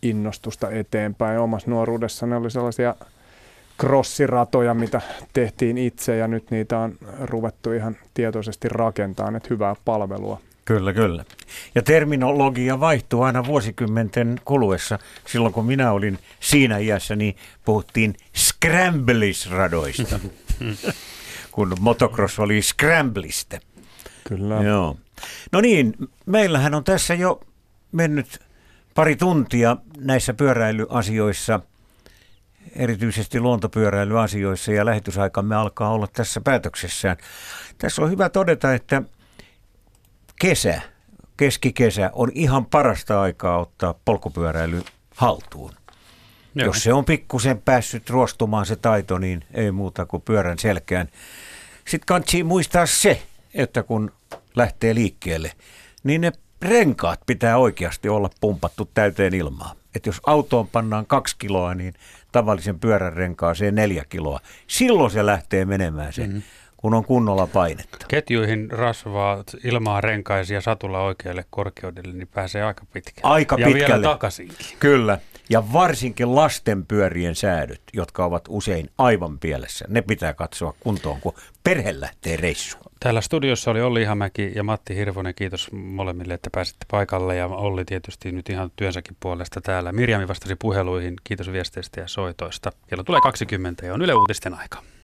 maastopyöräilyinnostusta eteenpäin. Omassa nuoruudessa ne oli sellaisia crossiratoja, mitä tehtiin itse ja nyt niitä on ruvettu ihan tietoisesti rakentamaan, että hyvää palvelua Kyllä, kyllä. Ja terminologia vaihtuu aina vuosikymmenten kuluessa. Silloin kun minä olin siinä iässä, niin puhuttiin scramblisradoista, kun motocross oli scrambliste. Kyllä. Joo. No niin, meillähän on tässä jo mennyt pari tuntia näissä pyöräilyasioissa, erityisesti luontopyöräilyasioissa, ja lähetysaikamme alkaa olla tässä päätöksessään. Tässä on hyvä todeta, että kesä, keskikesä on ihan parasta aikaa ottaa polkupyöräily haltuun. Joo. Jos se on pikkusen päässyt ruostumaan se taito, niin ei muuta kuin pyörän selkään. Sitten kansi muistaa se, että kun lähtee liikkeelle, niin ne renkaat pitää oikeasti olla pumpattu täyteen ilmaa. Että jos autoon pannaan kaksi kiloa, niin tavallisen pyörän renkaaseen neljä kiloa. Silloin se lähtee menemään se mm-hmm kun on kunnolla painetta. Ketjuihin rasvaa ilmaa renkaisia satulla oikealle korkeudelle, niin pääsee aika pitkälle. Aika ja pitkälle. vielä takaisinkin. Kyllä. Ja varsinkin lasten pyörien säädöt, jotka ovat usein aivan pielessä, ne pitää katsoa kuntoon, kun perhe lähtee reissuun. Täällä studiossa oli Olli Ihamäki ja Matti Hirvonen. Kiitos molemmille, että pääsitte paikalle. Ja Olli tietysti nyt ihan työnsäkin puolesta täällä. Mirjami vastasi puheluihin. Kiitos viesteistä ja soitoista. Kello tulee 20 ja on Yle Uutisten aika.